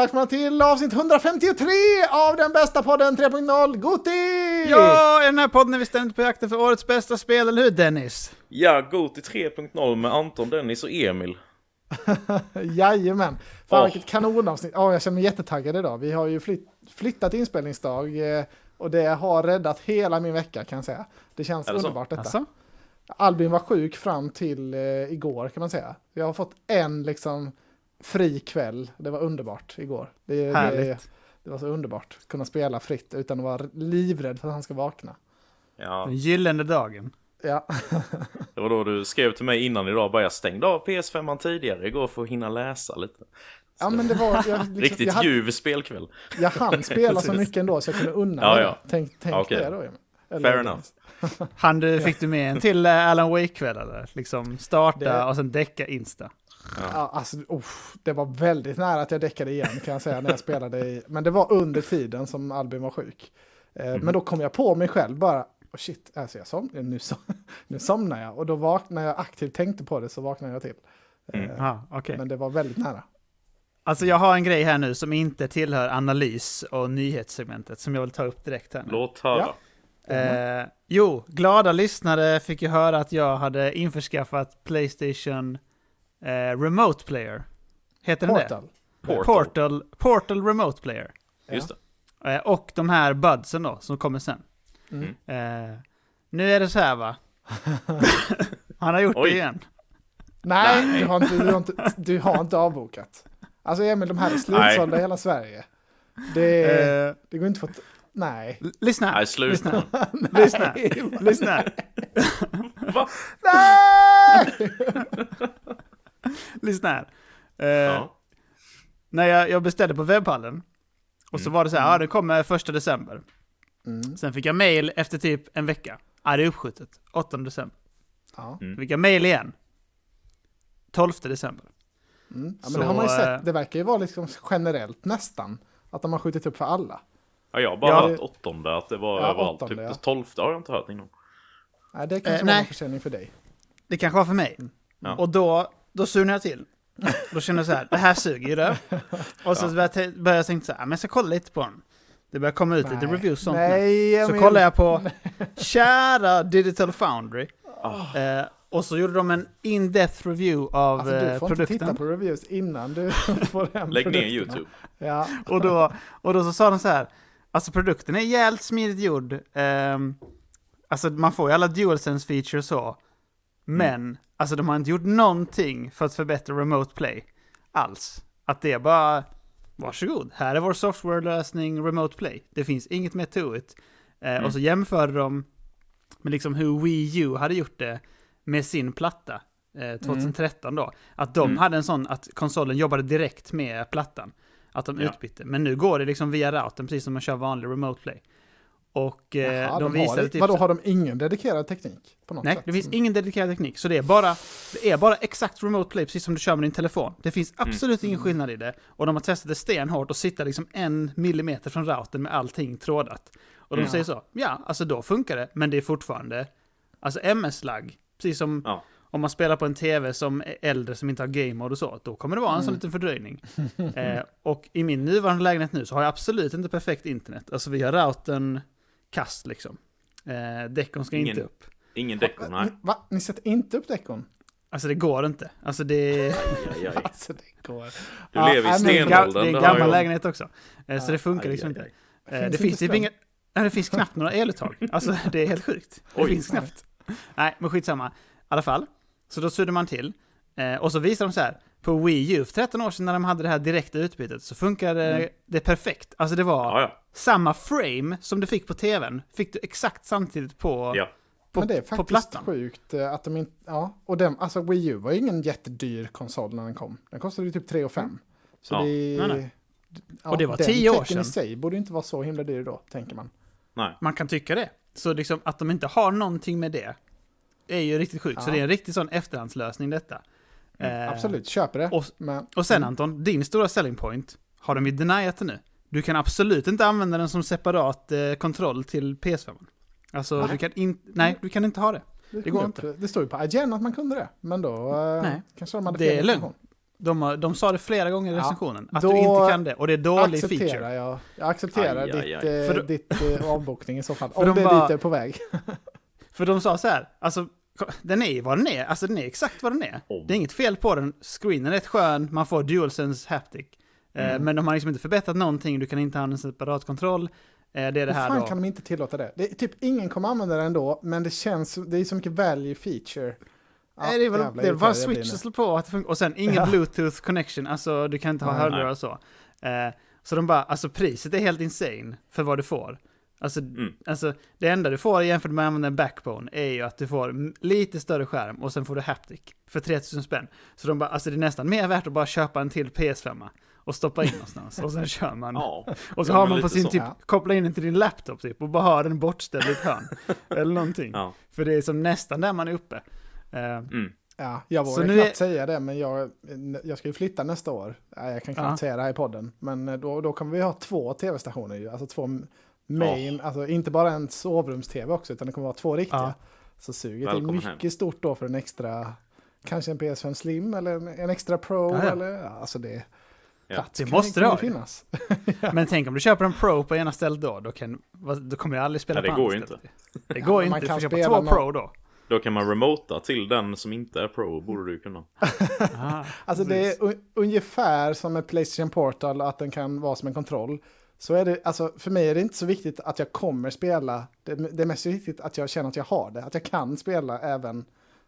Välkomna till avsnitt 153 av den bästa podden 3.0, Goti! Ja, i den här podden är vi ständigt på jakten för årets bästa spel, eller hur Dennis? Ja, Goti 3.0 med Anton, Dennis och Emil. Jajamän. Fan Åh. vilket kanonavsnitt. Ja, jag känner mig jättetaggad idag. Vi har ju flytt, flyttat inspelningsdag eh, och det har räddat hela min vecka kan jag säga. Det känns det så? underbart detta. Alltså? Albin var sjuk fram till eh, igår kan man säga. Jag har fått en liksom fri kväll. Det var underbart igår. Det, det, Härligt. det var så underbart. Kunna spela fritt utan att vara livrädd för att han ska vakna. Ja, Den gyllene dagen. Ja, det var då du skrev till mig innan idag, bara jag stängde av PS5 tidigare igår för att hinna läsa lite. ja men det var... Jag, liksom, Riktigt jag, hade- ljuv spelkväll. jag hann spela så mycket ändå så jag kunde unna Ja, mig ja. det. Tänk, tänk Okej. det då. Eller- Fair enough. Han, du, fick du med en till eh, Alan Wake-kväll eller? Liksom starta Det- och sen däcka Insta. Ja, alltså, uff, det var väldigt nära att jag däckade igen kan jag säga när jag spelade i, men det var under tiden som Albin var sjuk. Eh, Mhm. Men då kom jag på mig själv bara, oh shit, alltså jag som, nu, som, nu somnar jag. Och då vaknade jag aktivt tänkte på det så vaknade jag till. Eh, Mm. Ja, okej. Men det var väldigt nära. Alltså jag har en grej här nu som inte tillhör analys och nyhetssegmentet som jag vill ta upp direkt här nu. Låt höra. Ja. Eh, jo, glada lyssnare fick ju höra att jag hade införskaffat Playstation eh, Remote Player. Heter den det? Portal. Portal. Portal, Portal Remote Player. Just det. Eh, och de här budsen då, som kommer sen. Mm. Eh, nu är det så här va. Han har gjort Oj. det igen. Nej, Nej. Du, har inte, du, har inte, du har inte avbokat. Alltså Emil, de här är slutsålda i hela Sverige. Det, Eh, det går inte för att... Nej. lyssna. Nej, sluta. Lyssna. lyssna. lyssna. Va? Nej! lyssna här. Eh, Ja. När jag, jag beställde på webbhallen. Och så Mm. var det så här, ja det kommer första december. Mm, Sen fick jag mail efter typ en vecka. Ja, det är uppskjutet. 8 december. ja. Mm. Fick jag mail igen. 12 december. Mm. Ja, men Så, det har man ju eh, sett. Det verkar ju vara liksom generellt nästan. Att de har skjutit upp för alla. Ja, jag har bara Ja. hört åttonde, att det var Ja, överallt. åttonde, typ ja. tolfte har jag inte hört innan. Nej, det kanske Eh, var nej. en försäljning för dig. Det kanske var för mig. Ja. Och då, då surnade jag till. Då kände jag så här, det här suger ju det. Och så började jag, tänka så här, men jag ska kolla lite på den. Det börjar komma ut lite Nej. reviews och sånt nu. Nej, Så Emil. kollade jag på kära Digital Foundry. Ah. Eh, och så gjorde de en in-depth review av Alltså, du eh, får inte produkten. titta på reviews innan du får hem Lägg ner produkterna. YouTube. Ja, Och då, och då så sa de så här, alltså produkten är jävligt smidigt gjord. Ehm, alltså man får ju alla DualSense features så. Men, alltså de har inte gjort någonting för att förbättra Remote Play. Alls. Att det är bara, varsågod, här är vår softwarelösning Remote Play. Det finns inget mer to it. Eh, Och så jämförde de med liksom hur Wii U hade gjort det med sin platta. Eh, 2013 då. Att de Mm. hade en sån att konsolen jobbade direkt med plattan. Att de Ja. utbytte. Men nu går det liksom via routern, precis som man kör vanlig remote play. Och eh, Jaha, de, de visade har, typ... Vadå, har de ingen dedikerad teknik? På något Nej, sätt? det finns ingen dedikerad teknik. Så det är bara, det är bara exakt remote play, precis som du kör med din telefon. Det finns absolut ingen skillnad i det. Och de har testat det stenhårt och sitta liksom en millimeter från routern med allting trådat. Och de Mm. säger så, ja, alltså då funkar det, men det är fortfarande, alltså MS-lag. Precis som Ja. om man spelar på en tv som är äldre, som inte har game mode och så, då kommer det vara en sån liten fördröjning. eh, och i min nuvarande lägenhet nu så har jag absolut inte perfekt internet. Alltså vi har routern kast liksom. Eh, Dekon ska inte Ingen- upp. Ingen däckor, nej. Ni, va? Ni sätter inte upp däckon? Alltså det går inte. Alltså det, Aj, aj, aj. Alltså det går. Du Ja, lever i stenåldern. det är en gammal jag. lägenhet också. Eh, så det funkar aj, liksom aj, inte. Eh, Finns det finns inte typ inga... Nej, det finns knappt några eluttag. Alltså det är helt sjukt. Det Oj. finns knappt. Nej, men skitsamma. I alla fall. Så då suddade man till. Eh, och så visar de så här. På Wii U för 13 år sedan när de hade det här direkta utbytet så funkade Mm. det perfekt. Alltså det var Ja, ja. Samma frame som du fick på tvn. Fick du exakt samtidigt på, Ja. på, Men det är faktiskt sjukt eh, att de inte... Ja, och den, alltså Wii U var ju ingen jättedyr konsol när den kom. Den kostade ju typ 3 och 5. Så Ja. det... Nej, nej. Ja, Och det var den 10 år tecken i sedan. sig borde ju inte vara så himla dyr då, tänker man. Nej. Man kan tycka det. Så liksom att de inte har någonting med det är ju riktigt sjukt. Så Ja. det är en riktig sån efterhandslösning detta. Mm, Eh, Absolut, köper det. och- men, Och sen. Anton, din stora selling point har de ju deniat det nu. Du kan absolut inte använda den som separat eh, kontroll till PS5. Alltså, Nej. du kan inte, nej, du kan inte ha det. det, det går kom upp. det står ju på IGN att man kunde det. Men då eh, Nej. kanske de hade Det är fel information. De, har, de sa det flera gånger i Ja, recensionen, att då du inte kan det. Och det är dålig accepterar feature. jag. Jag accepterar Aj, aj, ditt, aj. eh, För då- ditt eh, avbokning i så fall. Om de det är bara- dit du är på väg. För de sa så här, alltså den är ju vad den är, alltså den är exakt vad den är. Om. Det är inget fel på den, screenen är rätt skön, man får DualSense haptic. Eh, Mm. Men de har liksom inte förbättrat någonting, du kan inte ha en separat kontroll. Eh, Det är det Hur här fan då. kan de inte tillåta det? det är, typ ingen kommer använda det ändå, men det känns, det är så mycket value feature. Ja, Nej, det är väl jävla det är bara switch och slå på att det funkar. Och sen ingen Ja. bluetooth connection, alltså du kan inte ha hörlurar och så. Eh, så de bara, alltså priset är helt insane för vad du får. Alltså, Mm. alltså det enda du får jämfört med att använda en backbone är ju att du får lite större skärm och sen får du haptic för 3000 spänn. Så de bara, alltså det är nästan mer värt att bara köpa en till PS5 och stoppa in någonstans och sen kör man. Ja. Och så har man på sin så. typ, Ja. koppla in den till din laptop typ och bara ha den bortställd i ett hörn. Eller någonting. ja. För det är som nästan där man är uppe. Eh, Mm. Ja, jag vågar knappt är- säga det, men jag, jag ska ju flytta nästa år. Jag kan knappt Ja. säga det här i podden. Men eh, då, då kommer vi ha två tv-stationer ju, alltså två main, alltså inte bara en sovrums-tv också, utan det kommer vara två riktiga. Ja. Så suget är Välkommen mycket hem. stort då för en extra, kanske en PS5 Slim eller en, en extra Pro Ja, ja. eller, ja, alltså det. Plats Det måste det ju ha. finnas. Men tänk om du köper en Pro på ena stället då, då, kan, då kommer jag aldrig spela Nej, det på går andra ju stället. Det Ja, går men inte, man du kan får köpa två någon- Pro då. Då kan man remota till den som inte är pro, borde du kunna. Alltså det är un- ungefär som med Playstation Portal, att den kan vara som en kontroll. Så är det, alltså för mig är det inte så viktigt att jag kommer spela. Det, det är mest viktigt att jag känner att jag har det. Att jag kan spela även,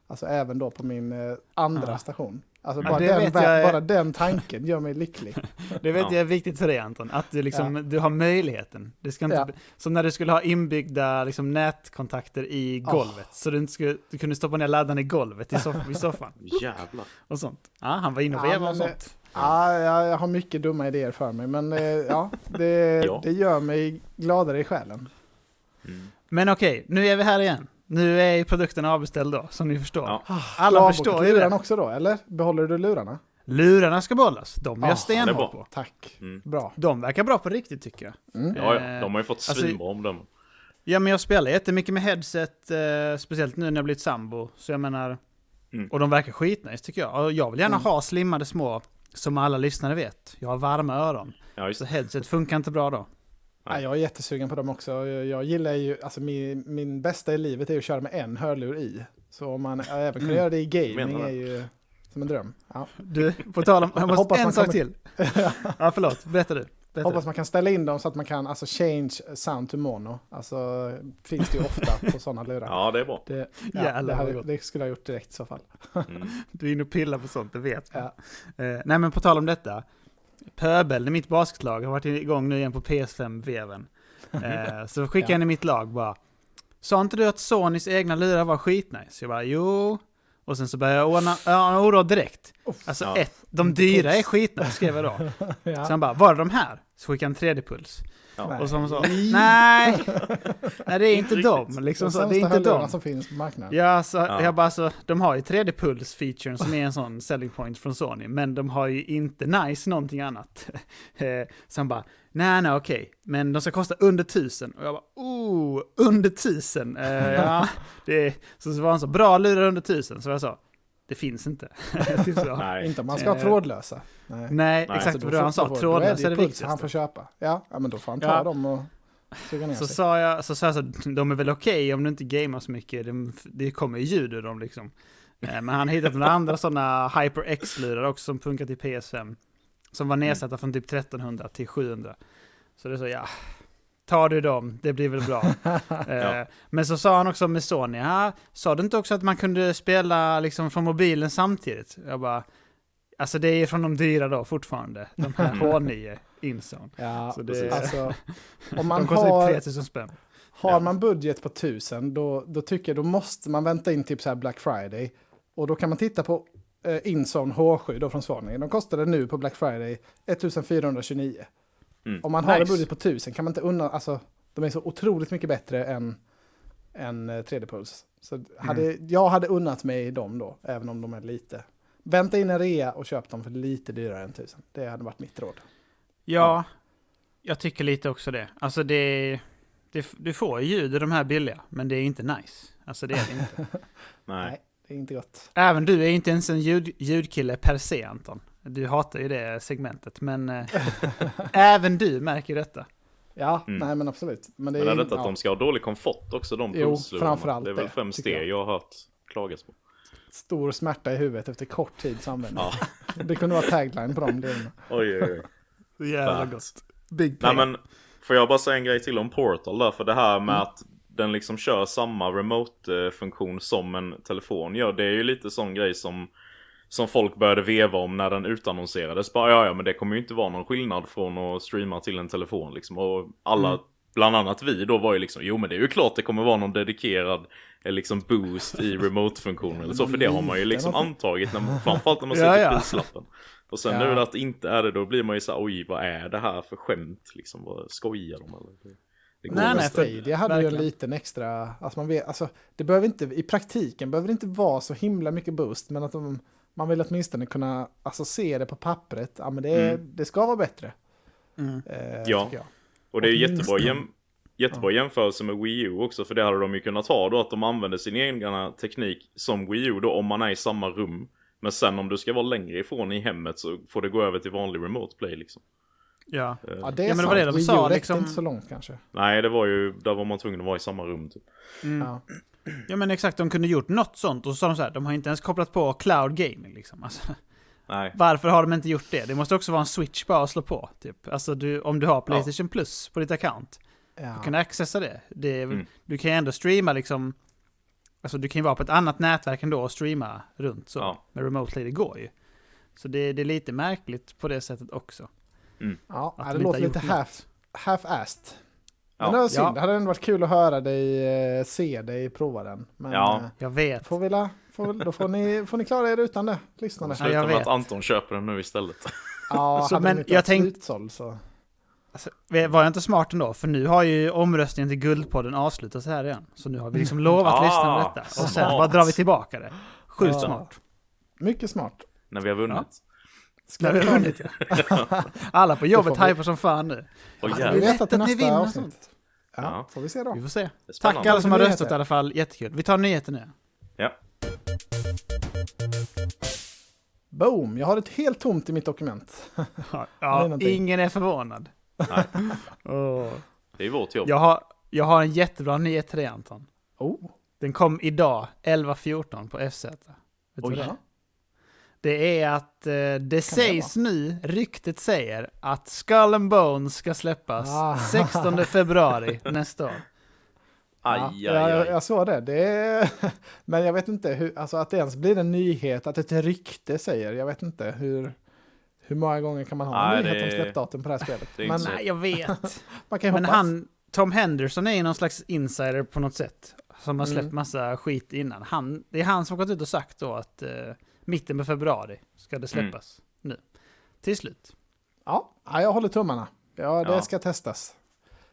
alltså även då på min eh, andra Ja. station. Alltså Ja, bara, det den, jag bara den tanken gör mig lycklig. det vet Ja. jag är viktigt för dig Anton, att du, liksom, du har möjligheten. Det ska inte, Ja. Som när du skulle ha inbyggda liksom, nätkontakter i golvet. Så du, inte skulle, du kunde stoppa ner laddaren i golvet i, soff, i soffan. Jävlar. Och sånt. Ja, han var inne och Ja, och det- sånt. Ja, jag, jag har mycket dumma idéer för mig, men eh, ja, det, Ja. det gör mig gladare i själen. Mm. Men okej, nu är vi här igen. Nu är ju produkten avbeställd då, som ni förstår. Ja. Alla Ska jag förstår ju det. också då, eller? Behåller du lurarna? Lurarna ska behållas. De är Ah, jag är stenhård på. Tack. Mm. Bra. De verkar bra på riktigt tycker jag. Mm. Ja, Eh, ja, de har ju fått alltså- svinbra omdömen. Ja, men jag spelar jättemycket med headset, eh, speciellt nu när jag blivit sambo. Så jag menar, Mm. och de verkar skitnice tycker jag. Och jag vill gärna Mm. ha slimmade små, som alla lyssnare vet. Jag har varma öron. Ja, just Så headset funkar inte bra då. Ja, jag är jättesugen på dem också. Jag, jag gillar ju, alltså min, min bästa i livet är att köra med en hörlur i. Så om man även kunde Mm. göra det i gaming är det. ju som en dröm. Ja. Du, på tal om, jag måste, Hoppas en man sak kommer- till. Ja, förlåt. Berätta du. Berätta Hoppas du. man kan ställa in dem så att man kan alltså change sound to mono. Alltså finns det ju ofta på sådana lurar. Ja, det är bra. Det, Jävlar ja, det, vad hade, det skulle jag gjort direkt i så fall. Mm. Du är inne och pillar på sånt, det vet man. Ja. Eh, nej, men på tal om detta. Pöbel, mitt basketlag, har varit igång nu igen på PS5-veven. Eh, så skickade han i mitt lag bara. Sa inte du att Sonys egna lurar var skitnice? Jag bara, jo. Och sen så började jag ordna, ja, då direkt. Alltså Ja. ett, de dyra är skitnice, skrev jag då. Ja. Så han bara, var är de här? Så skickade han 3D-puls. Ja. Nej. Och så han sa, nej, nej det är inte dem. Liksom De så, det är inte dem. som finns på marknaden. Ja, så, Ja. jag bara så, de har ju 3D-puls-featuren som är en sån selling point från Sony, men de har ju inte nice någonting annat. Eh, så han bara, nej, nej, okej, men de ska kosta under tusen. Och jag bara, oh, under tusen. Eh, ja, det så, så var han så, bra lurar under tusen. Så jag sa, det finns inte. typ så. Nej. Inte om man ska ha Eh, trådlösa. Nej. Nej, exakt vad det han sa, då får- då trådlös är det puls han får viktigaste. köpa. Ja, ja, men då får han ta Ja. dem och suga ner Så sig. sa jag, så sa jag så, de är väl okej om du inte gamar så mycket, det, det kommer ju ljud ur dem liksom. Eh, Men han hittat några andra sådana HyperX-lurar också som funkar till PS5. Som var nedsatta från typ 1300 till 700. Så det är så, ja, tar du dem, det blir väl bra. Eh, Ja. Men så sa han också med Sony, ja, sa du inte också att man kunde spela liksom från mobilen samtidigt? Jag bara, alltså det är från de dyra då fortfarande, de här H9 Inzone. Ja, Så det- alltså, om De man kostar har, typ 3000 spänn. har man budget på 1000 då, då tycker jag då måste man vänta in typ så här Black Friday. Och då kan man titta på eh, Inzone H7 då från Sony. De kostade nu på Black Friday 1429. Mm. Om man har en Nice. budget på 1000 kan man inte unna, alltså de är så otroligt mycket bättre än, än eh, 3D-puls. Så hade, jag hade unnat mig dem då, även om de är lite. Vänta in en rea och köp dem för lite dyrare än 1000. Det hade varit mitt råd. Ja, jag tycker lite också det. Alltså det, det, du får ju ljud i de här billiga, men det är inte nice. Alltså det är det inte. Nej. Det är inte gott. Även du är inte ens en ljud, ljudkille per se Anton. Du hatar ju det segmentet, men eh, även du märker detta. Ja, Mm. nej men absolut. Men det Men är är, det inte att ja, de ska ha dålig komfort också, de framförallt Det är väl det, fem tycker jag. steg jag har hört klagas på. stor smärta i huvudet efter kort tids användning. Ja. Det kunde vara tagline på de delarna. Oj, oj, oj. Jävla gott. Big Nej men, får jag bara säga en grej till om Portal där? För det här med Mm. att den liksom kör samma remote-funktion som en telefon gör. Det är ju lite sån grej som som folk började veva om när den utannonserades. Bara ja, ja, men det kommer ju inte vara någon skillnad från att streama till en telefon liksom. Och alla, Mm. bland annat vi då var ju liksom, jo men det är ju klart det kommer vara någon dedikerad eh, liksom boost i remote-funktionen eller så. För det har man ju liksom antagit, när man, framförallt när man Ja, ser ja. till prislappen. Och sen Ja. nu när det inte är det, då blir man ju så här, oj vad är det här för skämt liksom? Vad skojar de eller? Det, det Nej, nej, för- Stadia hade ju en verkligen. liten extra, alltså man vet, alltså det behöver inte, i praktiken behöver det inte vara så himla mycket boost, men att de, man vill åtminstone kunna, alltså se det på pappret, ja men det, är- Mm. det ska vara bättre. Mm. Eh, Ja. Och det är jättebra, jäm, jättebra jämförelse med Wii U också, för det hade de ju kunnat ha då, att de använder sin egen teknik som Wii U då, om man är i samma rum. Men sen om du ska vara längre ifrån i hemmet så får det gå över till vanlig remote play liksom. Ja. Eh, Ja, det är Ja, men det sant. var det de Wii U sa, liksom- inte så långt kanske. Nej, det var ju, där var man tvungen att vara i samma rum typ. Mm. Ja. Ja men exakt, de kunde gjort något sånt och så sa de så här, de har inte ens kopplat på cloud gaming liksom. Alltså, Nej. varför har de inte gjort det? Det måste också vara en switch bara att slå på. Typ. Alltså du, om du har Playstation Plus på ditt account, Ja. du kan accessa det. det Mm. Du kan ju ändå streama liksom, alltså du kan ju vara på ett annat nätverk ändå och streama runt så. Ja. Med remote play, det går ju. Så det, det är lite märkligt på det sättet också. Ja, Att det de inte låter har lite gjort half, half-assed. Men Ja. det var synd, Ja. det hade ändå varit kul att höra dig eh, se dig prova den. Men Ja. eh, Jag vet. får vi la, får, då får ni, får ni klara er utan det, lyssnarna. Ja, Sluta jag med vet. att Anton köper den nu istället. Ja, Så, men jag varit tänk- slutsåld så. Alltså, var jag inte smart ändå? För nu har ju omröstningen till Guldpodden avslutats här igen. Så nu har vi liksom lovat Ah, lyssnarna detta. Och sen bara drar vi tillbaka det. Sjukt Ja. smart. Mycket smart. när vi har vunnit. Ska När vi ta vunnit ja. Alla på jobbet hypar som fan nu. Och Ja, vi vet att det nästa avsnitt. Ja, Ja. får vi se då. Vi får se. det Tack alla som har Nyheter. röstat i alla fall. Jättekul. Vi tar nyheter nu. Ja. Boom, jag har ett helt tomt i mitt dokument. Ja, är ja, ingen är förvånad. Nej. Det är vårt jobb. jag, har, jag har en jättebra nyhet till dig Anton. Oh, Den kom idag, 11.14 på FZ. Vet du vad Oj. det är? ja. Det är att eh, det det sägs nu, ryktet säger, att Skull and Bones ska släppas Ah. 16 februari nästa år. Aj, ja, aj, jag, aj. jag såg det. det är, men jag vet inte hur, alltså att det ens blir en nyhet, att ett rykte säger, jag vet inte hur, hur många gånger kan man ha en nyhet det- om släppdatum på det här spelet? det Men. Nej, jag vet. man kan Men hoppas. han, Tom Henderson är ju någon slags insider på något sätt. Som har släppt Mm. massa skit innan. Han, det är han som har gått ut och sagt då att eh, mitten på februari ska det Mm. släppas. Nu. Till slut. Ja, ja, jag håller tummarna. Ja, det Ja. ska testas.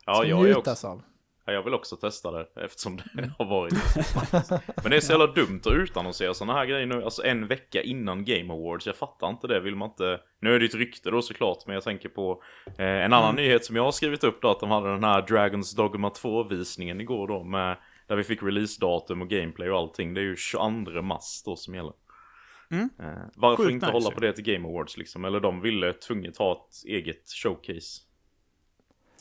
Ja, ska jag, njutas av. ja, jag vill också testa det eftersom det Mm. har varit Men det är så jävla dumt att utannonsera sådana här grejer nu, alltså en vecka innan Game Awards. Jag fattar inte det, vill man inte... Nu är det ett rykte då såklart, men jag tänker på eh, en annan Mm. nyhet som jag har skrivit upp då, att de hade den här Dragons Dogma 2-visningen igår då, med, där vi fick releasedatum och gameplay och allting. Det är ju 22 mars då som gäller. Mm. Eh, varför Sjukt inte nice hålla på det till Game Awards liksom? Eller de ville tvunget ha ett eget showcase.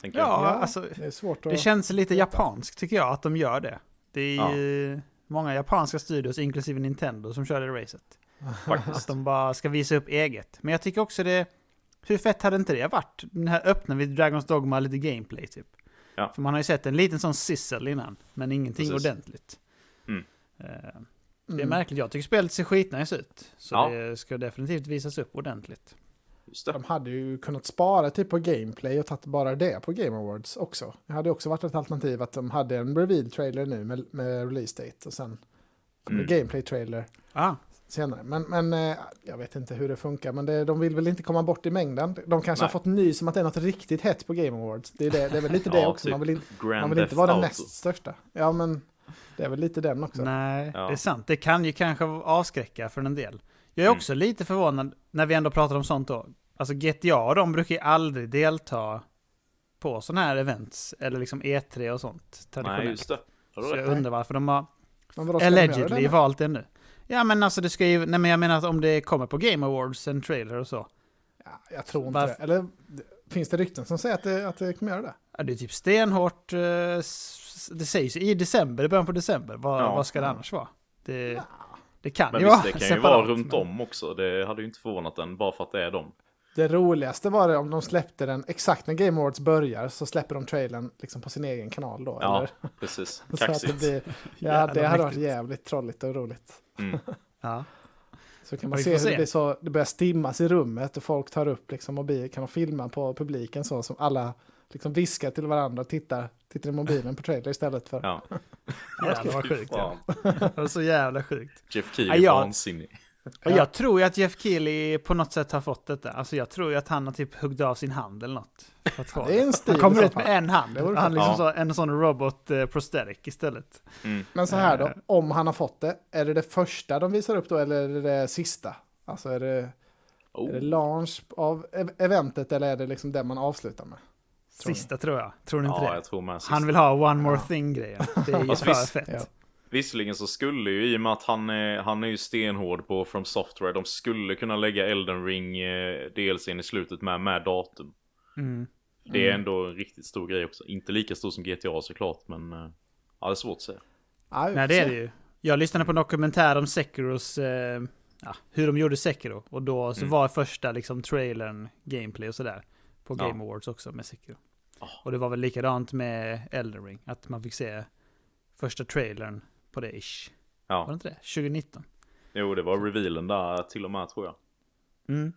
Ja, jag. alltså Det är svårt att... det känns lite japanskt tycker jag att de gör det. Det är Ja. ju många japanska studios, inklusive Nintendo, som kör det racet. Att Faktiskt. de bara ska visa upp eget. Men jag tycker också det... Hur fett hade inte det varit? Den här öppna vid Dragons Dogma, lite gameplay typ. Ja. För man har ju sett en liten sån sizzle innan, men ingenting Precis. ordentligt. Mm. Eh, Det är Mm. märkligt, jag tycker spelet ser skitnice ut. Så Ja. det ska definitivt visas upp ordentligt. Just det. De hade ju kunnat spara typ på gameplay och tagit bara det på Game Awards också. Det hade också varit ett alternativ att de hade en reveal-trailer nu med, med release date och sen Mm. gameplay-trailer Ah, senare. Men, men eh, jag vet inte hur det funkar, men det, de vill väl inte komma bort i mängden. De kanske Nej. har fått ny som att det är något riktigt hett på Game Awards. Det är, det, det är väl lite det Ja, också. typ Man vill, in, man vill inte vara den näst största. Ja, men det är väl lite den också. nej, Ja. det är sant. Det kan ju kanske avskräcka för en del. Jag är Mm. också lite förvånad när vi ändå pratar om sånt då. Alltså GTA och de brukar ju aldrig delta på sådana här events. Eller liksom E3 och sånt. Nej, Traditionellt. just det. Så jag undrar varför de har Men vadå, ska de göra det allegedly nu? valt det nu. Ja men alltså det ska ju, nej men jag menar att om det kommer på Game Awards, en trailer och så. Ja, jag tror inte Varför? det. Eller finns det rykten som säger att det, att det kommer göra det? Ja, det är typ stenhårt, eh, det sägs i december, början på december. Vad, Ja. vad ska det annars vara? Det, det kan Men ju visst, vara det kan ju vara runt men- om också. Det hade ju inte förvånat den bara för att det är dem. Det roligaste var det om de släppte den exakt när Game Awards börjar så släpper de trailern liksom på sin egen kanal då. Ja, Eller? precis. Det Kaxigt. blir, ja, det hade varit jävligt trolligt och roligt. Mm. Ja. Så kan man se hur se. det, blir så, det börjar stimmas i rummet och folk tar upp liksom mobil, kan de filma på publiken så som alla liksom viskar till varandra och tittar, tittar i mobilen på trailer istället för... Ja. Jävlar vad sjukt. Ja. Det var så jävla sjukt. Jeff Keely Ja, är jag- vansinnig. Och jag tror ju att Jeff Keely på något sätt har fått detta. Alltså jag tror ju att han har typ huggit av sin hand eller något. Det är en stil han kommer ut med en hand. Han liksom Ja. så, en sån robot eh, prosthetic istället. Mm. Men så här då, Eh. om han har fått det, är det det första de visar upp då eller är det det sista? Alltså är det, är det Oh. launch av ev- eventet eller är det liksom det man avslutar med? Tror ni? Sista tror jag. Tror ni inte Ja, det? jag tror med. Han vill ha one more Ja. thing-grejen. Det är ju Fast för visst- fett. Ja. Visserligen så skulle ju, i och med att han är, han är ju stenhård på From Software, de skulle kunna lägga Elden Ring eh, DLCn i slutet med, med datum. Mm. Det är ändå en riktigt stor grej också. Inte lika stor som GTA såklart, men eh, ja, det är svårt att säga. Ja, Nej, får det är det ju. Jag lyssnade på en dokumentär om Sekiros, eh, ja, hur de gjorde Sekiro. Och då så Mm. var första liksom trailern, gameplay och sådär. På Ja. Game Awards också med Sekiro. Ah. Och det var väl likadant med Elden Ring. Att man fick se första trailern på det ish. Var det Ja, inte det? 2019? jo det var revealen där till och med tror jag. Mm.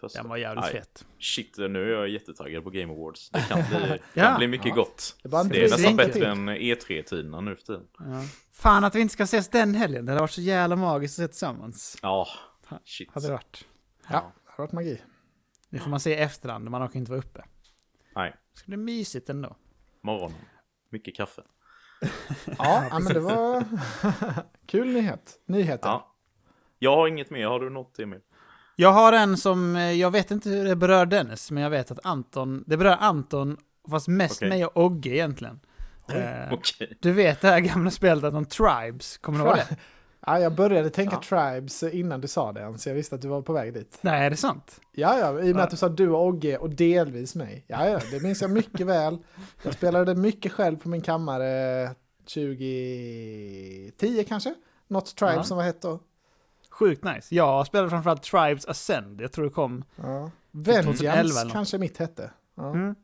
Första. Den var jävligt Nej, fet. Shit, nu är jag jättetaggad på Game Awards. Det kan bli, Ja. kan bli mycket Ja. gott. Det Det är nästan bättre än E3-tiderna nu för tiden. Ja. Fan att vi inte ska ses den helgen. Det hade varit så jävla magiskt att se tillsammans. Ja, shit. Hade det varit. Ja, det har varit magi. Nu får man se i efterhand, man orkar inte vara uppe. Nej, Det ska bli mysigt ändå. morgonen. Mycket kaffe. Ja, ja men det var kul nyhet. Nyheter. Ja. Jag har inget mer. Har du något Emil? Jag har en som, eh, jag vet inte hur det berör Dennis, men jag vet att Anton, det berör Anton, fast mest Okej. mig och Ogge egentligen. Eh, Okej. du vet det här gamla spelet om Tribes, kommer du ihåg det? Ja, jag började tänka Ja. Tribes innan du sa det, så jag visste att du var på väg dit. Nej, är det sant? Ja, ja, i och med Ja. att du sa du och Ogge och delvis mig. Ja, ja, det minns jag mycket väl. Jag spelade mycket själv på min kammare 2010 kanske. Något Tribes Ja. som var hett då. Sjukt nice. Jag spelade framförallt Tribes Ascend, jag tror det kom. Ja. 2011 Vengeance eller något. kanske mitt hette. Ja. Mm.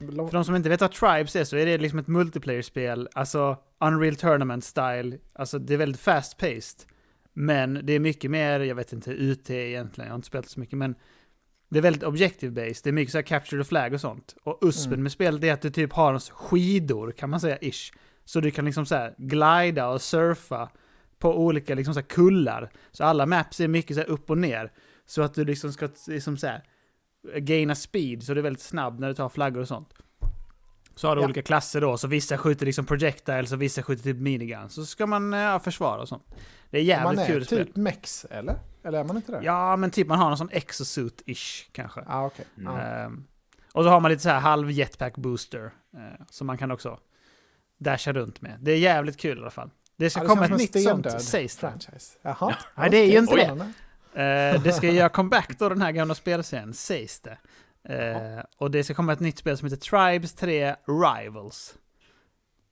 För de som inte vet vad Tribes är så är det liksom ett multiplayer-spel, alltså Unreal Tournament style, alltså det är väldigt fast paced. Men det är mycket mer, jag vet inte, UT egentligen, jag har inte spelat så mycket, men det är väldigt objective based, det är mycket så här capture the flag och sånt. Och uspen Mm. med spelet är att du typ har skidor, kan man säga, ish. Så du kan liksom så här glida och surfa på olika liksom så kullar. Så alla maps är mycket så här upp och ner. Så att du liksom ska liksom så här gaina speed, så du är väldigt snabb när du tar flaggor och sånt. Så har du Ja. olika klasser då, så vissa skjuter liksom projectiles och vissa skjuter typ miniguns. Så ska man ja, försvara och sånt. Det är jävligt man kul är spel. typ mex, eller? Eller är man inte det? Ja, men typ man har någon sån exosuit-ish kanske. Ah, okej. Mm. Ja. Ehm, och så har man lite så här halv jetpack booster. eh, som man kan också dasha runt med. Det är jävligt kul i alla fall. Det ska Ja, det komma ett nytt sånt, sägs det. franchise. Jaha. Nej, det är ju inte det. Eh, det ska göra comeback då, den här gamla spelserien, sägs det. Eh, och det ska komma ett nytt spel som heter Tribes 3 Rivals.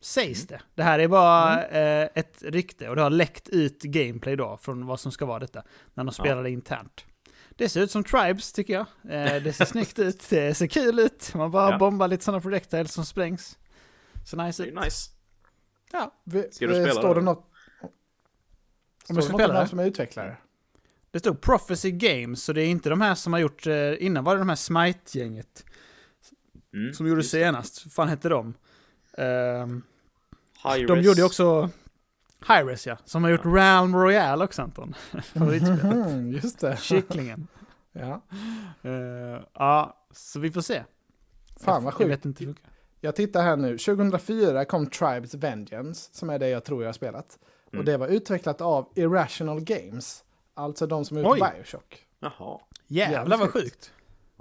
Sägs det. Det här är bara eh, ett rykte och det har läckt ut gameplay då från vad som ska vara detta. När de spelar det internt. Det ser ut som Tribes tycker jag. Eh, det ser snyggt ut, det ser kul ut. Man bara Ja. bombar lite sådana projectiles som sprängs. Så nice ut. nice. Ja. Vi- Ska du eh, spela Står det? något? Om jag ska spela det? som är utvecklare? Det stod Prophecy Games, så det är inte de här som har gjort, eh, innan var det de här Smite-gänget. Mm, Som gjorde senast. Vad fan hette de? High de gjorde ju också Hyres ja. Som har gjort Realm Royale också Anton. Mhm, just det. Kycklingen. Ja. Eh, ja, så vi får se. Fan vad Jag sjukt. vet inte. hur- Jag tittar här nu. 2004 kom Tribes Vengeance, som är det jag tror jag har spelat. Mm. Och det var utvecklat av Irrational Games. Alltså de som har gjort Oj. Bioshock. Jaha. Jävlar vad sjukt.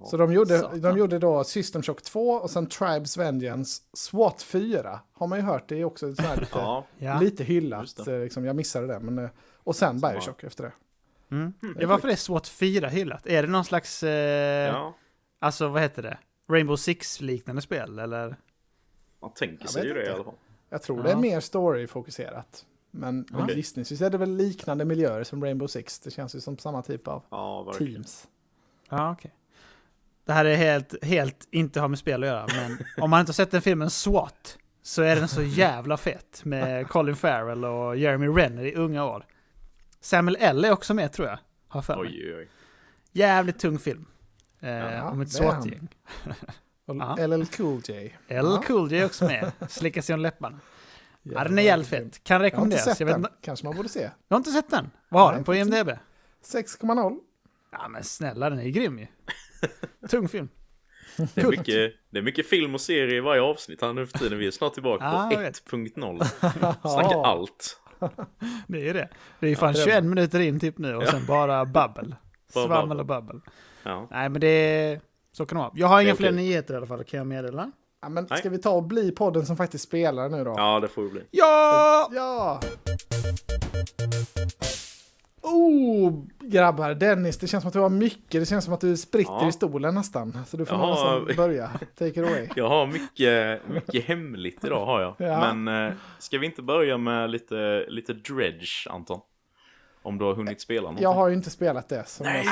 Så de gjorde, Satan. de gjorde då System Shock 2 och sen Tribes Vengeance. SWAT 4 har man ju hört, det är också lite, Ja, lite hyllat. det. eh, Liksom, jag missade det. Men, eh, och sen Bioshock efter det. Mm. ja, varför är SWAT 4 hyllat? Är det någon slags, eh, ja. alltså vad heter det? Rainbow Six-liknande spel, eller? Man tänker sig ju det i alla fall. Jag tror Ja. det är mer story-fokuserat. Men, Okej. gissningsvis är det väl liknande miljöer som Rainbow Six. Det känns ju som samma typ av Ja, teams. Ja, okej. Det här är helt, helt inte har med spel att göra, men om man inte har sett den filmen SWAT så är den så jävla fett med Colin Farrell och Jeremy Renner i unga år. Samuel L är också med tror jag, har för mig. Oj, oj. Jävligt tung film. Eh, Ja, om ett. SWAT-gäng. LL Cool J. L. Ja. Cool J är också med. Slickar sig om läpparna. Ja, den är jävligt fet. Kan Jag har inte rekommenderas. sett Jag, vet, Kanske man borde se. jag har inte sett den. Vad har den på IMDB? 6,0. Ja men snälla, den är ju grym ju. Tung film. Det är, mycket, det är mycket film och serie i varje avsnitt här nu för tiden. Vi är snart tillbaka Ja, på jag vet. 1.0. Snackar allt. Det är ju det. Det är ju fan Ja, det är 21 minuter in typ nu och sen bara babbel. Bara Svammel och babbel. Ja. Nej men det är... Så kan det vara. Jag har inga fler okej. nyheter i alla fall, kan jag meddela. Ja, men Nej. ska vi ta och bli podden som faktiskt spelar nu då? ja, det får det bli. Ja! Ja! Oh, grabbar. Dennis, det känns som att du har mycket. Det känns som att du spritter Ja. i stolen nästan. Så du får Jaha. nästan börja. Take it away. Jag har mycket, mycket hemligt idag har jag. Ja. Men eh, ska vi inte börja med lite, lite dredge, Anton? Om du har hunnit spela någonting. Jag har ju inte spelat det. Nej!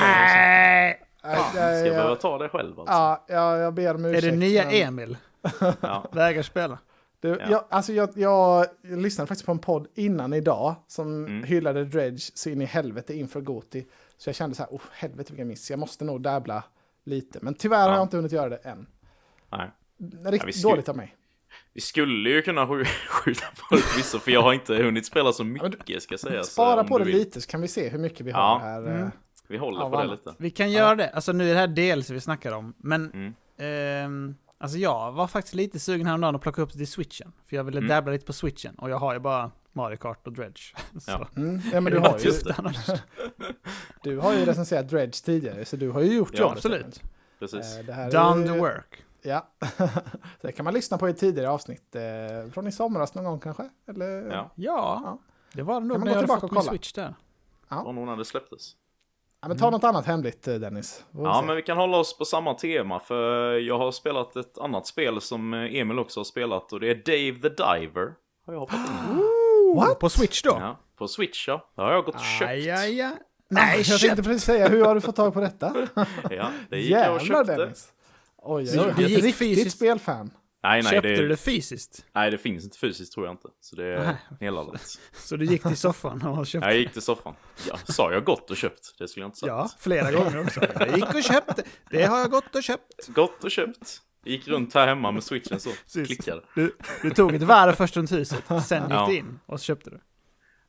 Fan, ska jag behöva ta det själv alltså? ja, jag, jag ber om Är ursäkt. det nya men Emil? Ja. Vägrar spela. Det, Ja. jag, alltså jag, jag, jag lyssnade faktiskt på en podd innan idag som Mm. hyllade Dredge så in i helvete inför Goti. Så jag kände så här, oh, helvete vilken miss. Jag måste nog dabbla lite. Men tyvärr har Ja. jag inte hunnit göra det än. Nej. Riktigt skulle- dåligt av mig. Vi skulle ju kunna sk- skjuta på det vissa, för jag har inte hunnit spela så mycket ska sägas. Spara på det lite så kan vi se hur mycket vi Ja. har här. Mm. eh. Vi håller på det lite. Vi kan göra det. Alltså nu är det här dels vi snackar om. Men Mm. ehm, alltså jag var faktiskt lite sugen häromdagen att plocka upp det till switchen. För jag ville Mm. dabbla lite på switchen. Och jag har ju bara Mario Kart och Dredge. Så. Ja. Mm. Ja, men du har, ju, du har ju recenserat Dredge tidigare så du har ju gjort Ja, jobbet. absolut. Precis. Eh, Det här är Done ju- the work. Ja. det kan man lyssna på i tidigare avsnitt. Eh, från i somras någon gång kanske? Eller? Ja. Ja, Ja. det var det nog när jag hade fått och min switch där. Var nog när det släpptes. Ja, men ta något annat hemligt eh, Dennis. Ja, se. men vi kan hålla oss på samma tema för jag har spelat ett annat spel som eh, Emil också har spelat och det är Dave the Diver. Har jag hoppat in. What? På switch då? Ja, på Switch ja. Det har jag gått och köpt. Aj, aj, aj. Nej, Nej, jag tänkte precis säga, hur har du fått tag på detta? Ja, det gick jag och Jävlar köpte. Dennis. Oj, oj. gick Ett riktigt fysiskt- spelfan. Nej, nej, Köpte det, du det fysiskt? nej, det finns inte fysiskt tror jag inte. Så det är nedladdat. Så du gick till soffan och köpte? Jag gick till soffan. Ja, sa jag gått och köpt? Det skulle jag inte sagt. Ja, flera gånger också. Jag gick och köpte. Det har jag gått och köpt. Gått och köpt. Gick runt här hemma med switchen så. Precis. Klickade. Du, du tog ett varv först runt huset, sen gick Ja. du in och så köpte du.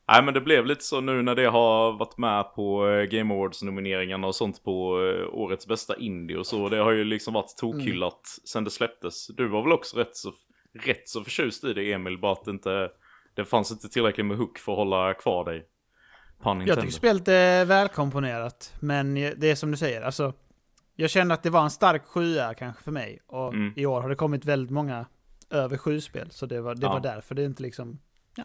Nej men det blev lite så nu när det har varit med på eh, Game Awards nomineringarna och sånt på eh, årets bästa indie och så. Det har ju liksom varit tokhyllat sen det släpptes. Du var väl också rätt så, rätt så förtjust i det Emil, bara att det inte det fanns inte tillräckligt med hook för att hålla kvar dig. Jag tycker spelet är välkomponerat, men det är som du säger, alltså. Jag kände att det var en stark sjua kanske för mig. Och Mm. i år har det kommit väldigt många över sju spel, så det var, det Ja. var därför det inte liksom, ja,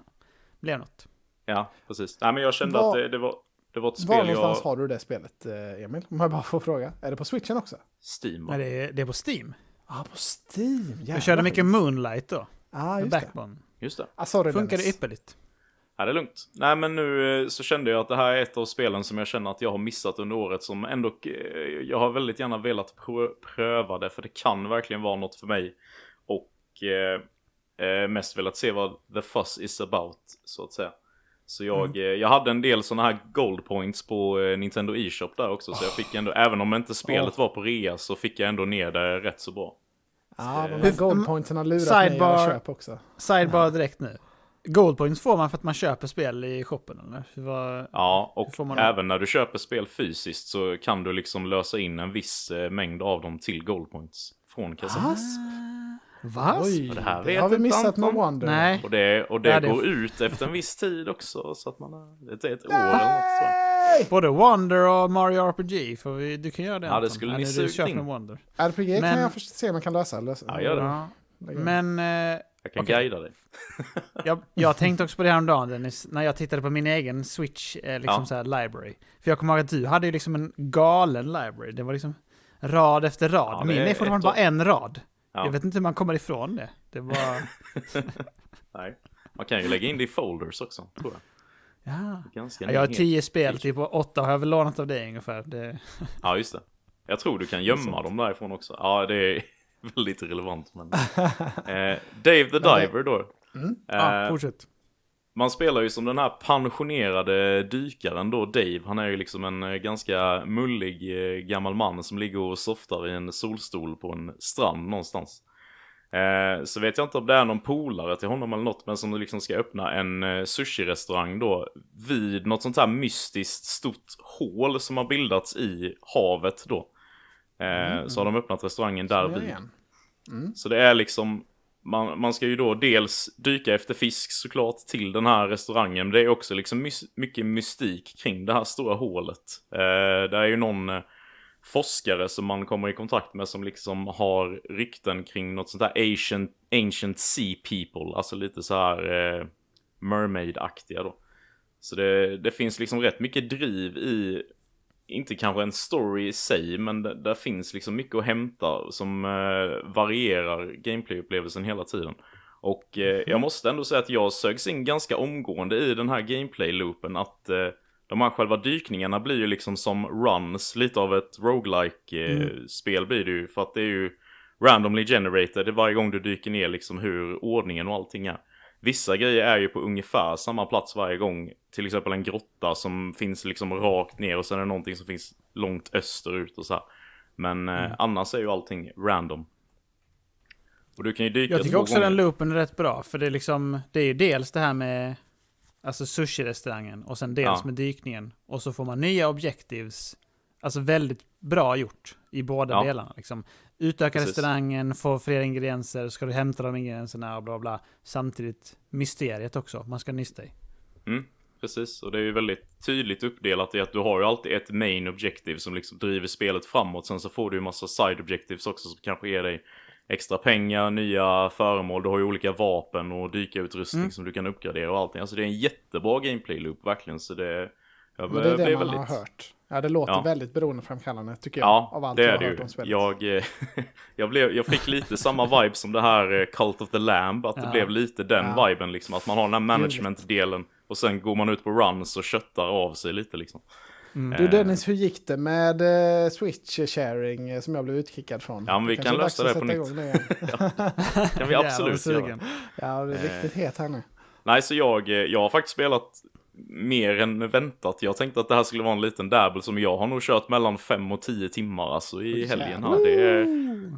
blev något. Ja, precis. Nej men jag kände Var- att det, det, var, det var ett Var spel någonstans jag... har du det spelet, eh, Emil? Om jag bara får fråga. Är det på switchen också? Steam? Men det är, det är på Steam. Ja, ah, på Steam. Jävlar, Jag körde mycket. Moonlight då, Ja, med just det. Backbone. Just det. Ah, sorry, Funkade Dennis. ypperligt. Ja, det är lugnt. Nej, men nu eh, så kände jag att det här är ett av spelen som jag känner att jag har missat under året som ändå, eh, jag har väldigt gärna velat prö- pröva det för det kan verkligen vara något för mig. Och eh, eh, mest velat se vad the fuss is about, så att säga. Så jag, eh, jag hade en del sådana här gold points på eh, Nintendo e-shop där också, så jag fick ändå, även om inte spelet var på rea så fick jag ändå ner det rätt så bra. Ja, de Hur- här goldpointsen har lurat mig Sidebar- att köpa också. Sidebar direkt nu. Goldpoints får man för att man köper spel i shoppen eller? Var... Ja, och Hur får man- även när du köper spel fysiskt så kan du liksom lösa in en viss eh, mängd av dem till gold points från kassetten. Asp? Va? Oj, Och det här det har vi missat Anton. wonder. Nej. Och det, och det Ja, det- går ut efter en viss tid också. Så att man har, det är ett år eller något. Yay! Både Wonder och Mario RPG. För vi, du kan göra det Ja, det skulle ni med Wonder. RPG Men- kan jag först se om jag kan lösa. lösa. Ja, gör det. Ja. Men eh, Jag kan Okej. guida dig. jag, jag tänkte också på det häromdagen Dennis, när jag tittade på min egen Switch eh, liksom Ja. så här, library. För jag kommer ihåg att du hade ju liksom en galen library. Det var liksom rad efter rad. Ja, min är fortfarande bara en rad. Ja. Jag vet inte hur man kommer ifrån det. Det var... Nej. Man kan ju lägga in det i folders också, tror jag. Ja. Ganska Ja, jag har tio spel, typ åtta har jag väl lånat av dig ungefär. Det... Ja, just det. Jag tror du kan gömma dem därifrån också. Ja, det är väldigt relevant. Men... eh, Dave the Diver då. Ja, Eh, fortsätt. Man spelar ju som den här pensionerade dykaren då, Dave. Han är ju liksom en eh, ganska mullig eh, gammal man som ligger och softar i en solstol på en strand någonstans. Eh, så vet jag inte om det är någon polare till honom eller något, men som liksom ska öppna en sushi-restaurang då vid något sånt här mystiskt stort hål som har bildats i havet då. Eh, Så har de öppnat restaurangen där vid. igen. Så det är liksom, man, man ska ju då dels dyka efter fisk såklart till den här restaurangen. Men det är också liksom mys- mycket mystik kring det här stora hålet. Eh, det är ju någon eh, forskare som man kommer i kontakt med som liksom har rykten kring något sånt här ancient, ancient sea people. Alltså lite så här eh, mermaid-aktiga då. Så det, det finns liksom rätt mycket driv i inte kanske en story i sig, men det, där finns liksom mycket att hämta som eh, varierar gameplay-upplevelsen hela tiden. Och eh, jag måste ändå säga att jag sögs in ganska omgående i den här gameplay-loopen. Att eh, de här själva dykningarna blir ju liksom som runs, lite av ett roguelike eh, spel blir det ju. För att det är ju randomly generated varje gång du dyker ner liksom hur ordningen och allting är. Vissa grejer är ju på ungefär samma plats varje gång. Till exempel en grotta som finns liksom rakt ner och sen är det någonting som finns långt österut och så här. Men eh, annars är ju allting random. Och du kan ju dyka Jag tycker också gånger. den loopen är rätt bra, för det är liksom, det är ju dels det här med alltså sushi-restaurangen och sen dels Ja. med dykningen. Och så får man nya objectives. Alltså väldigt bra gjort i båda Ja. delarna. Liksom. Utöka Precis. restaurangen, få fler ingredienser, ska du hämta de ingredienserna och bla bla. Samtidigt mysteriet också, man ska nysta i. Mm, precis, och det är ju väldigt tydligt uppdelat i att du har ju alltid ett main objective som liksom driver spelet framåt. Sen så får du ju massa side objectives också som kanske ger dig extra pengar, nya föremål, du har ju olika vapen och dykarutrustning Mm. som du kan uppgradera och allting. Alltså det är en jättebra gameplay-loop verkligen, så det... Jag Men det är det man väldigt... har hört. Ja, det låter Ja. väldigt beroendeframkallande tycker jag. Ja, av allt det jag är det hört ju. om. Jag, eh, jag, blev, jag fick lite samma vibe som det här eh, Cult of the Lamb. Att det Ja. blev lite den Ja. viben liksom. Att man har den här management-delen. Och sen går man ut på runs och köttar av sig lite liksom. Du Dennis, hur gick det med eh, Switch sharing eh, som jag blev utkickad från? Ja, men vi Kanske kan lösa det på nytt. det igen. kan vi absolut göra. Ja, det är Eh. riktigt het här nu. Nej, så jag, eh, jag har faktiskt spelat mer än väntat. Jag tänkte att det här skulle vara en liten dabble som jag har nog kört mellan 5 och 10 timmar alltså i helgen här. Det, är,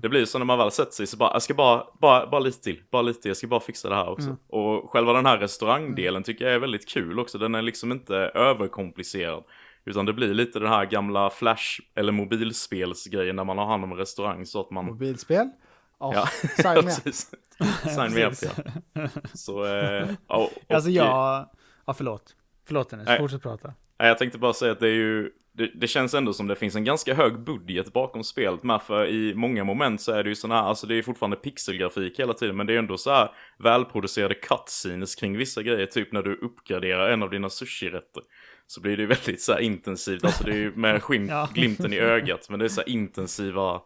det blir så när man väl sätter sig så bara, jag ska bara, bara, bara lite till, bara lite till, jag ska bara fixa det här också. Och själva den här restaurangdelen tycker jag är väldigt kul också. Den är liksom inte överkomplicerad. Utan det blir lite den här gamla flash eller mobilspelsgrejen när man har hand om restaurang så att man Mobilspel? Oh, Ja, sign me up. Sign me up, ja. Så, eh, ja, och, Alltså jag... Ja, förlåt. Förlåt Dennis, Nej. fortsätt prata. Nej, Jag tänkte bara säga att det är ju det, det känns ändå som det finns en ganska hög budget bakom spelet med för i många moment så är det ju såna här, alltså det är ju fortfarande pixelgrafik hela tiden men det är ändå så här välproducerade cutscenes kring vissa grejer, typ när du uppgraderar en av dina sushirätter. Så blir det ju väldigt så intensivt, alltså det är ju med skinn, Ja. glimten i ögat men det är så intensiva,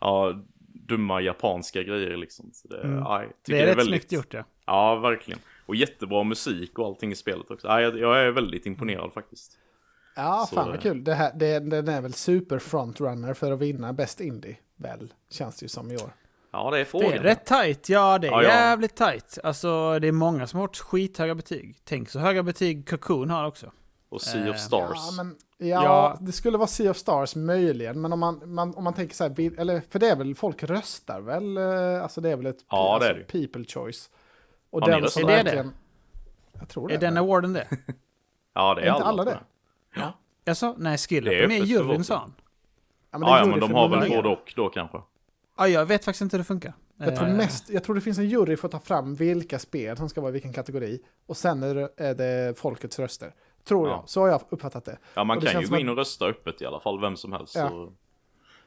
ja, dumma japanska grejer liksom. Så det, Mm. ja, Det är rätt väldigt- snyggt gjort ja. Ja, verkligen. Och jättebra musik och allting i spelet också. Ja, jag, jag är väldigt imponerad faktiskt. Ja, Så, fan vad eh. kul. Det här, det, den är väl super frontrunner för att vinna Best Indie, väl? Känns det ju som i år. Ja, det är Det frågan. är rätt tight, ja det är Ja, ja. jävligt tight. Alltså det är många som har fått skithöga betyg. Tänk så höga betyg Cocoon har också. Och Sea Eh, of Stars. Ja, men, ja, Ja. det skulle vara Sea of Stars möjligen, men om man, man, om man tänker så här, eller för det är väl, folk röstar väl, eh, alltså det är väl ett Ja, det är alltså, people choice. Och Har ni den röstat? som Är det det? verkligen... Jag tror det. Är den awarden det? Ja, det är, Är inte alla, alla det? Jag sa, nej Det är är juryn sa han. Ja, Ja, ja, jury men de har väl både och då kanske. Ja, jag vet faktiskt inte hur det funkar. Jag tror, Eh, mest, jag tror det finns en jury för att ta fram vilka spel som ska vara i vilken kategori. Och sen är det, är det folkets röster. Tror Ja. jag. Så har jag uppfattat det. Ja, man det kan ju gå in och rösta öppet i alla fall, vem som helst. Ja. Så...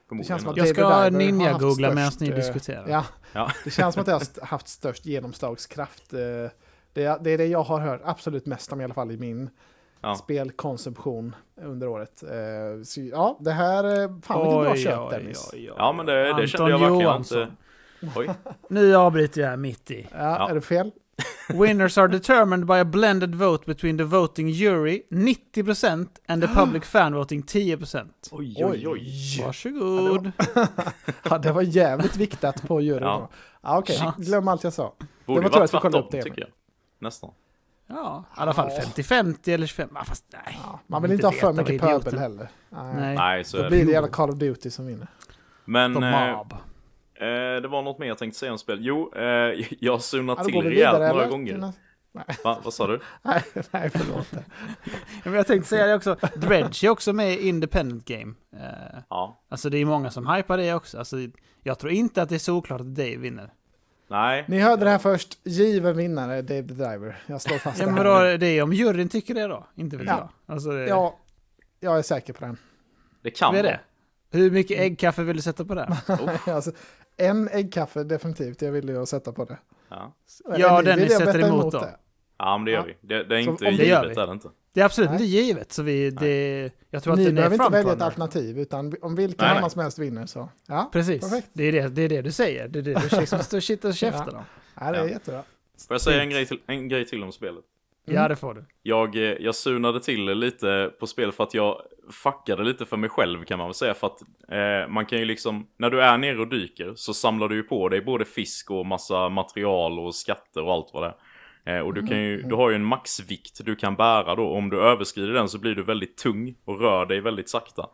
Det känns som att Jag ska ninja-googla medan ni eh, diskuterar. Ja, Ja. det känns som att det har haft störst genomslagskraft. eh, Det är, det är det jag har hört absolut mest om i alla fall i min Ja. spelkonsumtion under året. Eh, Så, ja, det här, fan vilket bra köp Dennis. Ja, men det, det Anton kände jag verkligen Johansson. inte... Oj. Nu avbryter jag mitt i. Ja, Ja. Är det fel? Winners are determined by a blended vote between the voting jury 90% and the public fan voting 10%. Oj, oj, oj. Varsågod. Ja, det var jävligt viktat på juryn. Ja. Ja. Ja, Okej, Ja. glöm allt jag sa. Borde var ju tur vara tvärtom, upp det, tycker jag. Nästan. Ja, i alla fall Ja. 50-50 eller 25. Ja, fast nej. Ja, man vill inte ha för mycket pöbel heller. Nej. Nej. Så Då blir det. det jävla Call of Duty som vinner. Men eh, mob. Eh, det var något mer jag tänkte säga om spel. Jo, eh, jag har Ja, då till rejält vidare några eller? gånger. Va, vad sa du? Nej, nej förlåt. Men jag tänkte säga det också. Dredge är också med i Independent Game. Eh, Ja. alltså det är många som hypar det också. Alltså, jag tror inte att det är såklart att Dave vinner. Nej. Ni hörde det här först. Given vinnare, Dave the Driver. Jag slår fast Ja, det men då, det är om juryn tycker det då. Inte vet Ja. jag. Alltså, det, Ja, jag är säker på den. Det kan är vara. det? Hur mycket äggkaffe vill du sätta på det? alltså, en äggkaffe definitivt, jag ville ju sätta på det. Ja. Eller Ja, ni vill jag sätter betta emot då. det. ja, men det gör Ja. vi. Det, det är Så inte om det gör givet, vi. är det inte. Det är absolut Nej. inte givet, så vi, det, jag tror att Ni den är behöver inte välja ett alternativ, utan om vilken annan som helst vinner så. Ja, Precis, Perfekt. det är det, det är det du säger. Det är det du liksom står och käftar om. ja det är Ja. jättebra. Får jag säga en grej, till, en grej till om spelet? Mm. Ja, det får du. Jag, eh, jag sunade till lite på spel för att jag fuckade lite för mig själv kan man väl säga. För att eh, man kan ju liksom, när du är nere och dyker så samlar du ju på dig både fisk och massa material och skatter och allt vad det är. Eh, och du, kan ju, du har ju en maxvikt du kan bära då. Om du överskrider den så blir du väldigt tung och rör dig väldigt sakta.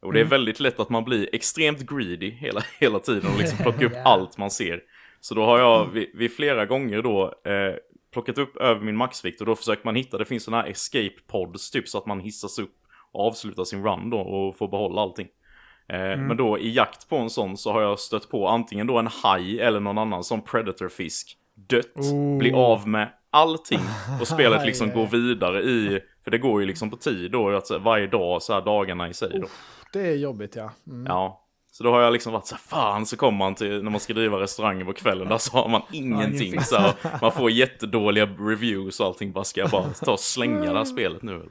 Och det är väldigt lätt att man blir extremt greedy hela, hela tiden och liksom plockar upp Ja. allt man ser. Så då har jag vid, vid flera gånger då eh, plockat upp över min maxvikt och då försöker man hitta, det finns sådana här escape pods typ så att man hissas upp och avslutar sin run då och får behålla allting. Eh, Men då i jakt på en sån så har jag stött på antingen då en haj eller någon annan som predatorfisk. Dött, Oh. bli av med allting och spelet liksom går vidare i, för det går ju liksom på tid då, att varje dag så här dagarna i sig då. Det är jobbigt ja. Mm. Ja. Så då har jag liksom varit så här, fan så kommer man till när man ska driva restauranger på kvällen, där så har man ingenting. ingen Så här, man får jättedåliga reviews och allting, bara ska jag bara ta och slänga det här spelet nu?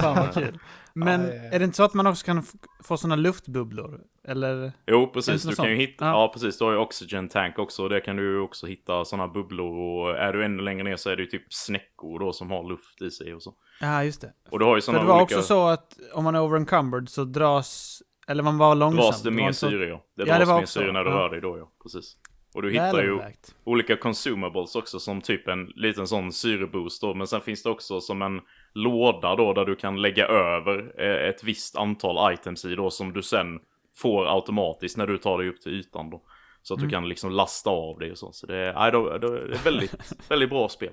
Fan vad kul. Men Ja, är det inte så att man också kan få sådana luftbubblor? Eller? Jo, precis. Du kan ju hitta, Ja. ja. precis. Du har ju Oxygen Tank också. Och där kan du ju också hitta sådana bubblor. Och är du ännu längre ner så är det ju typ snäckor då som har luft i sig och så. Ja, just det. Och du har ju För sådana det var olika... också så att om man är overencumbered så dras, eller man var långsam. dras det mer syre ja. Det Ja, dras det var mer också, syre när du ja. rör dig då ja. Precis. Och du hittar ju övervägt. olika consumables också som typ en liten sån syreboost då. Men sen finns det också som en låda då där du kan lägga över eh, ett visst antal items i då som du sen får automatiskt när du tar dig upp till ytan då. Så att du kan liksom lasta av dig och så. Så det är, nej, då, då, det är väldigt, väldigt bra spel.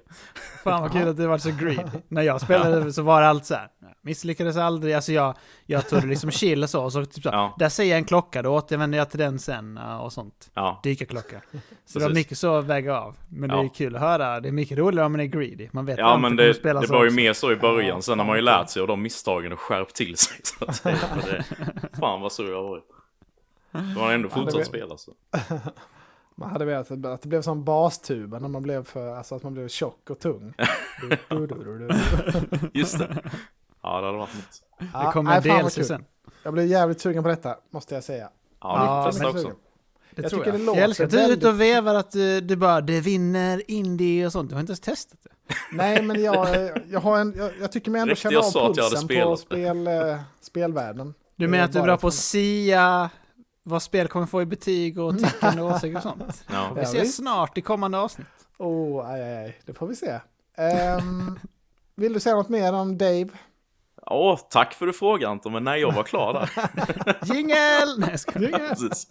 Fan vad kul att det var så greedy. När jag spelade så var det allt så här. Misslyckades aldrig. Alltså jag, jag tog det liksom chill och så. Och så typ så Ja. Där ser jag en klocka, då återvänder jag till den sen och sånt. Ja, Dykarklocka. Så det var Precis. mycket så att väga av. Men det är Ja. kul att höra. Det är mycket roligare om man är greedy. Man vet ja men det, spela det så var ju mer så i början. Sen har man ju lärt sig av de misstagen och skärpt till sig. Så att säga. Men det, fan vad sur jag har varit. Då har man ändå fortsatt spela så. Man hade velat att det blev som bastuba när man blev för, alltså att man blev tjock och tung. Du, du, du, du, du. Just det. Ja, det hade varit något. Ja, Det kommer en DLC sen. Jag blev jävligt sugen på detta, måste jag säga. Ja, Ja, testa också. Det Jag tror tycker jag. det låter jag älskar att du är ute och vevar att du, du bara, det vinner indie och sånt. Du har inte ens testat det. Nej, men jag, jag, har en, jag, jag tycker mig ändå Riktigt, känna av sa att jag hade pulsen på spel, eh, spelvärlden. Du menar är att du är bara bra på att sia vad spel kommer få i betyg och tickande åsikter och sånt? Ja. Vi Ja, ses snart i kommande avsnitt. Oh, aj, aj, aj. Det får vi se. Ehm, vill du säga något mer om Dave? Åh, tack för du frågade Anton, men nej, jag var klar där. Jingel! Nej, jag skojar. Precis.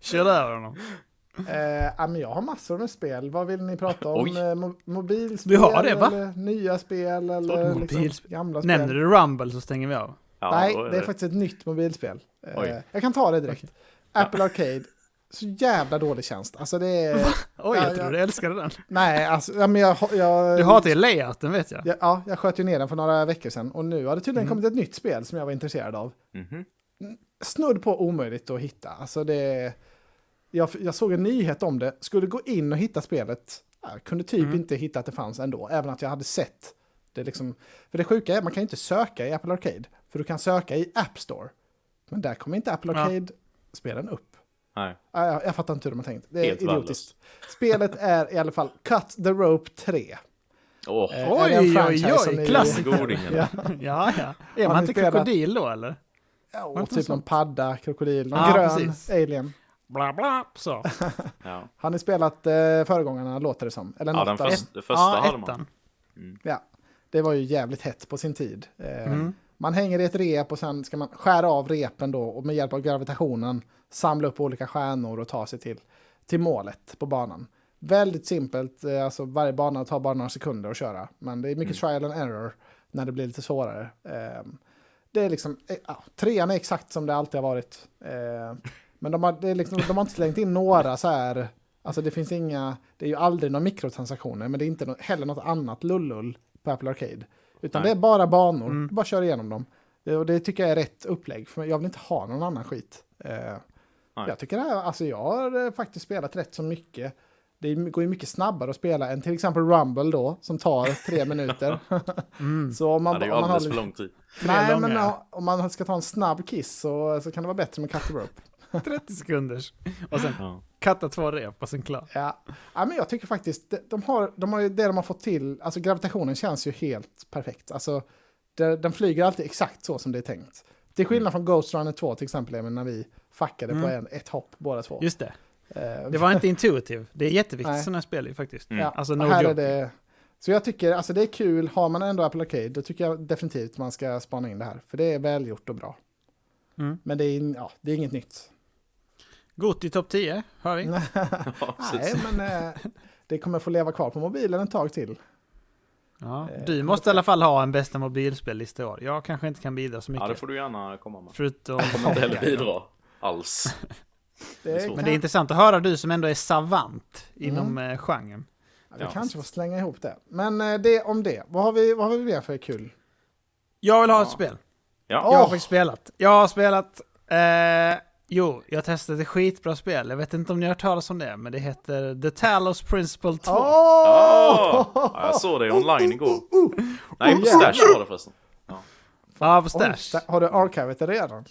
Kör över honom. Eh, ja, men jag har massor med spel. Vad vill ni prata om? Eh, mo- mobilspel? Du har det, va? Eller nya spel? Eller liksom gamla spel? Nämner du Rumble så stänger vi av. Ja, Nej, det är faktiskt ett nytt mobilspel. Eh, jag kan ta det direkt. Apple Arcade. så jävla dålig tjänst. Alltså det är... Oj, Ja, jag tror ja. du älskade den. Nej, alltså, ja, men jag... jag Du hatar ju layouten vet jag. Ja, ja, jag sköt ju ner den för några veckor sedan och nu har det tydligen Mm. kommit ett nytt spel som jag var intresserad av. Mhm. Snudd på omöjligt att hitta. Alltså det, jag, jag såg en nyhet om det, skulle gå in och hitta spelet, jag kunde typ Mm. inte hitta att det fanns ändå, även att jag hade sett det liksom. För det sjuka är, man kan inte söka i Apple Arcade, för du kan söka i App Store. Men där kommer inte Apple Ja. Arcade-spelen upp. Nej. Ja, Jag, jag fattar inte hur de har tänkt. Det är Helt idiotiskt. Spelet är i alla fall Cut the Rope 3. Åh, Eh, Oj, oj, oj, som ni- klassiker. godingen. Ja, Ja, ja. Är man inte spelat- krokodil då eller? Ja, och typ någon padda, krokodil, någon Ja, grön precis. alien. Bla bla, så. Ja, Har ni spelat eh, föregångarna låter det som? Eller ja den av- första, första ja, hade man. ettan. Ja, det var ju jävligt hett på sin tid. Eh, Mm. Man hänger i ett rep och sen ska man skära av repen då och med hjälp av gravitationen samla upp olika stjärnor och ta sig till, till målet på banan. Väldigt simpelt, eh, alltså varje bana tar bara några sekunder att köra. Men det är mycket trial and error när det blir lite svårare. Eh, det är liksom, eh, ja, trean är exakt som det alltid har varit. Eh, men de har, liksom, de har inte slängt in några så här, alltså det finns inga, det är ju aldrig några mikrotransaktioner, men det är inte heller något annat lullull på Apple Arcade. Utan Nej. det är bara banor, Mm. bara kör igenom dem. Det, och det tycker jag är rätt upplägg, för jag vill inte ha någon annan skit. Eh, jag tycker det här, alltså jag har eh, faktiskt spelat rätt så mycket. Det går ju mycket snabbare att spela än till exempel Rumble då, som tar tre minuter. Mm. så om man, Ja, det är ju om man har alldeles lite- för lång tid. Nej, men om man ska ta en snabb kiss så, så kan det vara bättre med cut the rope. 30 sekunders. Och sen Ja. katta två rep och sen klar. Ja. ja, men jag tycker faktiskt, de, har, de har ju det de har fått till, alltså gravitationen känns ju helt perfekt. Alltså, det, den flyger alltid exakt så som det är tänkt. Till skillnad från Ghost Runner 2 till exempel, när vi fuckade på Mm. en, ett hopp båda två. Just det. Eh, Det var inte intuitive. Det är jätteviktigt sådana här spel faktiskt. Mm. ja, Alltså no här är joke. det, så jag tycker, alltså det är kul, har man ändå Apple Arcade, då tycker jag definitivt man ska spana in det här. För det är välgjort och bra. Mm. Men det är, ja, det är inget nytt. Gott i topp 10, hör vi. Ja, Nej, men eh, det kommer få leva kvar på mobilen ett tag till. Ja. Eh, Du måste i alla fall ha en bästa mobilspellista i år. Jag kanske inte kan bidra så mycket. Ja, det får du gärna komma med. Förutom... Jag kommer inte heller bidra alls. Det är svårt. Men det är intressant att höra du som ändå är savant Mm. inom eh, genren. Ja, vi Ja. kanske får slänga ihop det. Men eh, det om det. Vad har vi, vad har vi mer för kul? Jag vill ha Ja. ett spel. Ja, Jag har faktiskt spelat. Jag har spelat... Eh, jo, jag testade ett skitbra spel. Jag vet inte om ni har hört talas om det, men det heter The Talos Principle 2. Åh! Ja, jag såg det online igår. Nej, på Oh. Stash var det förresten. Ja, på Oj, Stash. sta- har du arkivet det redan?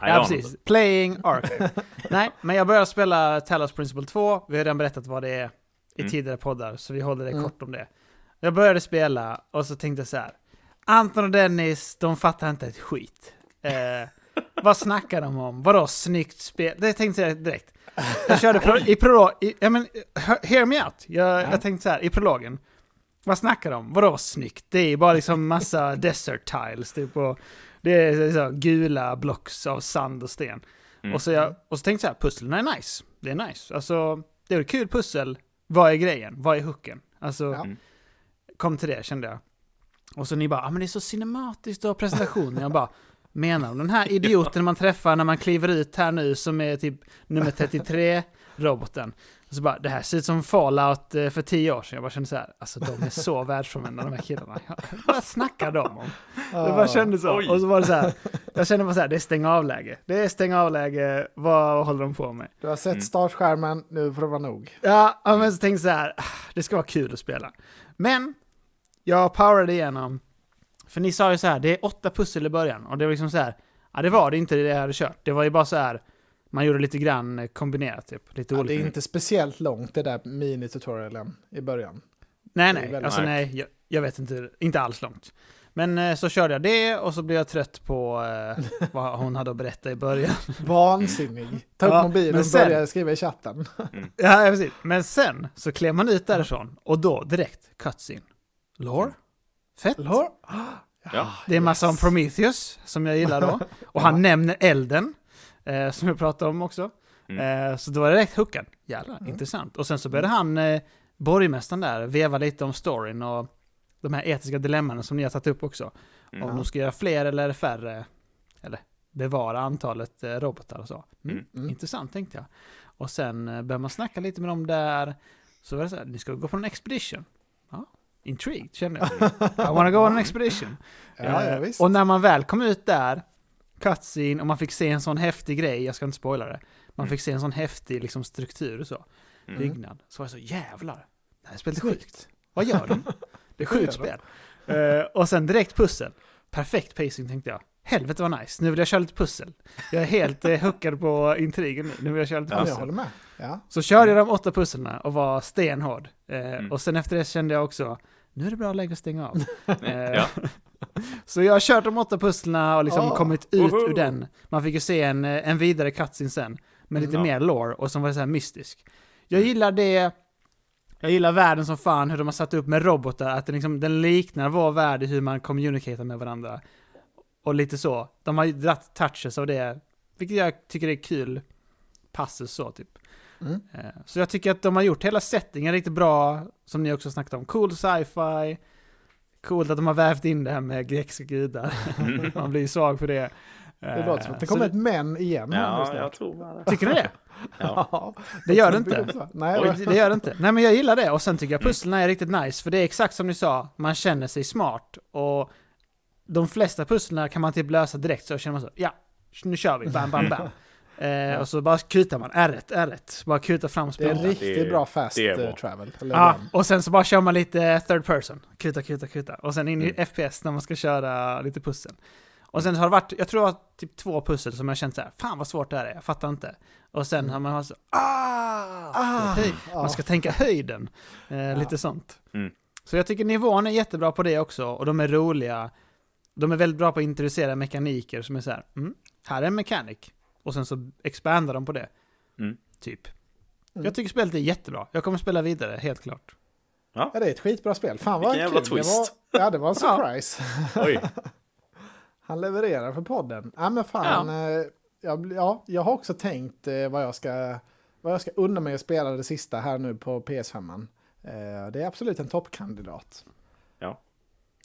Ja, precis. inte. Playing Archive. Nej, men jag började spela Talos Principle 2. Vi har redan berättat vad det är i Mm. tidigare poddar, så vi håller det Mm. kort om det. Jag började spela och så tänkte jag så här. Anton och Dennis, de fattar inte ett skit. Eh, vad snackar de om? Vadå snyggt spel? Det tänkte jag direkt. Jag körde pro i prolog... I, ja, men, he- hear me out. Jag, Ja. jag tänkte så här, i prologen. Vad snackar de om? Vadå snyggt? Det är bara liksom massa desert tiles, typ. Och det är så gula blocks av sand och sten. Mm. Och, så jag, och så tänkte jag så här, pusslen är nice. Det är nice. Alltså, det är ett kul pussel. Vad är grejen? Vad är hooken? Alltså, Ja. Mm. kom till det kände jag. Och så ni bara, ah, men det är så cinematiskt och presentationen. Jag bara, menar de den här idioten man träffar när man kliver ut här nu som är typ nummer 33 roboten. Och så bara, det här ser ut som Fallout eh, för tio år sedan. Jag bara kände så här, alltså de är så världsfrånvända de här killarna. Vad snackar de om? Det bara kändes så. Oj. Och så var det så här, jag kände bara så här, det är stäng av-läge. Det är stäng av-läge, vad håller de på med? Du har sett Mm. startskärmen, nu får det vara nog. Ja, ja, men så tänkte jag så här, ah, det ska vara kul att spela. Men, jag powerade igenom. För ni sa ju så här, det är åtta pussel i början. Och det var liksom så här, ja det var det inte det jag hade kört. Det var ju bara så här, man gjorde lite grann eh, kombinerat typ. Lite Ja, olika. det är inte speciellt långt det där mini-tutorialen i början. nej, nej, alltså nej, jag, jag vet inte, inte alls långt. Men eh, så körde jag det och så blev jag trött på eh, vad hon hade att berätta i början. Vansinnig. Ta upp Ja, mobilen och börja skriva i chatten. Ja, precis. Men sen så klev man ut därifrån och då direkt cutscene. Lore? Fett. Lår? Ja. Det är en massa om Prometheus, som jag gillar då. Och han nämner elden, eh, som jag pratade om också. Mm. Eh, så då var det direkt hooken. Jävlar, Mm. intressant. Och sen så började han, eh, borgmästaren där, veva lite om storyn och de här etiska dilemmana som ni har tagit upp också. Mm. Om de ska göra fler eller färre, eller bevara antalet eh, robotar och så. Mm. Mm. Intressant tänkte jag. Och sen eh, började man snacka lite med dem där. Så var det så här, ni ska gå på en expedition. Ja, intrigued kände jag. I wanna go on an expedition. Ja, ja, Eh, visst. Och när man väl kom ut där, cutscene, och man fick se en sån häftig grej, jag ska inte spoila det. Man Mm. fick se en sån häftig liksom, struktur och så, Mm. byggnad. Så var jag så jävlar, det här spelet är Snyggt. sjukt. Vad gör de? Det är sjukt spel. Eh, och sen direkt pussel. Perfekt pacing tänkte jag. Helvete vad nice, nu vill jag köra lite pussel. Jag är helt uh, hookad på intrigen nu, nu vill jag köra lite Ja, jag pussel. håller med. Ja. Så körde jag de åtta pusslerna och var stenhård. Eh, Mm. Och sen efter det kände jag också, nu är det bra läge att stänga av. Eh, Ja. Så jag har kört de åtta pusslerna och liksom Ah. kommit ut Woho! ur den. Man fick ju se en, eh, en vidare cutscene sen, med lite Mm. mer lore och som var så här mystisk. Jag gillar det, jag gillar världen som fan, hur de har satt upp med robotar, att den, liksom, den liknar vår värld i hur man communicatar med varandra. Och lite så. De har ju dratt touches av det, vilket jag tycker är kul. Passes så typ. Mm. Eh, Så jag tycker att de har gjort hela settingen riktigt bra, som ni också snackat om. Cool sci-fi. Coolt att de har vävt in det här med grekiska gudar. Man blir ju svag för det. Det låter som att det Så kommer ett men igen Ja, jag tror det. Tycker ni det? Ja. Det gör det inte. Nej, Oj, det gör det inte. Nej men jag gillar det och sen tycker jag Mm. pusslen är riktigt nice för det är exakt som ni sa, man känner sig smart och de flesta pusslen kan man typ lösa direkt så känner man så, ja, nu kör vi, bam bam bam. Eh, och så bara kutar man, R1, R1, bara kuta fram det är spolen. riktigt det är- bra fast det är bra. eh, travel. Ja, och sen så bara kör man lite third person. Kuta, kuta, kuta. Och sen in i Mm. FPS när man ska köra lite pussel. Och sen har det varit, jag tror var typ två pussel som jag känt så här, fan vad svårt det här är, jag fattar inte. Och sen har man så, ah! Ah, höj. ja. Man ska tänka höjden. Eh, Lite sånt. Mm. Så jag tycker nivån är jättebra på det också, och de är roliga. De är väldigt bra på att introducera mekaniker som är så här, mm, här är en mechanic. Och sen så expandar de på det. Mm. Typ. Mm. Jag tycker spelet är jättebra. Jag kommer spela vidare, helt klart. Ja, det är ett skitbra spel. Fan vad Vilken jävla kul. Det twist. var, ja, det var en surprise. Oj. Han levererar för podden. Ja, men fan. Ja. Jag, blir- ja, jag har också tänkt eh, vad jag ska vad jag ska unna mig att spela det sista här nu på PS5. Eh, det är absolut en toppkandidat.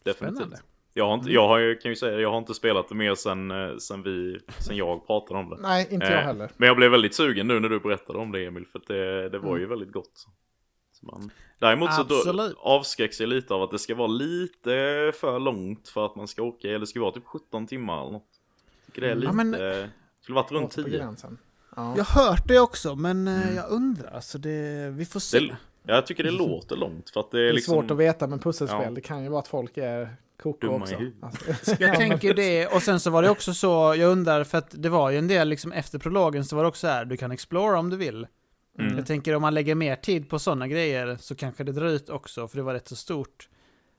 Definitivt. Spännande. Jag har inte, jag har kan ju säga, jag har inte spelat det mer sen, eh, sen vi, sen jag pratade om det. Nej, inte jag Eh, heller. Men jag blev väldigt sugen nu när du berättade om det Emil, för det, det var Mm. ju väldigt gott. Så man, däremot så då, avskräcks jag lite av att det ska vara lite för långt för att man ska åka, eller det ska vara typ 17 timmar eller något. Jag tycker det är Mm. lite, Ja, men- skulle varit runt Låter på 10. gränsen. Ja. Jag har hört det också, men eh, Mm. jag undrar. Alltså det, vi får se. Det, jag tycker det låter långt för att det är, Det är liksom... svårt att veta med pusselspel. Ja. Det kan ju vara att folk är koko Dumma också. Alltså, Jag tänker det, och sen så var det också så, jag undrar, för att det var ju en del liksom efter prologen så var det också här, du kan explora om du vill. Mm. Jag tänker om man lägger mer tid på sådana grejer så kanske det drar ut också, för det var rätt så stort.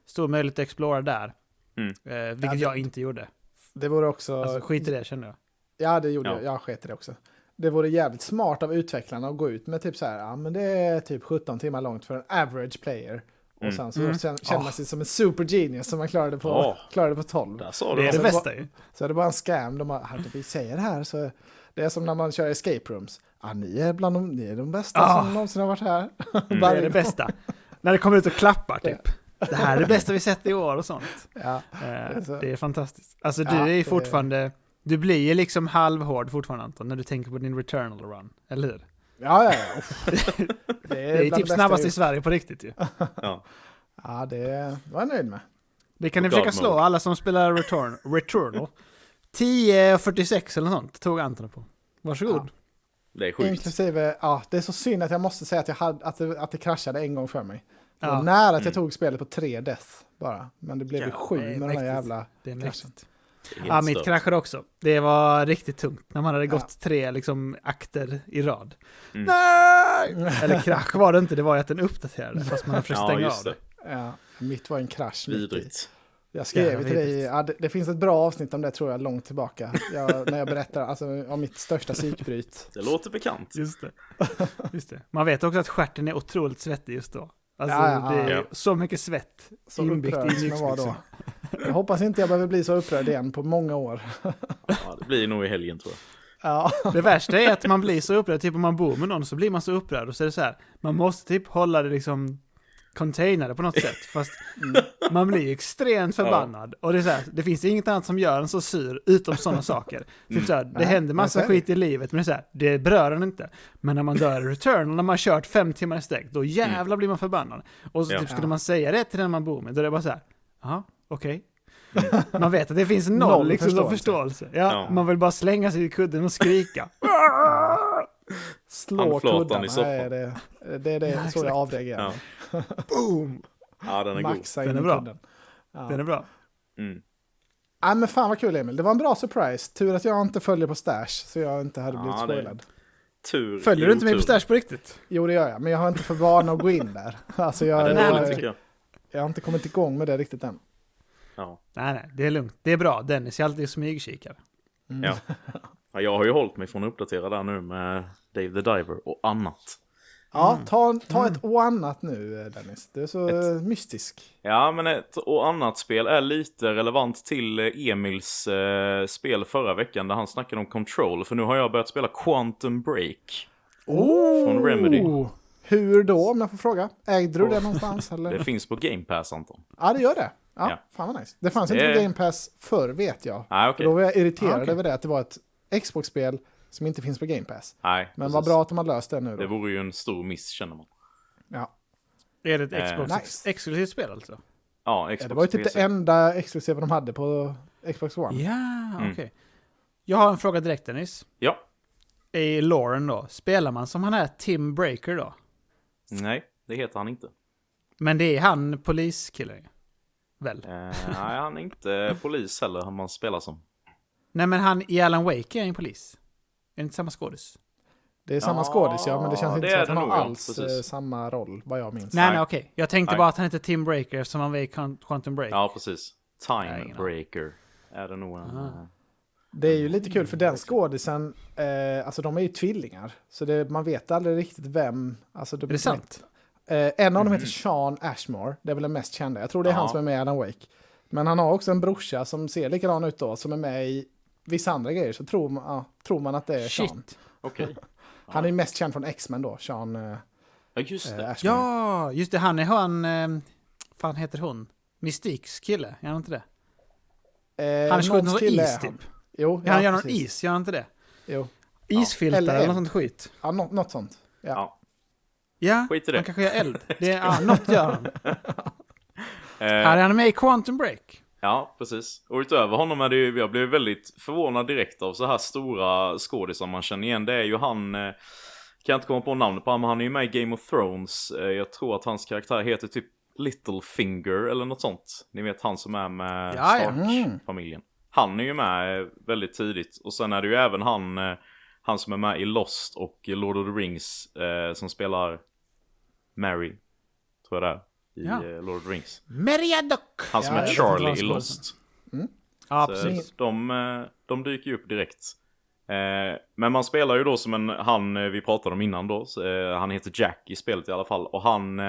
Stor möjlighet att explora där. Mm. Eh, vilket Ja, jag inte gjorde. det vore också... Alltså skit i det kände jag. Ja, det gjorde Ja. jag. Jag sket i det också. Det vore jävligt smart av utvecklarna att gå ut med typ så här, ja men det är typ 17 timmar långt för en average player. Och Mm. sen så Mm. känner man sig som en super genius som man klarade på, Ja. klarade på 12. Där sa Det är det så bästa ju. Så är det bara en scam. De "Hörde vi säger det här så det är som när man kör escape rooms. Ja, ni är bland de, ni är de bästa Ah. som någonsin har varit här. Det Varje är det bästa. När det kommer ut och klappar typ. Det här är det bästa vi sett i år och sånt. Ja, Eh, är så. det är fantastiskt. Alltså du Ja, är ju det- fortfarande, du blir ju liksom halvhård fortfarande Anton, när du tänker på din returnal run. Eller hur? Ja, ja. ja. Det Det är ju bland typ snabbast i. Sverige på riktigt ju. Ja. Ja, det var jag nöjd med. Det kan ni God försöka mode. slå, alla som spelar return, returnal. 10.46 eller något tog Anton på. Varsågod. Det är sjukt. Inklusive, ja, det är så synd att jag måste säga att, jag hade, att, det, att det kraschade en gång för mig. Det var Ja. nära att jag Mm. tog spelet på tre death bara. Men det blev ju Ja, sju det är med den där jävla... Det är Kraschen. Ja, mitt stört. kraschade också. Det var riktigt tungt när man hade Ja. gått tre liksom, akter i rad. Mm. Nej! Eller krasch var det inte, det var ju att den uppdaterade fast man hade försökt Ja, stänga just av det. Ja, mitt var en krasch. Vidrigt. Jag skrev ju till dig, ja, det, det finns ett bra avsnitt om det tror jag långt tillbaka. Jag, när jag berättar alltså, om mitt största psykbryt. Det låter bekant. Just det. Just det. Man vet också att stjärten är otroligt svettig just då. Alltså Ja, ja, det är ja. så mycket svett Så inbyggt i som jag hoppas inte jag behöver bli så upprörd igen på många år. Ja, det blir nog i helgen tror jag. Ja, Det värsta är att man blir så upprörd, typ om man bor med någon så blir man så upprörd och så är det så här, man måste typ hålla det liksom containade på något sätt. Fast man blir extremt förbannad. Och det är så här, det finns inget annat som gör en så sur, utom sådana saker. Typ så här, det händer massa men så är skit i livet, men det, är så här, det berör en inte. Men när man dör i return, och när man har kört fem timmar i sträck, då jävlar blir man förbannad. Och så Ja. typ, skulle Ja. man säga det till den man bor med, då är det bara så här, ja, okej. Man vet att det finns noll, Noll liksom, förståelse. förståelse. Ja, Ja. Man vill bara slänga sig i kudden och skrika. Slå kuddarna i soffan. är det. Det är det Ja, så exakt. jag avreagerar. Ja. Boom! ja, den är god. Maxa Den in är bra. kudden. Ja. Den är bra. Mm. Nej men fan vad kul Emil, det var en bra surprise. Tur att jag inte följer på Stash så jag inte hade blivit Ja, spoilad. Tur Följer du inte mig på. Stash på riktigt? Jo det gör jag, men jag har inte för vana att gå in där. Alltså Ja, jag, det är Nej, dåligt men- tycker jag. jag har inte kommit igång med det riktigt än. Ja. Nej, nej, det är lugnt. Det är bra. Dennis är alltid smygkikare. Mm. Ja. ja, jag har ju hållit mig från att uppdatera där nu med Dave the Diver och annat. Ja, ta, ta ett och annat nu eh, Dennis. Du är så eh, mystisk. Ja, men ett och annat spel är lite relevant till eh, Emils eh, spel förra veckan där han snackade om Control. För nu har jag börjat spela Quantum Break. Oh! Från Remedy. Hur då om jag får fråga? Ägde du det någonstans eller? Det finns på Game Pass Anton. Ja det gör det. Ja, Ja. fan vad nice. Det fanns Det inte på Game Pass förr vet jag. För okej. Då var jag irriterad Ah, okej. över det, att det var ett Xbox-spel som inte finns på Game Pass. Nej, Men vad bra att de har löst det nu Det då. vore ju en stor miss känner man. Ja. Är det ett Eh, Xbox nice. exklusivt spel alltså? Ja, Ja, Xbox det var ju typ PC. det enda exklusiva de hade på Xbox One. Ja, Mm. okej. Jag har en fråga direkt Dennis. Ja. I Lauren då, spelar man som han är Tim Breaker då? Nej, det heter han inte. Men det är han poliskillen Väl? Eh, nej, han är inte polis heller, han man spelar som. Nej men han i Alan Wake är en polis. Är det inte samma skådis? Det är samma Ja, skådis ja, men det känns inte det som är att han har alls Precis. eh, samma roll, vad jag minns. Nej, Nej. okej. Jag tänkte Nej. bara att han heter Tim Breaker eftersom han var i Quant- Quantum Break. Ja, precis. Time Breaker är det nog en... Ah. eh, Det är ju lite kul för den skådisen, eh, alltså de är ju tvillingar. Så det, man vet aldrig riktigt vem. Alltså, Är det sant? Eh, en av dem Mhm. heter Sean Ashmore, det är väl den mest kända. Jag tror det är han Ja. som är med i Alan Wake. Men han har också en brorsa som ser likadan ut då, som är med i vissa andra grejer. Så tror man, ja, tror man att det är Sean. Shit. Okej. Han är ju mest känd från X-Men då, Sean eh, Ja, just det. Ashmore. Ja, just det. Han är han... Eh, fan heter hon? Mystiks kille, gör han inte det? Eh, Han skjuter någons någon kille is är han. typ. Jo, Ja, han gör någon is, gör han inte det? Jo. Isfiltar Eller eller, eld. något sånt skit. Ja, nå- något sånt. Ja. Ja. Skit i det. han kanske gör eld. Det är, ja, något gör han. Eh, Här är han med i Quantum Break. Ja, precis. Och utöver honom är det ju, jag blev väldigt förvånad direkt av så här stora skådisar man känner igen. Det är ju han, eh, kan jag inte komma på namnet på honom, men han är ju med i Game of Thrones. Eh, jag tror att hans karaktär heter typ Littlefinger eller något sånt. Ni vet han som är med. Stark-familjen. Han är ju med väldigt tidigt. Och sen är det ju även han, han som är med i Lost och Lord of the Rings som spelar Mary. Tror jag det är. I Ja. eh, Lord of the Rings. Meriadoc! Han som Ja, är Charlie i Lost. Ja, Så precis. de, eh, de dyker ju upp direkt. Eh, Men man spelar ju då som en, han vi pratade om innan då, han heter Jack i spelet i alla fall. Och han,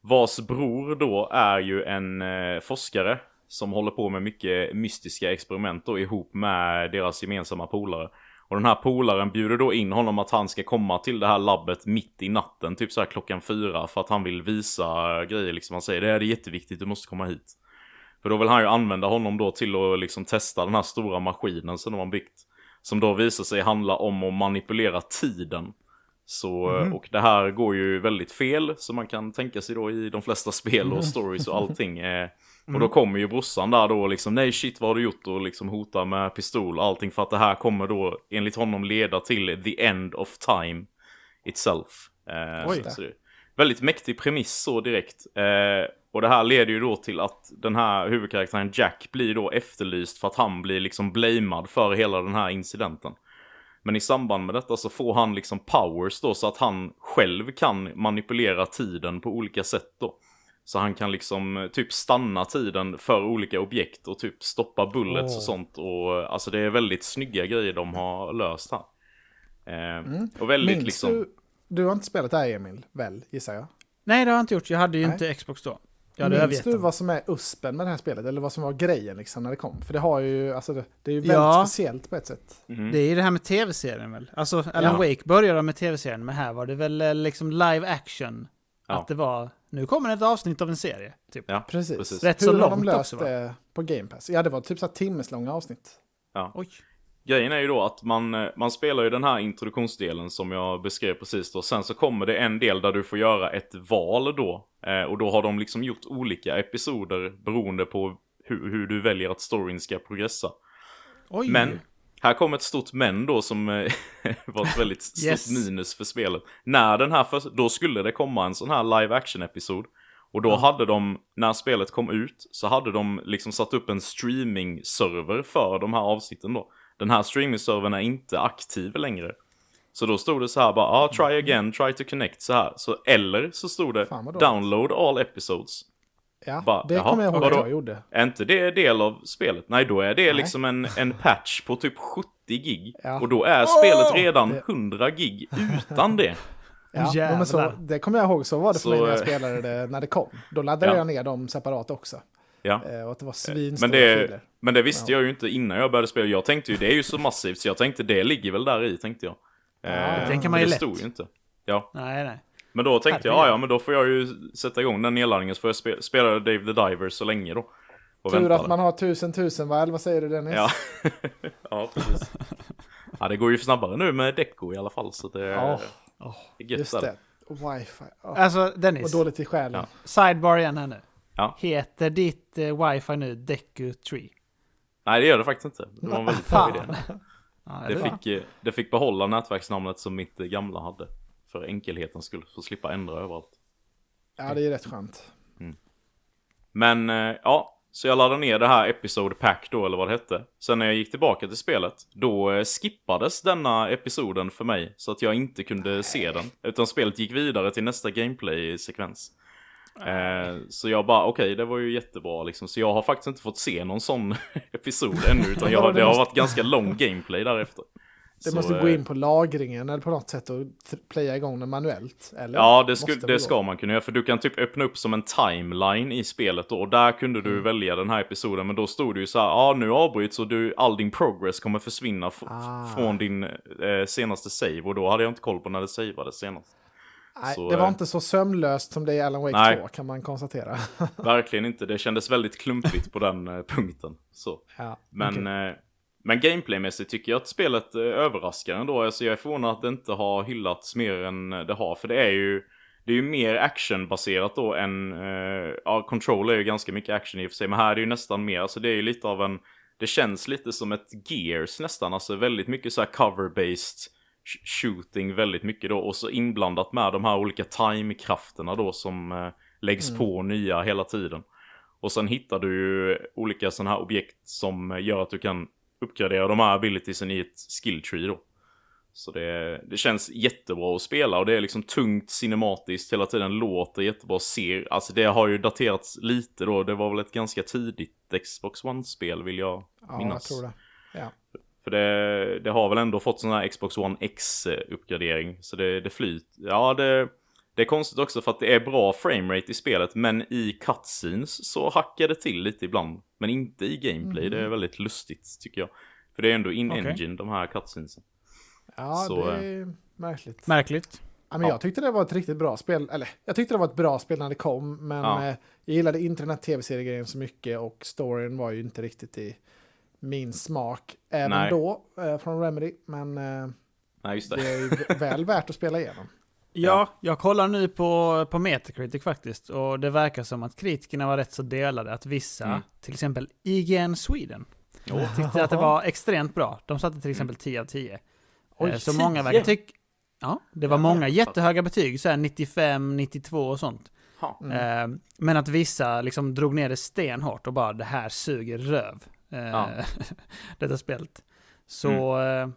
vars bror då är ju en forskare som håller på med mycket mystiska experiment då ihop med deras gemensamma polare. Och den här polaren bjuder då in honom att han ska komma till det här labbet mitt i natten, typ så här klockan fyra, för att han vill visa grejer liksom. Han säger det är jätteviktigt, du måste komma hit. För då vill han ju använda honom då till att liksom testa den här stora maskinen som de har byggt. Som då visar sig handla om att manipulera tiden. Så, och det här går ju väldigt fel, som man kan tänka sig då i de flesta spel och stories och allting. Eh, och då kommer ju brorsan där då liksom, nej shit vad har du gjort? Och liksom hotar med pistol och allting för att det här kommer då enligt honom leda till the end of time itself. Eh, Oj. så, det väldigt mäktig premiss så direkt. Eh, och det här leder ju då till att den här huvudkaraktären Jack blir då efterlyst för att han blir liksom blamad för hela den här incidenten. Men i samband med detta så får han liksom powers då så att han själv kan manipulera tiden på olika sätt då. Så han kan liksom eh, typ stanna tiden för olika objekt och typ stoppa bullets Åh. och sånt. Och eh, alltså det är väldigt snygga grejer de har löst här. Eh, Mm. Och väldigt Minns liksom... du, du har inte spelat det här Emil, väl, gissar jag? Nej, det har jag inte gjort. Jag hade ju Nej. inte Xbox då. Jag Minns du vad som är uspen med det här spelet? Eller vad som var grejen liksom när det kom? För det har ju, alltså det, det är ju väldigt Ja. speciellt på ett sätt. Mhm. Det är ju det här med tv-serien väl? Alltså, Alan Ja. Wake började med tv-serien, men här var det väl eh, liksom live action. Ja. Att det var, nu kommer ett avsnitt av en serie. Typ. Ja, Precis. precis. Rätt Hur så har de långt löst också, va? det på Game Pass? Ja, det var typ så timmeslånga avsnitt. Oj. Grejen är ju då att man, eh, man spelar ju den här introduktionsdelen som jag beskrev precis då. Sen så kommer det en del där du får göra ett val då. Eh, och då har de liksom gjort olika episoder beroende på hur, hur du väljer att storyn ska progressa. Oj. Men, här kommer ett stort men då som eh, var ett väldigt stort Yes. minus för spelet. När den här för, då skulle det komma en sån här live action episod. Och då hade de, när spelet kom ut, så hade de liksom satt upp en streaming-server för de här avsnitten då. Den här streaming-servern är inte aktiv längre. Så då stod det så här bara, ah, try again, try to connect så här. Så, eller så stod det, download all episodes. Ja, Bara, det kommer jag ihåg att jag gjorde. Är inte det del av spelet? Nej, då är det Nej. liksom en, en patch på typ 70 gig. Ja. Och då är spelet redan Det- 100 gig utan det. Ja, Jävlar. men så, det kommer jag ihåg, så var det för Så, mig när jag eh, spelade det när det kom. Då laddade Ja. jag ner dem separat också. Ja. Eh, och att det var svinstora Men det, filer. men det visste jag ju inte innan jag började spela. Jag tänkte ju, det är ju så massivt, så jag tänkte det ligger väl där i, tänkte jag. Eh, det tänker man ju det lätt. stod ju inte. Ja, Nej, nej. Men då tänkte jag, ja, ja men då får jag ju sätta igång den nedladdningen så får jag spe, spela Dave the Diver så länge då. Och Tur väntade. att man har tusen tusen väl, vad säger du Dennis? Ja. ja, precis. Ja, det går ju snabbare nu med Deco i alla fall, så det Ja, det är gött just där. det. Wifi. Oh, Alltså Dennis, dåligt i själen. Ja. sidebar igen här nu. Ja. Heter ditt eh, wifi nu Deku 3? Nej, det gör det faktiskt inte. Det var en väldigt bra idé. Ja, Det det fick, eh, det fick behålla nätverksnamnet som mitt eh, gamla hade. För enkelhetens skull, för att slippa ändra överallt. Ja, det är rätt skönt. Men eh, ja, så jag laddade ner det här Episode Pack då, eller vad det hette. Sen när jag gick tillbaka till spelet, då eh, skippades denna episoden för mig. Så att jag inte kunde se den. Utan spelet gick vidare till nästa gameplay-sekvens. Eh, så jag bara, okej, det var ju jättebra liksom. Så jag har faktiskt inte fått se någon sån episod ännu. Utan jag, det har varit ganska lång gameplay därefter. Det Så, måste eh, gå in på lagringen eller på något sätt och playa igång den manuellt. Eller? Ja, det, sku, det ska man kunna göra. För du kan typ öppna upp som en timeline i spelet då. Och där kunde Mm. du välja den här episoden. Men då stod det ju så här, ja nu avbryts och du, all din progress kommer försvinna Ah. från din eh, senaste save. Och då hade jag inte koll på när det savades senast. Nej, så, det var eh, inte så sömlöst som det är i Alan Wake Nej. 2 kan man konstatera. Verkligen inte. Det kändes väldigt klumpigt på den eh, punkten. Så. ja, Men, okej. eh, men gameplaymässigt tycker jag att spelet eh, överraskar ändå. Alltså jag är förvånad att det inte har hyllats mer än det har. För det är ju, det är ju mer actionbaserat då än, eh, ja Control är ju ganska mycket action i och för sig. Men här är det ju nästan mer, alltså det är ju lite av en, det känns lite som ett Gears nästan. Alltså väldigt mycket så här cover-based sh- shooting väldigt mycket då. Och så inblandat med de här olika time-krafterna då som eh, läggs på nya hela tiden. Och sen hittar du ju olika sådana här objekt som gör att du kan uppgradera de här abilitiesen i ett skill tree då. Så det, det känns jättebra att spela och det är liksom tungt cinematiskt hela tiden, låter jättebra, ser, alltså det har ju daterats lite då, det var väl ett ganska tidigt Xbox One-spel vill jag ja, jag minnas. tror det. Ja. För det, det har väl ändå fått sån här Xbox One X-uppgradering. Så det, det flyt. Ja, det, det är konstigt också för att det är bra framerate i spelet. Men i cutscenes så hackar det till lite ibland. Men inte i gameplay. Det är väldigt lustigt tycker jag. För det är ändå in-engine de här cutscenesen. Ja, Så, det är märkligt. Märkligt. Ja, men Jag tyckte det var ett riktigt bra spel. Eller, jag tyckte det var ett bra spel när det kom. Men Ja. eh, jag gillade internet tv-seriegrejen så mycket och storyn var ju inte riktigt i min smak. Även Nej. då, eh, från Remedy. Men eh, Nej, just det det. är ju väl värt att spela igenom. Ja, jag kollar nu på, på Metacritic faktiskt. Och det verkar som att kritikerna var rätt så delade. Att vissa, Mm. till exempel IGN Sweden, tyckte att det var extremt bra. De satte till exempel 10 av 10. Oj, Eh, så 10? många verkar tycka... Ja, det var många jättehöga betyg, så här 95, 92 och sånt. Mm. Eh, men att vissa liksom drog ner det stenhårt och bara det här suger röv. Eh, Ja. detta spelet. Så eh,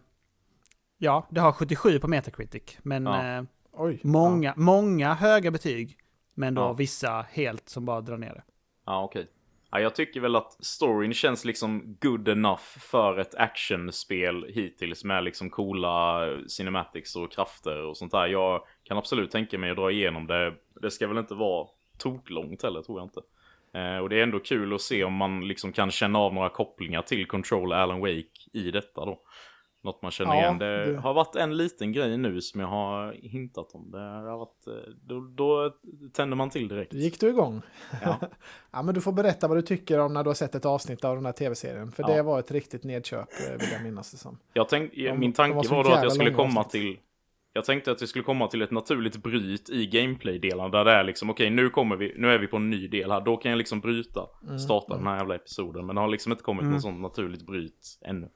ja, det har 77 på Metacritic. Men Ja. Oj. många, många höga betyg. Men då Ja. vissa helt som bara drar ner det. Ja, okej. Ja, jag tycker väl att storyn känns liksom good enough för ett actionspel hittills med liksom coola cinematics och krafter och sånt där. Jag kan absolut tänka mig att dra igenom det. Det ska väl inte vara toklångt heller, tror jag inte. Eh, och det är ändå kul att se om man liksom kan känna av några kopplingar till Control Alan Wake i detta då. Något man känner Ja, igen. Det, det- har varit en liten grej nu som jag har hintat om. Det har varit, eh, då, då tänder man till direkt. Gick du igång? Ja. ja, men du får berätta vad du tycker om när du har sett ett avsnitt av den här tv-serien. För Ja. det var ett riktigt nedköp, eh, vill jag minnas det som. Jag tänk, De- min tanke var var då att jag skulle komma avsnitt. till jag tänkte att vi skulle komma till ett naturligt bryt i gameplay-delen där det är liksom okej nu kommer vi, nu är vi på en ny del här, då kan jag liksom bryta, Mm, starta den här jävla episoden. Men det har liksom inte kommit Mm. något sånt naturligt bryt ännu.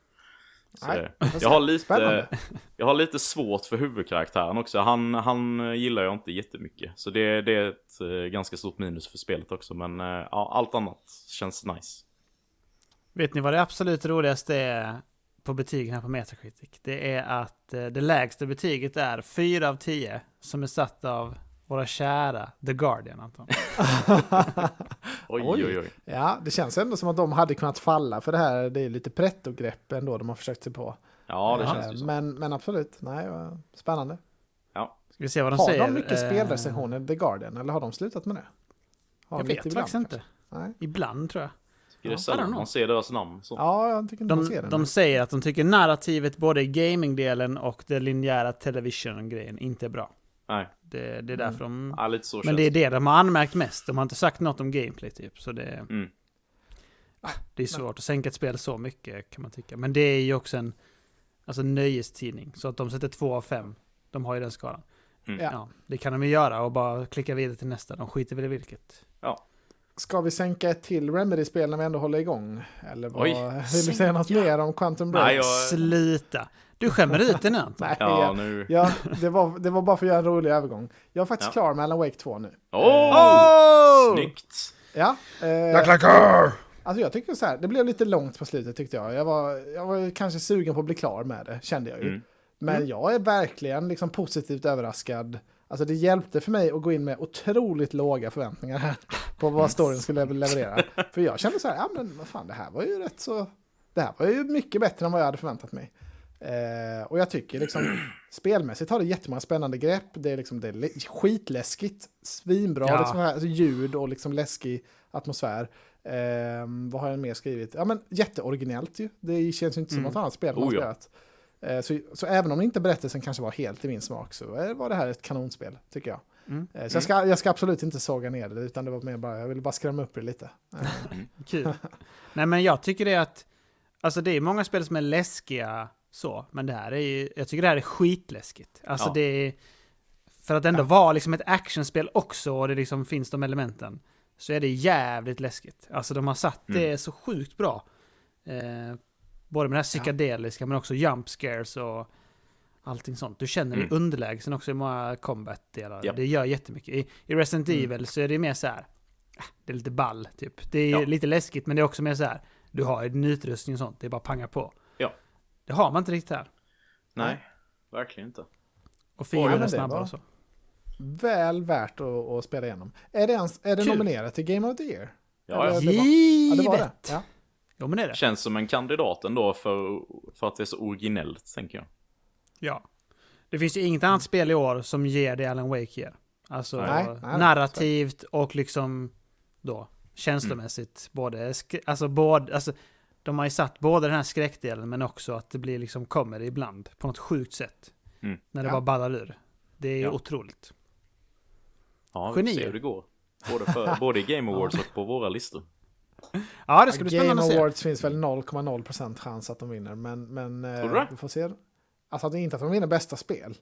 Nej, jag, har lite, Spännande. jag har lite svårt för huvudkaraktären också. Han, han gillar jag inte jättemycket. Så det, det är ett eh, ganska stort minus för spelet också. Men eh, ja, allt annat känns nice. Vet ni vad det absolut roligaste är på betygen här på Metacritic? Det är att eh, det lägsta betyget är 4 av 10 som är satt av våra kära The Guardian, Anton. Oj, Oj. oj. Ja, det känns ändå som att de hade kunnat falla för det här. Det är lite pretto-grepp ändå de har försökt sig på. Ja, det Eh, känns ju så. men, men absolut, nej, spännande. Ja. Ska vi se vad de har säger? de mycket Eh, spelrecensioner, The Guardian, eller har de slutat med det? Har Jag de vet ibland, faktiskt inte. Nej. Ibland tror jag. Det är Ja, sällan man ser deras namn. Så. Ja, jag tycker inte man ser De, det. de säger att de tycker narrativet, både i gamingdelen och den linjära television-grejen, inte är bra. Nej, Det, det är därför de... ja, lite så Men det är det de har anmärkt mest. De har inte sagt något om gameplay typ. Så det, Mm. det är svårt att sänka ett spel så mycket kan man tycka. Men det är ju också en alltså, nöjestidning. Så att de sätter två av fem. De har ju den skalan. Mm. Ja. Ja, det kan de ju göra och bara klicka vidare till nästa. De skiter väl i vilket. Ska vi sänka ett till Remedy-spel när vi ändå håller igång? Eller vad, Oj, vill du säga något mer om Quantum Break? Nej, jag- Sluta! Du skämmer ut nu Anton. Nej, Ja, nu... ja, det, var, det var bara för att göra en rolig övergång. Jag är faktiskt Ja. klar med Alan Wake 2 nu. Åh! Oh! Snyggt! Ja, eh, alltså jag tycker så här, det blev lite långt på slutet tyckte jag. Jag var, jag var kanske sugen på att bli klar med det, kände jag ju. Mm. Men jag är verkligen liksom positivt överraskad. Alltså det hjälpte för mig att gå in med otroligt låga förväntningar här på vad storyn skulle leverera. För jag kände så här, ja men vad fan det här var ju rätt så, det här var ju mycket bättre än vad jag hade förväntat mig. Eh, och jag tycker liksom, spelmässigt har det jättemånga spännande grepp, det är liksom, det är skitläskigt, svinbra Ja. liksom, här, alltså ljud och liksom läskig atmosfär. Eh, vad har jag mer skrivit? Ja men jätteoriginellt ju, det känns ju inte som Mm. något annat spel man Oh, spelat. Eh, Så, så även om inte berättelsen kanske var helt i min smak så eh, var det här ett kanonspel, tycker jag. Mm. Eh, Så jag ska, jag ska absolut inte såga ner det, utan det var mer bara, jag ville bara skrämma upp det lite. Eh, Kul. Nej men jag tycker det att, alltså det är många spel som är läskiga så, men det här är ju, jag tycker det här är skitläskigt. Alltså Ja. det är, för att ändå vara liksom ett actionspel också och det liksom finns de elementen, så är det jävligt läskigt. Alltså de har satt det Mm. så sjukt bra. Eh, både med det här psykedeliska men också jump scares och allting sånt. Du känner dig Mm. underlägsen också i många combat-delar. Japp. Det gör jättemycket. I, i Resident Mm. Evil så är det mer så här, ah, det är lite ball typ. Det är Ja. lite läskigt men det är också mer så här, du har din utrustning och sånt, det är bara panga på. Ja. Det har man inte riktigt här. Nej, verkligen inte. Och fienden är det snabbare och så. väl värt att, att spela igenom. Är det, ens, är det Kul. nominerat till Game of the Year? Ja, ja. det var- Ja, det var det. Givet! Ja. Jo men det är det. Känns som en kandidat ändå för, för att det är så originellt, tänker jag. Ja. Det finns ju inget annat spel i år som ger det Alan Wake ger. Alltså Nej, nej, narrativt och liksom då känslomässigt. Både, sk- alltså, både, alltså de har ju satt både den här skräckdelen men också att det blir liksom comedy ibland på något sjukt sätt. Mm. När det Ja. bara ballar ur. Det är Ja. otroligt. Ja, vi får se Genier. hur det går. Både, för, både i Game Awards och på våra listor. Ja, det ska bli Game spännande att se. Awards finns väl 0,0% chans att de vinner, men, men eh, Tror du det? vi får se. Alltså att det inte att de vinner bästa spel.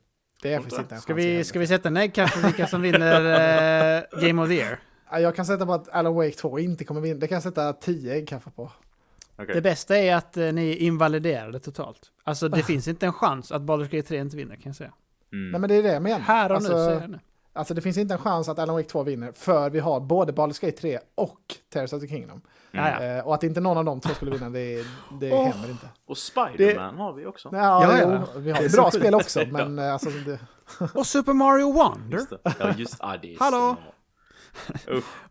Det är faktiskt inte. en Ska vi, ska vi sätta en äggkast för vilka som vinner eh, Game of the Year? Ja, Jag kan sätta på att Alan Wake 2 inte kommer vinna. Det kan jag sätta 10 äggkaffe på. Okej. Det bästa är att eh, ni är invaliderade totalt. Alltså det finns inte en chans att Baldur's Gate 3 inte vinner kan jag säga. Mm. Nej men det är det jag menar. Här och alltså, nu säger jag det. Alltså det finns inte en chans att Alan Wake 2 vinner för vi har både Baldur's Gate 3 och Tears of the Kingdom. Mm. Eh, och att inte någon av dem två skulle vinna, det, det Åh. händer inte. Och Spider-Man har vi också. Ja, Ja, jo, ja. vi har Det ju bra spel också, men eh, alltså, det, Och Super Mario Wonder. Just det. Ja, just ah, det. Hallå?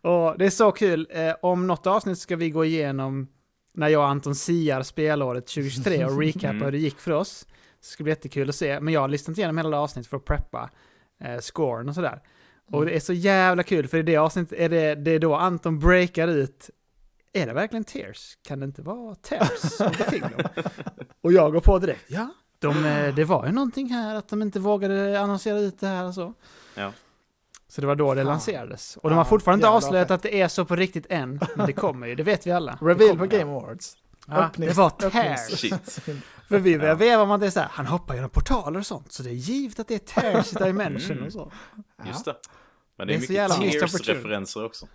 Och det är så kul. Eh, om något avsnitt ska vi gå igenom när jag och Anton siar spelåret 2023 och recapa Mm. hur det gick för oss. Det ska bli jättekul att se. Men jag har listat igenom hela avsnittet för att preppa eh, scoren och sådär. Och det är så jävla kul för i det avsnittet är det, det är då Anton breakar ut är det verkligen Tears? Kan det inte vara Tears och jag går på direkt. Ja, De, eh, det var ju någonting här att de inte vågade annonsera ut det här och så. Ja. Så det var då det Fan. lanserades. Och de Ja, har fortfarande inte avslöjat att det är så på riktigt än. Men det kommer ju, det vet vi alla. Reveal på. Game Awards. Ja, Öppnings- det var tears. För vi börjar Ja. veva om att det är så här, han hoppar genom portaler och sånt. Så det är givet att det är tears i dimension Mm. och så. Just det. Men det är, Det är mycket. Tears-referenser också.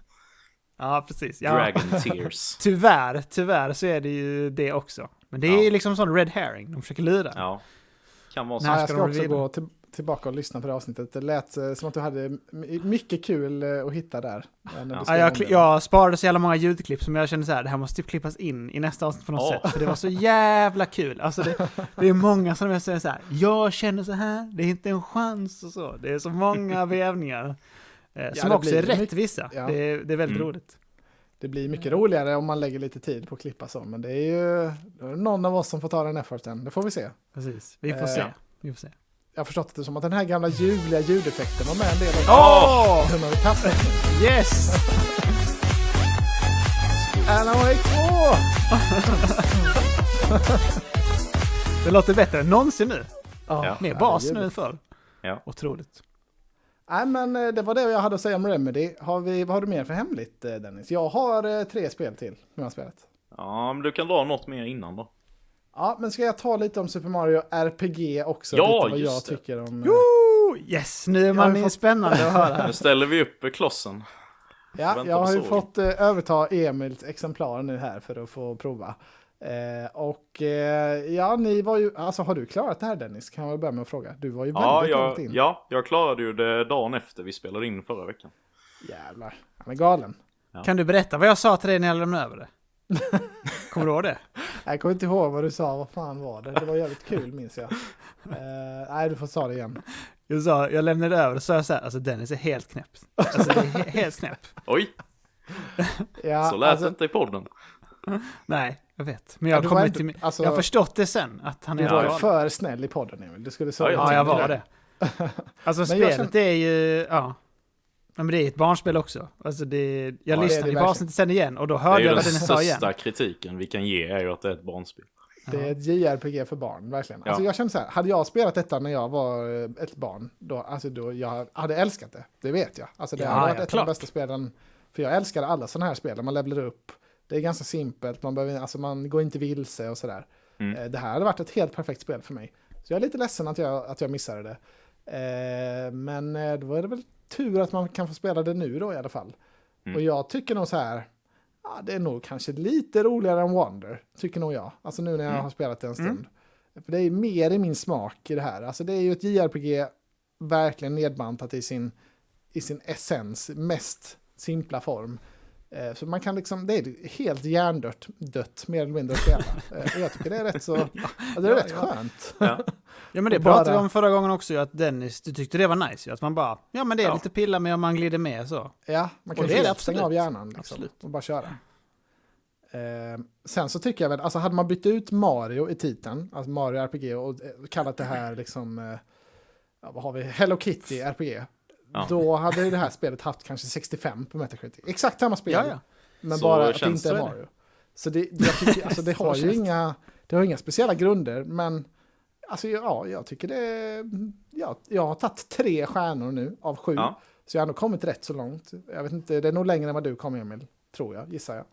Ja, precis. Ja. Dragon Tears. Tyvärr, tyvärr så är det ju det också. Men det är Ja. ju liksom sån red herring, de försöker lura. Ja. Kan vara så. Ja, jag ska också gå till, tillbaka och lyssna på det avsnittet. Det lät eh, som att du hade mycket kul eh, att hitta där. eh, Ja, Ja, jag, jag sparade så jävla många ljudklipp som jag kände så här, det här måste typ klippas in i nästa avsnitt på något Ja. sätt. För det var så jävla kul. Alltså det, det är många som jag säger så här, jag känner så här, det är inte en chans och så. Det är så många vävningar. Eh, som det också är blir rätt mycket- vissa. ja. Det, är, det är väldigt Mm. roligt. Det blir mycket roligare om man lägger lite tid på att klippa så. Men det är ju någon av oss som får ta den efforten. Det får vi se. Precis. Vi får Eh, se. Vi får se. Jag har förstått det som att den här gamla ljuvliga ljudeffekten var med en del också. Åh! Den har vi tappat. Yes! Alan Wake 2! Det låter bättre än någonsin nu. Ja. Mer bas herregud. nu än förr. Ja. Otroligt. Nej, men eh, det var det jag hade att säga om Remedy. Har vi, vad har du mer för hemligt, eh, Dennis? Jag har eh, tre spel till som jag har spelat. Ja, men du kan dra något mer innan då. Ja, men ska jag ta lite om Super Mario RPG också? Ja, lite vad just jag det. tycker om... eh, Woo! Yes, nu är man fått- spännande att höra. Nu ställer vi upp klossen. Ja, jag har ju fått eh, överta Emils exemplar nu här för att få prova. Eh, och eh, ja, ni var ju, alltså har du klarat det här Dennis? Kan jag börja med att fråga. Du var ju Ja väldigt långt in. ja, jag klarade ju det dagen efter vi spelade in förra veckan. Jävlar, han är galen. Kan du berätta vad jag sa till dig när jag lämnade över det? Kommer du ihåg det? Jag kommer inte ihåg vad du sa, vad fan var det? Det var jävligt kul minns jag. Eh, nej, du får ta det igen. Jag, sa, jag lämnade över och så sa jag så här, alltså Dennis är helt knäpp. Alltså det är he- helt knäpp. Oj, Ja, så lät alltså, det inte i podden. Nej, jag vet. Men Ja, jag, kommer inte, alltså- jag har förstått det sen, att han är du var ju för snäll i podden Emil. Du skulle så Ja, Ja, jag var det. Alltså spelet är ju, ja. Ja, men det är ett barnspel också. Alltså det, jag Ja, det är det lyssnade på verkligen. avsnittet sen igen och då hörde jag den vad Dennis sa igen. största kritiken vi kan ge är ju att det är ett barnspel. Det är ett JRPG för barn, verkligen. Alltså Ja. jag känner så här, hade jag spelat detta när jag var eh, ett barn, då, alltså då jag hade älskat det. Det vet jag. Alltså det Ja, hade varit ja, ett av klart. de bästa spelen. För jag älskade alla sådana här spel, där man levlar upp. Det är ganska simpelt, man, behöver, alltså man går inte vilse och sådär. Mm. Eh, Det här hade varit ett helt perfekt spel för mig. Så jag är lite ledsen att jag, att jag missade det. Eh, Men eh, då är det väl tur att man kan få spela det nu då i alla fall. Mm. Och jag tycker nog så här, ja, det är nog kanske lite roligare än Wonder, tycker nog jag. Alltså nu när jag Mm. har spelat det en stund. Mm. För det är mer i min smak i det här. Alltså det är ju ett JRPG verkligen nedbantat i sin, i sin essens, mest simpla form. Eh, Så man kan liksom, det är helt hjärndött, dött mer eller mindre att spela. Och jag tycker det är rätt så, ja, det är Ja, rätt ja. skönt. Ja. Ja men det bara- pratade vi om förra gången också ju, att Dennis, du tyckte det var nice ju. Att man bara, ja men det är Ja. lite pilla med om man glider med så. Ja, man kan helt stänga av hjärnan liksom, Absolut. och bara köra. Eh, sen så tycker jag väl, alltså hade man bytt ut Mario i titeln, alltså Mario RPG och eh, kallat det här liksom, eh, ja, vad har vi, Hello Kitty RPG. Ja. Då hade ju det här spelet haft kanske 65 på Metacritic. Exakt samma spel, Ja ja. men Så bara att det inte är det. Mario. Så det, jag tycker, alltså det har ju inga, det har inga speciella grunder, men alltså ja, jag tycker det, ja, jag har tagit tre stjärnor nu av sju. Ja. Så jag har nog kommit rätt så långt. Jag vet inte, det är nog längre än vad du kom Emil, tror jag, gissar jag.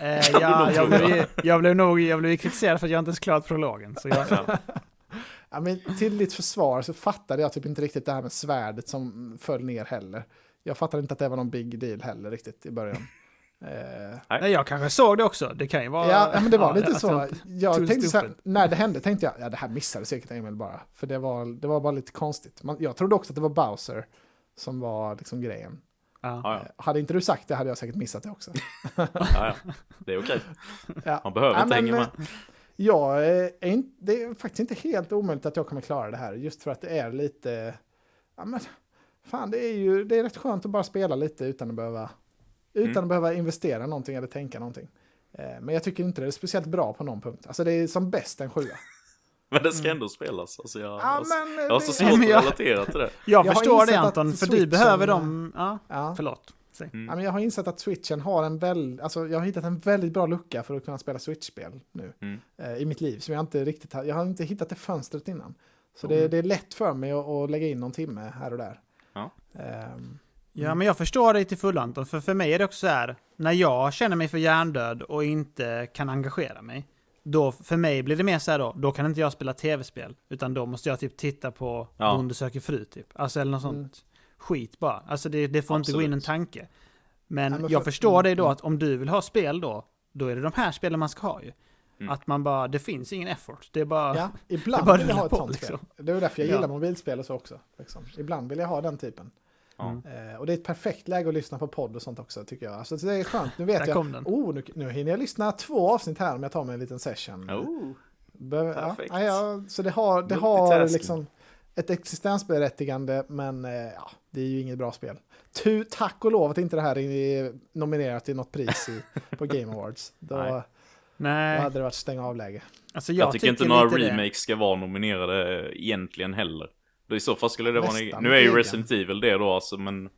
Eh, ja nog jag, blev, jag blev nog jag blev kritiserad för att jag inte ens klarat prologen. Så jag, Ja. Ja, men till ditt försvar så fattade jag typ inte riktigt det här med svärdet som föll ner heller. Jag fattade inte att det var någon big deal heller riktigt i början. Eh, nej, jag kanske såg det också. Det kan ju vara... ja, men det var lite alltså, så. Jag too tänkte så här, när det hände tänkte jag, ja det här missade säkert Emil bara. För det var, det var bara lite konstigt. Man, jag trodde också att det var Bowser som var liksom grejen. Ja. Ja, Eh, Hade inte du sagt det hade jag säkert missat det också. ja, ja. Det är okej. Ja. Man behöver Ja, inte men, hänga med. eh, Ja, eh, är inte, det är faktiskt inte helt omöjligt att jag kommer klara det här. Just för att det är lite... Ja, men, fan, det är ju det är rätt skönt att bara spela lite utan att behöva, utan Mm. att behöva investera någonting eller tänka någonting. Eh, Men jag tycker inte det är speciellt bra på någon punkt. Alltså det är som bäst en sjua. Men det ska ändå spelas. Alltså jag, Ja, men, jag har så det- svårt att relatera till det. Jag, Jag förstår det Anton, för du behöver dem... Ja, Ja. förlåt. Mm. Ja, men jag har insett att switchen har en väl, alltså jag har hittat en väldigt bra lucka för att kunna spela switch-spel nu Mm. eh, i mitt liv som jag inte riktigt har, jag har inte hittat det fönstret innan. Så Mm. det, det är lätt för mig att, att lägga in någon timme här och där. Ja. Ehm, Ja, men jag förstår dig till fullo Anton, för för mig är det också så här, när jag känner mig för hjärndöd och inte kan engagera mig, då för mig blir det mer så här då, då kan inte jag spela tv-spel, utan då måste jag typ titta på Ja. Bonde söker fru typ, alltså eller något sånt Mm. skit bara. Alltså det, det får inte gå in en Absolut. tanke. Men, Nej, men jag för- förstår mm, dig då mm. att om du vill ha spel då, då är det de här spelen man ska ha ju. Mm. Att man bara, det finns ingen effort, det är bara... ja, ibland det bara vill jag ha ett sånt liksom. spel. Det är därför jag Ja. gillar mobilspel och så också. Liksom. Ibland vill jag ha den typen. Mm. Eh, och det är ett perfekt läge att lyssna på podd och sånt också tycker jag. Alltså, det är skönt, nu vet jag. Oh, nu, nu hinner jag lyssna två avsnitt här om jag tar mig en liten session. Oh. Behöver- Perfekt. ja, ja, så det har, det har liksom ett existensberättigande, men eh, ja, det är ju inget bra spel. Tu, tack och lov att inte det här är nominerat till något pris i, på Game Awards. Då, Nej. då hade det varit stänga av-läge. alltså Jag, jag, tycker inte några lite det. remakes ska vara nominerade egentligen heller. Då I så fall skulle det vara en, Nästan Nu är ju egen. Resident Evil det då alltså men...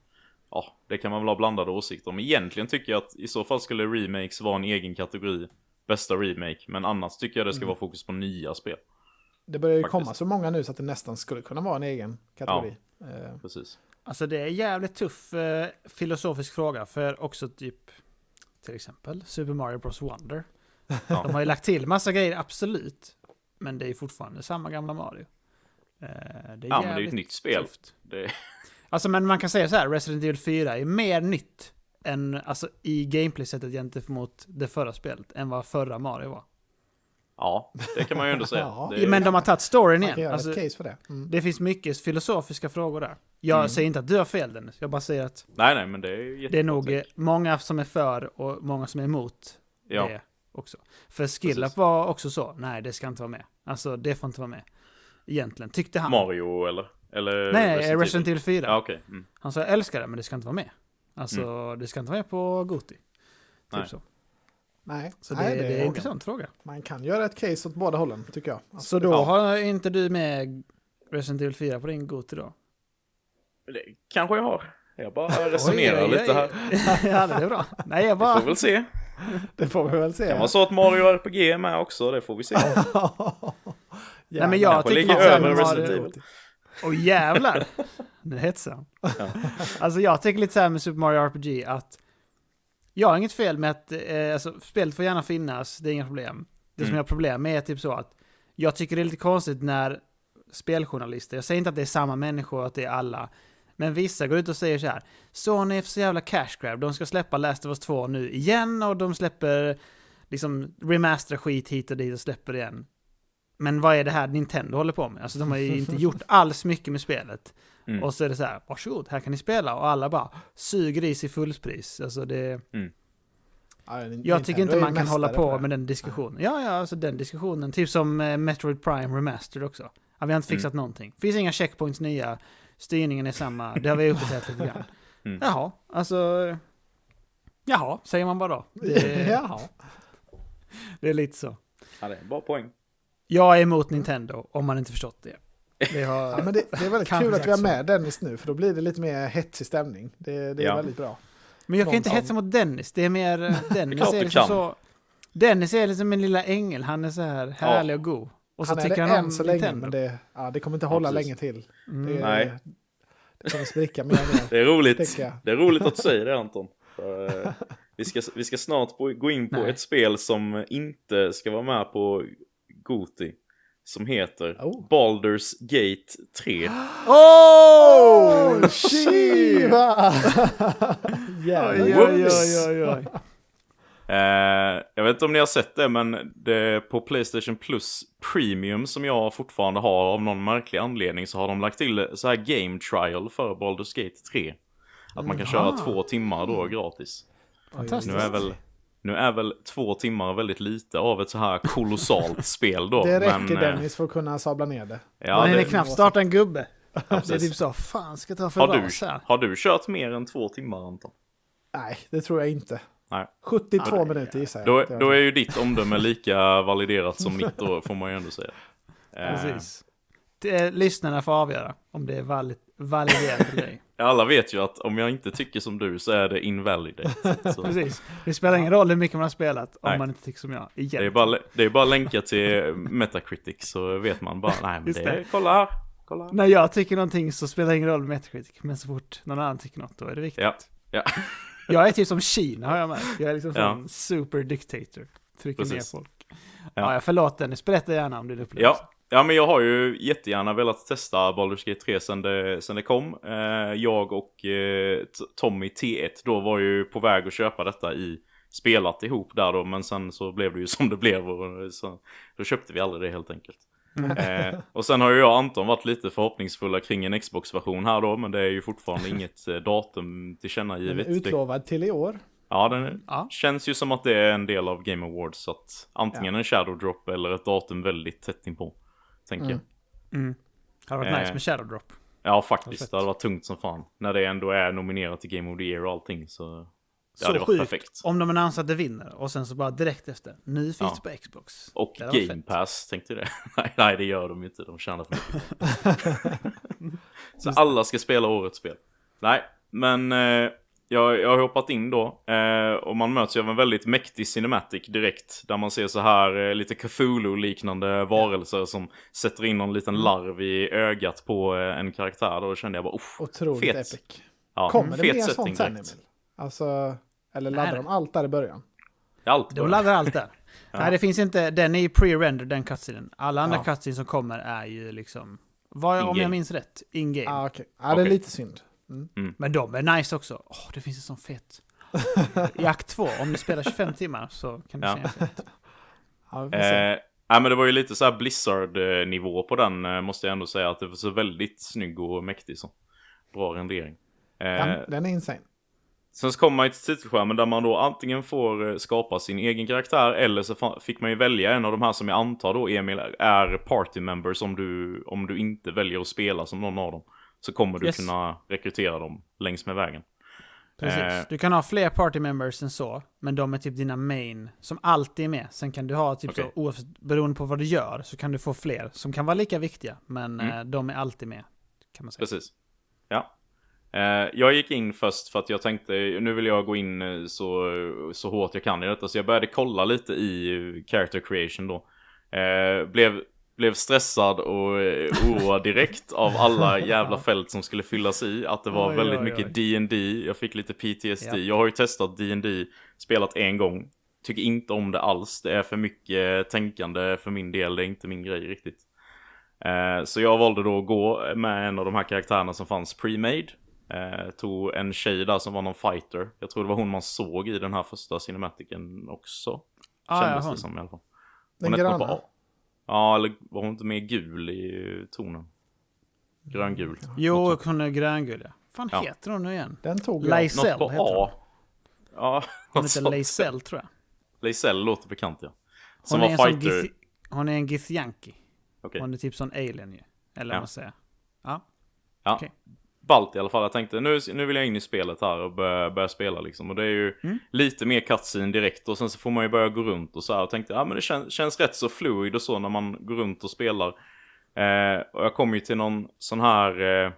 Ja, det kan man väl ha blandade åsikter om. Egentligen tycker jag att i så fall skulle remakes vara en egen kategori. Bästa remake. Men annars tycker jag det ska Mm. vara fokus på nya spel. Det börjar ju Faktiskt. komma så många nu så att det nästan skulle kunna vara en egen kategori. Eh, Precis. Alltså det är en jävligt tuff eh, filosofisk fråga för också typ till exempel Super Mario Bros Wonder. Ja. De har ju lagt till massa grejer, absolut. Men det är fortfarande samma gamla Mario. Eh, det är Ja men det är ju ett nytt spel. Det, Alltså men man kan säga så här, Resident Evil 4 är mer nytt än, alltså i gameplay-sättet gentemot det förra spelet, än vad förra Mario var. ja, det kan man ju ändå säga. Ja. Men de har tagit storyn igen. Alltså, ett case för det. Mm. det finns mycket filosofiska frågor där. Jag Mm. säger inte att du har fel Dennis, jag bara säger att Nej nej men det är det är nog många som är för och många som är emot Ja. det också. För Skill Up Precis. var också så, nej det ska inte vara med. Alltså det får inte vara med. Egentligen, tyckte han. Mario eller? Eller nej, Resident, Resident Evil 4. Ja okej. Mm. Han sa jag älskar det men det ska inte vara med. Alltså det ska inte vara med på Goti. Typ Nej. så. Nej, Så det, Nej, det är en intressant fråga. Man kan göra ett case åt båda hållen, tycker jag. Alltså, Så då Ja. har inte du med Resident Evil 4 på din Goti då? Det kanske jag har. Jag bara resonerar lite här. ja, det är bra. Nej, jag bara... får väl se. det får vi väl se. Det kan vara så att Mario RPG är med också, det får vi se. Nej, men jag tycker över Resident Evil. Åh jävlar! Nu hetsar han. Ja. Alltså jag tycker lite så här med Super Mario RPG att jag har inget fel med att, eh, alltså spelet får gärna finnas, det är inga problem. Det som Mm. jag har problem med är typ så att jag tycker det är lite konstigt när speljournalister, jag säger inte att det är samma människor, att det är alla, men vissa går ut och säger så här, Sony är för så jävla cash grab, de ska släppa Last of Us 2 nu igen och de släpper liksom remaster skit hit och dit och släpper igen. Men vad är det här Nintendo håller på med? Alltså de har ju inte gjort alls mycket med spelet. Mm. Och så är det så här, varsågod, här kan ni spela. Och alla bara suger i sig fullpris. Alltså det, jag tycker inte man kan hålla på med den diskussionen. Ja, ja, alltså den diskussionen. Typ som eh, Metroid Prime Remastered också. Ja, vi har inte fixat Mm. någonting. Finns inga checkpoints nya. Styrningen är samma. Det har vi uppdaterat lite grann. Mm. Jaha, alltså... Jaha, säger man bara då. Det, Jaha. det är lite så. Ja, det är en bra poäng. Jag är emot Nintendo, om man inte förstått det. Det har... Ja, men det, det är väldigt kul att vi har med Dennis nu, för då blir det lite mer hetsig stämning. Det, det är Ja. väldigt bra. Men jag kan Någon inte som- hetsa mot Dennis. Det är mer... eh, Dennis är liksom så... Dennis är liksom en lilla ängel. Han är så här härlig och god. Och så han är tycker det han än så länge, Nintendo. men det, ja, det kommer inte Ja, hålla precis. länge till. Mm. Det, Nej. det kommer spricka mer och mer. Det är roligt. Det är roligt att du säger det Anton. För, eh, vi, ska, vi ska snart gå in på Nej. ett spel som inte ska vara med på Goti. Som heter Oh. Baldur's Gate 3. Oh! Shiva! Jävlar. Oj, oj, oj, oj. Eh, jag vet inte om ni har sett det men det, på Playstation Plus Premium som jag fortfarande har av någon märklig anledning så har de lagt till så här game trial för Baldur's Gate 3. Att man kan köra Ah. två timmar då gratis. Fantastiskt. Nu är väl Nu är väl två timmar väldigt lite av ett så här kolossalt spel då. Det räcker men, eh, Dennis för att kunna sabla ner det. Ja, Man hinner det, knappt starta en gubbe. Det är typ så, fan ska jag ta för har, du, här? har du kört mer än två timmar Anton? Nej, det tror jag inte. Nej. 72 minuter gissar jag. Då, då är ju ditt omdöme lika validerat som mitt då, får man ju ändå säga. Eh, Precis. Är, lyssnarna får avgöra om det är vali- validerat eller ej. Alla vet ju att om jag inte tycker som du så är det invalidate. Så. Precis. Det spelar ingen roll hur mycket man har spelat om Nej. man inte tycker som jag. Det är bara, det är bara länka till Metacritic så vet man bara, nej men det det. kolla kolla. När jag tycker någonting så spelar det ingen roll med Metacritic, men så fort någon annan tycker något, då är det viktigt. Ja, ja. Jag är typ som Kina har jag märkt. Jag är liksom Ja. super dictator. Trycker Precis. ner folk. Ja, Ja. jag förlåter Dennis. Berätta gärna om din upplevelse. Ja, ja, men jag har ju jättegärna velat testa Baldur's Gate 3 sen det, sen det kom. Eh, jag och eh, Tommy T1 då var ju på väg att köpa detta i spelat ihop där då, men sen så blev det ju som det blev och så, då köpte vi aldrig det helt enkelt. Eh, och sen har ju jag och Anton varit lite förhoppningsfulla kring en Xbox-version här då, men det är ju fortfarande inget eh, datum Den tillkännagivet. är Det, utlovad till i år. ja, den är, Ja. känns ju som att det är en del av Game Awards, så att antingen en shadow drop eller ett datum väldigt tätt inpå. Tänker jag. Mm. Det hade varit nice Eh. med Shadow Drop. Ja, faktiskt. Det hade varit tungt som fan. När det ändå är nominerat till Game of the Year och allting så... Det Så hade varit sjukt perfekt. om de annonserar att det vinner och sen så bara direkt efter. Nu finns Ja. det på Xbox. Och Game fett. Pass, tänkte du det? nej, nej, det gör de inte. De tjänar för mycket. så alla ska spela årets spel. Nej, men eh, jag, jag har hoppat in då. Eh, och man möts ju av en väldigt mäktig cinematic direkt. Där man ser så här eh, lite Cthulhu-liknande varelser som sätter in någon liten larv i ögat på eh, en karaktär. Då kände jag bara, uff, Otroligt fet. epic. Ja, Kommer det mer sånt sen direkt. Emil? Alltså, eller laddar Nej. de allt där i början? Allt De laddar allt där. Nej, det finns inte. Den är ju pre-rendered, den cutscenen. Alla andra Ja. cutscenes som kommer är ju liksom... Vad, om jag minns rätt, in-game. Ah, okej. Ja, det är lite synd. Mm. Men de är nice också. Åh, det finns en sån fet. I akt 2, om du spelar 25 timmar så kan du Ja. se en fet. Ja. Eh, men det var ju lite så här Blizzard-nivå på den eh, måste jag ändå säga att det var så väldigt snygg och mäktig så. Bra rendering. Eh, Den, den är insane. Sen så kommer man ju till titelskärmen där man då antingen får eh, skapa sin egen karaktär eller så fick man ju välja en av de här som jag antar då Emil är party members om du, om du inte väljer att spela som någon av dem. Så kommer du Yes. kunna rekrytera dem längs med vägen. Precis. Eh. Du kan ha fler party members än så, men de är typ dina main, som alltid är med. Sen kan du ha typ Okej. så, oavsett, beroende på vad du gör, så kan du få fler som kan vara lika viktiga, men Mm. eh, de är alltid med. Kan man säga. Precis. Ja. Eh, jag gick in först för att jag tänkte nu vill jag gå in så, så hårt jag kan i detta. Så jag började kolla lite i character creation då. Blev, blev stressad och eh, oroad direkt av alla jävla fält som skulle fyllas i. Att det var Oj, väldigt oj, mycket. D&D. Jag fick lite PTSD. Ja. Jag har ju testat D&D spelat en gång. Tycker inte om det alls. Det är för mycket tänkande för min del. Det är inte min grej riktigt. Eh, så jag valde då att gå med en av de här karaktärerna som fanns pre-made. Eh, tog en tjej där som var någon fighter. Jag tror det var hon man såg i den här första cinematiken också. Ah, ja, Kändes hon. det som i alla fall. Den hette något gröna. Ja, eller var hon inte mer gul i tonen? Gröngul. Jo, hon är gröngul ja. fan Ja. heter hon nu igen? Den tog jag. Laisel Något på heter hon. A. Ja, Hon heter. Laisel tror jag. Laisel låter bekant ja. Som Hon är, var fighter. Gith- hon är en Githyanki. Okej. Hon är typ sån alien ju. Eller Ja. vad man säger. Ja. Ja. Okej. Ballt i alla fall. Jag tänkte nu, nu vill jag in i spelet här och börja, börja spela liksom. Och det är ju Mm. lite mer cutscene direkt och sen så får man ju börja gå runt och så här. Och tänkte, ja men det kän, känns rätt så fluid och så när man går runt och spelar. Eh, och jag kom ju till någon sån här, eh,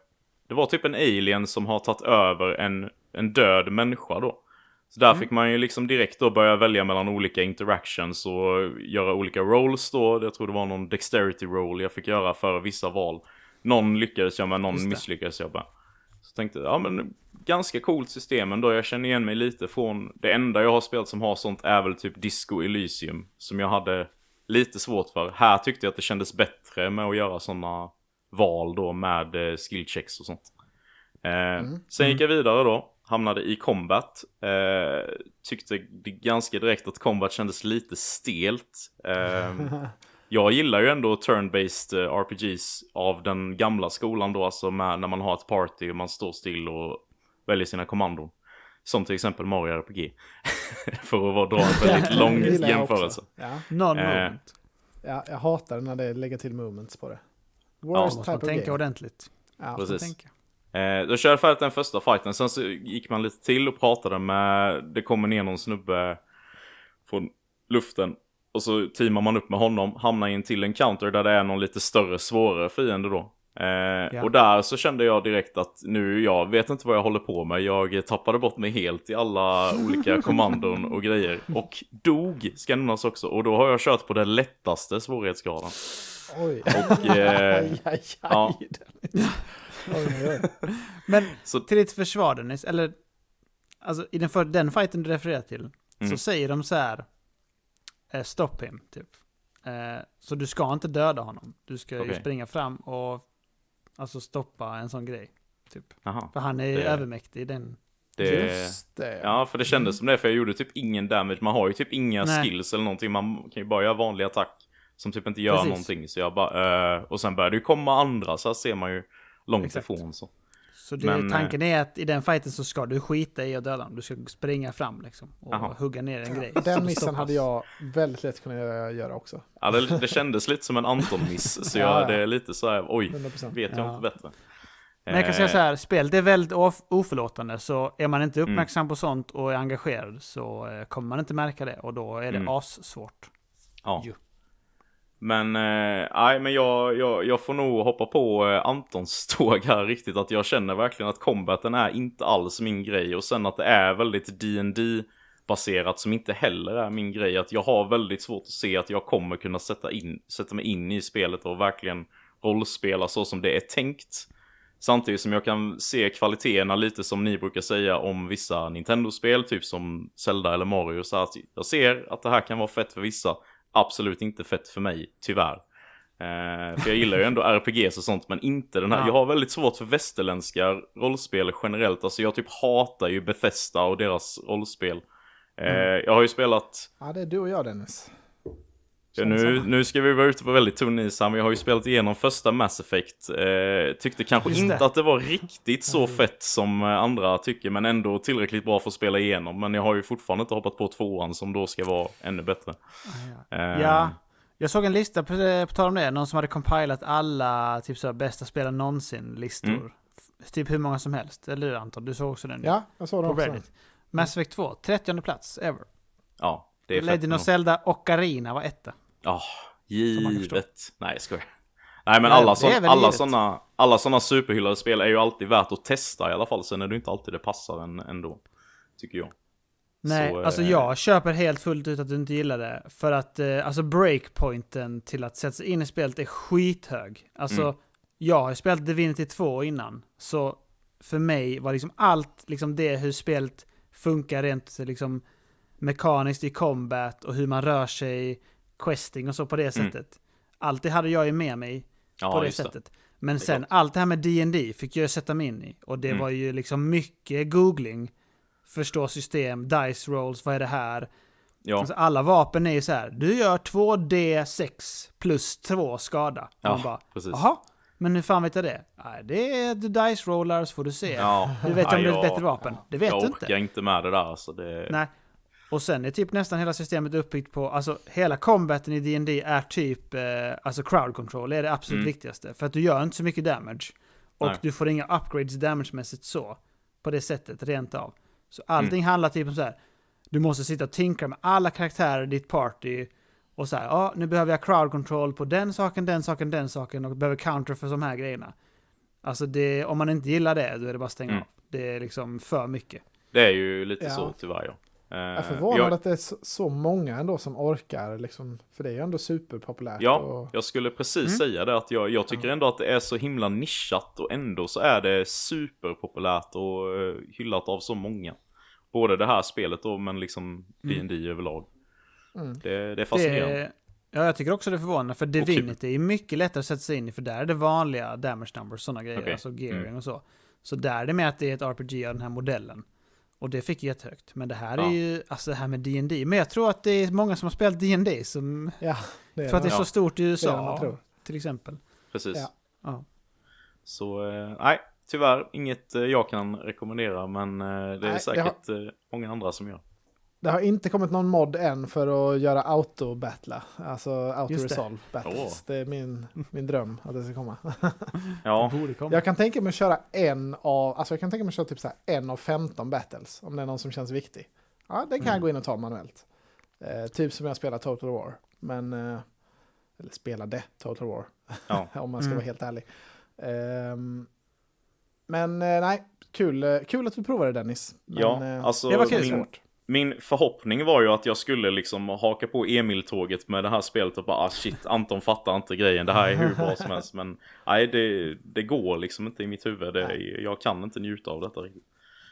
det var typ en alien som har tagit över en, en död människa då. Så där fick man ju liksom direkt då börja välja mellan olika interactions och göra olika roles då. Jag tror det var någon dexterity roll jag fick göra för vissa val. Någon lyckades jag med, någon misslyckades jag med. Tänkte ja men ganska coolt system ändå. Jag känner igen mig lite från, det enda jag har spelat som har sånt är väl typ Disco Elysium. Som jag hade lite svårt för. Här tyckte jag att det kändes bättre med att göra sådana val då med eh, skillchecks och sånt. Eh, Sen gick jag vidare då. Hamnade i combat. Eh, tyckte ganska direkt att combat kändes lite stelt. Jag gillar ju ändå turn-based eh, RPGs av den gamla skolan då, alltså med, när man har ett party och man står still och väljer sina kommandon. Som till exempel Mario RPG. För att vara- dra en väldigt lång jämförelse. Ja, Non Eh, ja, jag hatar när det lägger till movements på det. Ja, Worst man type of tänka game. ordentligt. Ja. Precis. Tänka. Eh, då körde jag färdigt den första fighten, sen så gick man lite till och pratade med, det kommer ner någon snubbe från luften. Och så teamar man upp med honom, hamnar in till en counter där det är någon lite större, svårare fiende då. Eh, Och där så kände jag direkt att nu, jag vet inte vad jag håller på med. Jag tappade bort mig helt i alla olika kommandon och grejer. Och dog, ska nämnas också. Och då har jag kört på den lättaste svårighetsgraden. Oj. Och, eh, aj, aj, aj. ja. Oj. Men Så- till ditt försvar Dennis, eller alltså i den, för, den fighten du refererar till, Mm. så säger de så här Stop him, typ. Eh, så du ska inte döda honom. Du ska ju Okej. springa fram och alltså stoppa en sån grej. Typ. Aha, För han är ju Det- övermäktig den. det... Just det. Ja, för det kändes som det, för jag gjorde typ ingen damage. Man har ju typ inga Nej. skills eller någonting. Man kan ju bara göra vanlig attack. Som typ inte gör Precis. någonting. Så jag bara, eh, och sen började det ju komma andra, så här ser man ju långt Exakt. ifrån så. Så det, Men, eh, tanken är att i den fighten så ska du skita i att döda honom. Du ska springa fram liksom. Och Jaha. hugga ner en grej. Den missen hade jag väldigt lätt kunnat göra också. Ja, det, det kändes lite som en Anton-miss. Så Ja, jag, ja. det är lite så här, oj, 100%. vet jag Ja. inte bättre. Men jag kan säga Eh, så här, spelet är väldigt of- oförlåtande. Så är man inte Mm. uppmärksam på sånt och är engagerad så eh, kommer man inte märka det. Och då är det Mm. assvårt. Ja. ju. Men, eh, nej men jag, jag, jag får nog hoppa på eh, Antons tåg här riktigt. Att jag känner verkligen att combaten är inte alls min grej. Och sen att det är väldigt dd baserat som inte heller är min grej. Att jag har väldigt svårt att se att jag kommer kunna sätta, in, sätta mig in i spelet och verkligen rollspela så som det är tänkt. Samtidigt som jag kan se kvaliteterna lite som ni brukar säga om vissa Nintendo-spel, typ som Zelda eller Mario. Så att jag ser att det här kan vara fett för vissa, absolut inte fett för mig, tyvärr. Eh, för jag gillar ju ändå RPGs och sånt, men inte den här. Ja. Jag har väldigt svårt för västerländska rollspel generellt. Alltså jag typ hatar ju Bethesda och deras rollspel. Eh, Jag har ju spelat Ja, det är du och jag Dennis. Ja, nu, nu ska vi vara ute på väldigt tunn is här, men jag har ju spelat igenom första Mass Effect. Eh, tyckte kanske Just inte det. att det var riktigt så fett som eh, andra tycker, men ändå tillräckligt bra för att spela igenom. Men jag har ju fortfarande inte hoppat på tvåan som då ska vara ännu bättre. Eh, Ja, jag såg en lista på, på tal om det. Någon som hade compilat alla typ så bästa spelen någonsin-listor. Mm. Typ hur många som helst. Eller hur Anton? Du såg också den? Ja, jag såg På också. Reddit. Mass Effect 2, 30 plats ever. Ja, det är. Legend of. Zelda Ocarina var etta. Ja, givet. Nej, jag skojar. Nej, men alla, väl alla såna, alla såna superhyllade spel är ju alltid värt att testa i alla fall. Sen är det inte alltid det passar en ändå. Tycker jag. Nej, Så, alltså eh, jag köper helt fullt ut att du inte gillar det. För att eh, alltså breakpointen till att sätta sig in i spelet är skithög. Alltså, Mm. jag har ju spelat Divinity 2 innan. Så för mig var liksom allt, liksom det hur spelet funkar rent liksom mekaniskt i combat och hur man rör sig, questing och så på det Mm. sättet. Allt det hade jag ju med mig Ja, på det just det. sättet. Men sen allt det här med D&D fick jag sätta mig in i. Och det Mm. var ju liksom mycket googling. Förstå system, dice rolls, vad är det här? Ja, Alltså alla vapen är ju så här. Du gör 2D6 plus 2 skada. Och ja man bara, precis. jaha, men hur fan vet jag det? Nej, det är the dice roller så får du se. Ja. Hur vet jag om det är Ja, ett bättre vapen? Det vet jag du orkar inte. inte med det där alltså. Det... Nej. Och sen är typ nästan hela systemet uppbyggt på, alltså hela combaten i D&D är typ, eh, alltså crowd control är det absolut Mm. viktigaste. För att du gör inte så mycket damage. Och Nej. du får inga upgrades damagemässigt så. På det sättet, rent av. Så allting handlar typ om så här. Du måste sitta och tinkra med alla karaktärer i ditt party. Och så här, ja, nu behöver jag crowd control på den saken, den saken, den saken och behöver counter för de här grejerna. Alltså det, om man inte gillar det, då är det bara att stänga Mm. av. Det är liksom för mycket. Det är ju lite Ja. så tyvärr ja. Eh, Jag är förvånad jag, att det är så, många ändå som orkar, liksom, för det är ju ändå superpopulärt. Ja, och, jag skulle precis Mm. säga det att jag, jag tycker ändå att det är så himla nischat och ändå så är det superpopulärt och eh, hyllat av så många. Både det här spelet då men liksom D&D överlag. mm. Det, det är fascinerande. Det, ja, jag tycker också det är förvånande. För Divinity är mycket lättare att sätta sig in i. För där är det vanliga damage numbers, sådana grejer. Okej. Alltså gearing Mm. och så. Så där är det med att det är ett RPG av den här modellen. Och det fick jättehögt. Men det här Ja. är ju, alltså det här med D&D Men jag tror att det är många som har spelat D&D som... Ja, det är För att det är det. så stort i Det det USA, man tror. till exempel. Precis. Ja. Ja. Så eh, nej, tyvärr inget eh, jag kan rekommendera men eh, det är Nej, det säkert eh, många andra som gör. Det har inte kommit någon mod än för att göra auto-battla, alltså auto-resolve battles. Det är min, min dröm att det ska komma. Ja, Borde komma. Jag kan tänka mig att köra en av, alltså jag kan tänka mig att köra typ så här en av 15 battles, om det är någon som känns viktig. Ja, den kan jag gå in och ta manuellt. Eh, typ som jag spelar Total War, men, eh, eller spelade Total War, ja. om man ska Mm. vara helt ärlig. Ehm, men eh, nej, kul, eh, kul att du provade Dennis. Men, Ja, eh, alltså det var kul. min, svårt. Min förhoppning var ju att jag skulle liksom haka på Emil-tåget med det här spelet och bara ah, shit, Anton fattar inte grejen, det här är hur bra som helst. Men nej, det, det går liksom inte i mitt huvud. Det, jag kan inte njuta av detta riktigt.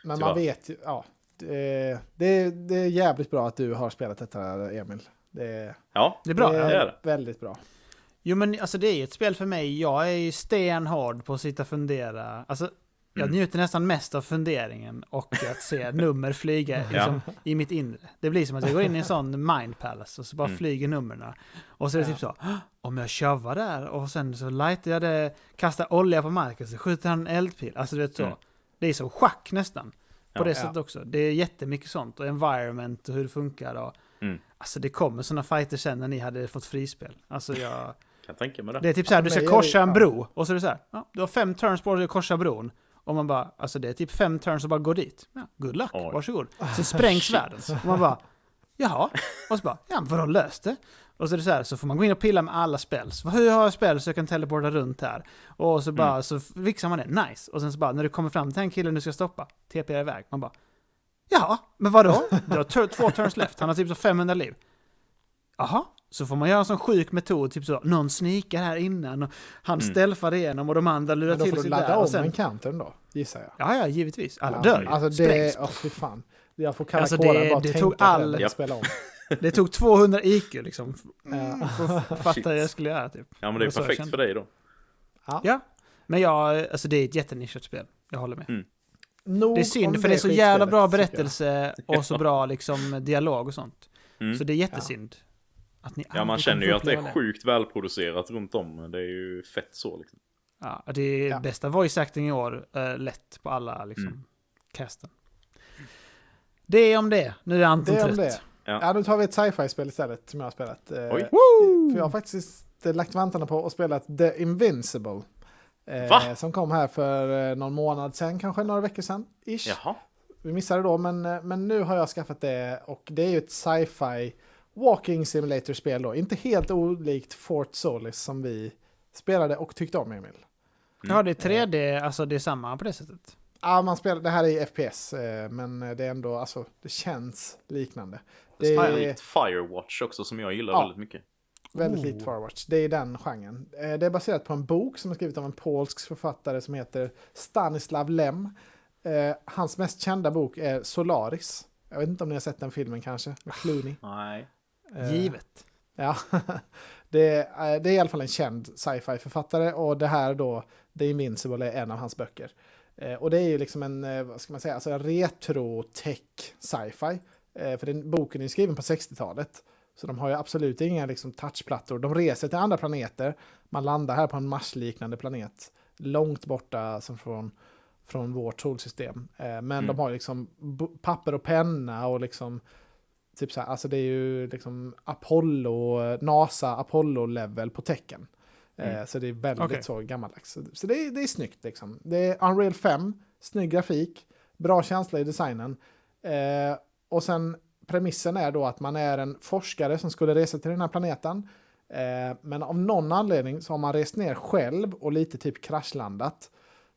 Men tyvärr. man vet ju, ja. Det, det, det är jävligt bra att du har spelat detta Emil. Det, Ja, Det är bra. det det är det. väldigt bra. Jo men alltså det är ju ett spel för mig. Jag är ju stenhård på att sitta och fundera. Alltså, jag Mm. njuter nästan mest av funderingen och att se nummer flyga liksom, i mitt inre. Det blir som att jag går in i en sån mind palace och så bara Mm. flyger numren. Och så är det Ja. typ så, "Åh, om jag shovar där och sen så lightar jag det, kastar olja på marken så skjuter han en eldpil. Alltså du vet så. Mm. Det är som schack nästan. På Ja. det Ja. sättet också. Det är jättemycket sånt och environment och hur det funkar. Och, Mm. Alltså det kommer sådana fighter sen när ni hade fått frispel. Alltså jag... Kan tänka mig det. Det är typ så här, För du ska korsa en ja. bro och så är det så här, ja, du har fem turns på dig att korsa bron. Och man bara, alltså det är typ fem turns och bara gå dit. Ja, good luck, Oj. varsågod. Sen sprängs Shit. världen. Och man bara, jaha. Och så bara, ja men vadå löst det? Och så är det så här, så får man gå in och pilla med alla spells. Hur har jag spells så jag kan teleporta runt här? Och så bara, Mm. så fixar man det, nice. Och sen så bara, när du kommer fram till den killen du ska stoppa, TP iväg. Man bara, jaha, men vadå? Du har två turns left, han har typ så 500 liv. Jaha, så får man göra en sån sjuk metod, typ så, någon snikar här innan och han Mm. stealthar igenom och de andra lurar Men då till får du sig ladda där. om sen, encountern då, gissar jag. ja, ja, givetvis. Alla Ja, dör ju. Alltså det, åh fy fan. Jag får kalla Alltså, det- bara det tog all- Ja. och spela om. Det tog 200 IQ liksom. Ja. Fatta Shit. vad jag skulle göra typ. Ja men det är perfekt för dig då. Ja, men jag, alltså det är ett jättenischat spel. Jag håller med. Nog Det är synd för det är så jävla bra berättelse och så bra liksom dialog och sånt. Mm. Så det är jättesynd. Ni Ja man känner ju att det är sjukt välproducerat runt om. Det är ju fett så liksom. Ja, det är Ja. bästa voice acting i år, eh, lätt på alla liksom, Mm. casten. Det är om det. Nu är Anton Det är om trött. det. Ja. Ja, nu tar vi ett sci-fi-spel istället som jag har spelat. Eh, Oj. För jag har faktiskt eh, lagt vantarna på och spelat The Invincible. Va? Som kom här för någon månad sedan, kanske några veckor sedan. Ish. Jaha. Vi missade då, men, men nu har jag skaffat det och det är ju ett sci-fi walking simulator-spel då. Inte helt olikt Fort Solis som vi spelade och tyckte om, Emil. Ja, det är 3D, alltså det är samma på det sättet. Ja, man spelar, det här är FPS, eh, men det är ändå, alltså, det känns liknande. Det Det är är likt Firewatch också som jag gillar Ja. väldigt mycket. väldigt Oh. likt Firewatch. Det är den genren. Eh, Det är baserat på en bok som är skriven av en polsk författare som heter Stanislav Lem. Eh, Hans mest kända bok är Solaris. Jag vet inte om ni har sett den filmen kanske, med Clooney. Nej. Eh, Givet. Ja, det, är- det är i alla fall en känd sci-fi författare och det här då, The Invincible, är en av hans böcker. Eh, och det är ju liksom en, eh, vad ska man säga, alltså en retro-tech sci-fi. Eh, för den, boken är skriven på 60-talet. Så de har ju absolut inga liksom, touchplattor. De reser till andra planeter. Man landar här på en Mars-liknande planet. Långt borta som från, från vårt solsystem. Eh, men Mm. de har liksom papper och penna och liksom Typ så här, alltså det är ju liksom Apollo, NASA Apollo-level på tecken. Eh, Mm. så det är väldigt Okej. så gammaldags. Så, så det, är, det är snyggt liksom. Det är Unreal 5, snygg grafik, bra känsla i designen. Eh, och sen premissen är då att man är en forskare som skulle resa till den här planeten. Eh, men av någon anledning så har man rest ner själv och lite typ kraschlandat.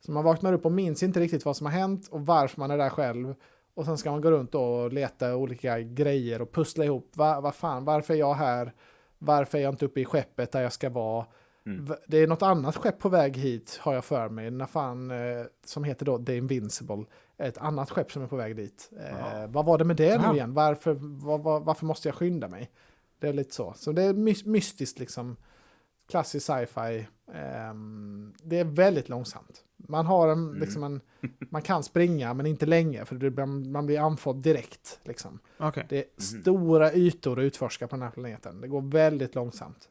Så man vaknar upp och minns inte riktigt vad som har hänt och varför man är där själv. Och sen ska man gå runt och leta olika grejer och pussla ihop. Va, vad fan, varför är jag här? Varför är jag inte uppe i skeppet där jag ska vara? Mm. Det är något annat skepp på väg hit, har jag för mig. När fan, eh, som heter då The Invincible. Ett annat skepp som är på väg dit. Eh, vad var det med det Jaha. nu igen? Varför, var, var, varför måste jag skynda mig? Det är lite så. Så det är my- mystiskt liksom. Klassisk sci-fi. Ehm, det är väldigt långsamt. Man har en, Mm. liksom en, man kan springa men inte länge för det, man blir andfådd direkt. Liksom. Okej. Det är Mhm. stora ytor att utforska på den här planeten. Det går väldigt långsamt.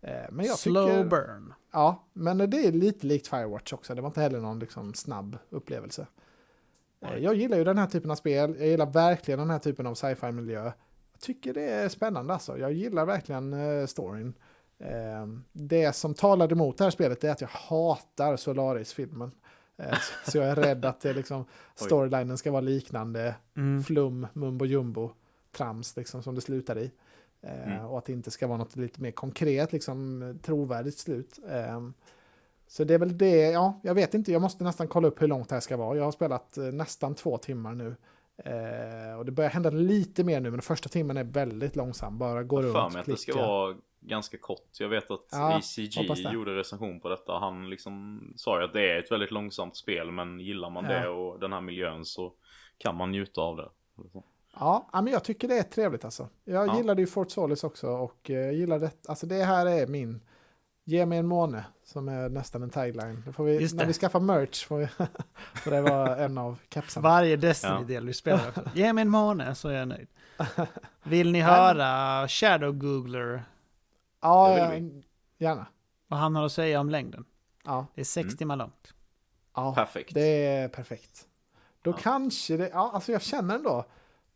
Eh, men jag Slow tycker, burn. Ja, men det är lite likt Firewatch också. Det var inte heller någon liksom, snabb upplevelse. Eh, Nej. Jag gillar ju den här typen av spel. Jag gillar verkligen den här typen av sci-fi-miljö. Jag tycker det är spännande alltså. Jag gillar verkligen eh, storyn. Eh, det som talade emot det här spelet är att jag hatar Solaris-filmen. Eh, så, jag är rädd att det liksom, storylinen ska vara liknande Mm. flum, mumbo jumbo, trams liksom som det slutar i. Eh, Mm. Och att det inte ska vara något lite mer konkret, liksom trovärdigt slut. Så det är väl det, ja, jag vet inte, jag måste nästan kolla upp hur långt det här ska vara. Jag har spelat eh, nästan två timmar nu. Och det börjar hända lite mer nu, men den första timmen är väldigt långsam. Bara gå Jag har för runt, att det ska klicka. vara ganska kort. Jag vet att Ja, det. gjorde recension på detta. Han liksom sa ju att det är ett väldigt långsamt spel, men gillar man Ja. det och den här miljön så kan man njuta av det. Ja, men jag tycker det är trevligt alltså. Jag Ja. gillade ju Fort Solis också och eh, gillar det. Alltså det här är min, ge mig en måne, som är nästan en tagline. Då får vi, när vi skaffar merch får, vi, får det vara en av kepsarna. Varje Destiny-del vi spelar också. Ge mig en måne så är jag nöjd. Vill ni höra Shadow Googler, Ja, gärna. vad han har att säga om längden? Ja, Det är sex Mm. timmar långt. ja Perfekt. det är perfekt. Då Ja. kanske det, ja alltså jag känner ändå,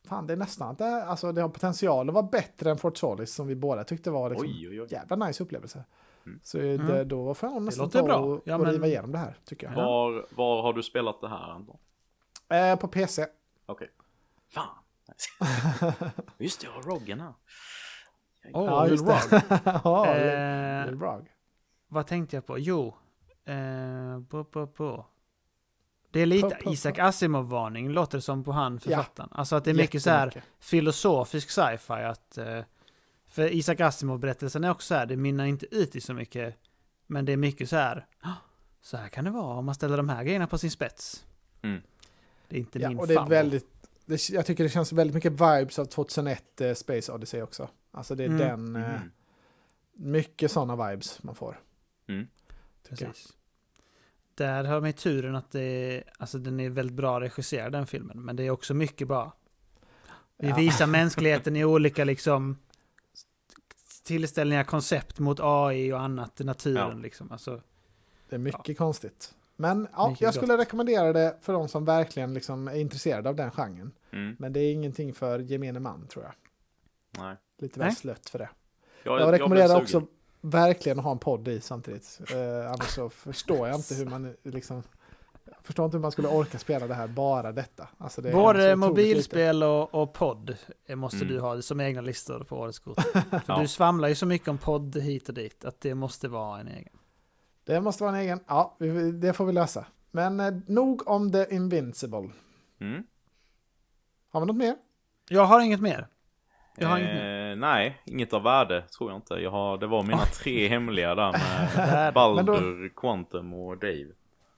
fan det är nästan att det, alltså det har potential att vara bättre än Fort Solis som vi båda tyckte var liksom Oj, oj, oj. jävla nice upplevelse. Mm. Så det, då får jag nästan låter ta bra. och, Ja, och men- riva igenom det här tycker jag. Var, var har du spelat det här Anton? Eh, på PC. Okej. Fan. Nice. Just det, jag har Roggen här. Åh, Ja, just det. Ja, Eh, Lil. Vad tänkte jag på? Jo. Eh, på, på, på. Det är lite. Isaac Asimov-varning, låter det som på han författaren. Alltså att det är mycket så här filosofisk sci-fi. Att, eh, för Isaac Asimov-berättelsen är också så här, det mynnar inte ut i så mycket. Men det är mycket så här, "Ah, så här kan det vara om man ställer de här grejerna på sin spets. Mm. Det är inte Ja, min och det är väldigt, det, jag tycker det känns väldigt mycket vibes av 2001 eh, Space Odyssey också. Alltså det är Mm. den, eh, Mhm. mycket sådana vibes man får. Mm. Tycker jag. Precis. Där har man ju turen att det är, alltså den är väldigt bra regisserad den filmen, men det är också mycket bra. Vi Ja. visar mänskligheten i olika liksom tillställningar, koncept mot AI och annat i naturen Ja. liksom. Alltså, Det är mycket konstigt. Men ja, Mycket jag skulle gott. rekommendera det för de som verkligen liksom är intresserade av den genren. Mm. Men det är ingenting för gemene man tror jag. Nej. Lite väl slött för det. Jag, Jag rekommenderar blev också verkligen att ha en podd i samtidigt. Eh, annars så förstår jag inte hur man liksom... Jag förstår inte hur man skulle orka spela det här, bara detta. Alltså det både otroligt mobilspel och, och podd eh, måste Mm. du ha som egna listor på årets kort. För Ja. du svamlar ju så mycket om podd hit och dit, att det måste vara en egen. Det måste vara en egen. Ja, det får vi lösa. Men eh, nog om The Invincible. Mm. Har vi något mer? Jag har inget mer. Jag har inget mer. Eh, nej, inget av värde tror jag inte. Jag har, det var mina tre hemliga där med. Baldur, Quantum och Dave.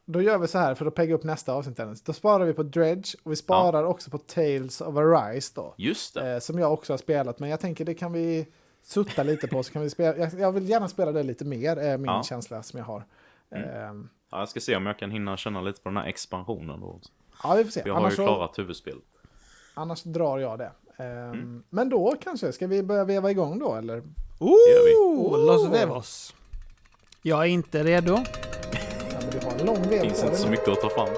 Då gör vi så här för att pegga upp nästa avsnitt. Dennis. Då sparar vi på Dredge och vi sparar också på Tales of Arise då. Just det. Eh, som jag också har spelat. Men jag tänker det kan vi sutta lite på. Så kan vi spela. Jag, jag vill gärna spela det lite mer, är min Ja. känsla som jag har. Ehm, Ja, jag ska se om jag kan hinna känna lite på den här expansionen då. ja, vi får se. Jag har Annars, ju klarat huvudspelet. annars drar jag det. Ehm, Mm. Men då kanske, ska vi börja veva igång då eller? gör vi. Oh, Los Vevos. Jag är inte redo. Ja, men du har en lång vev Finns inte så mycket att ta fram.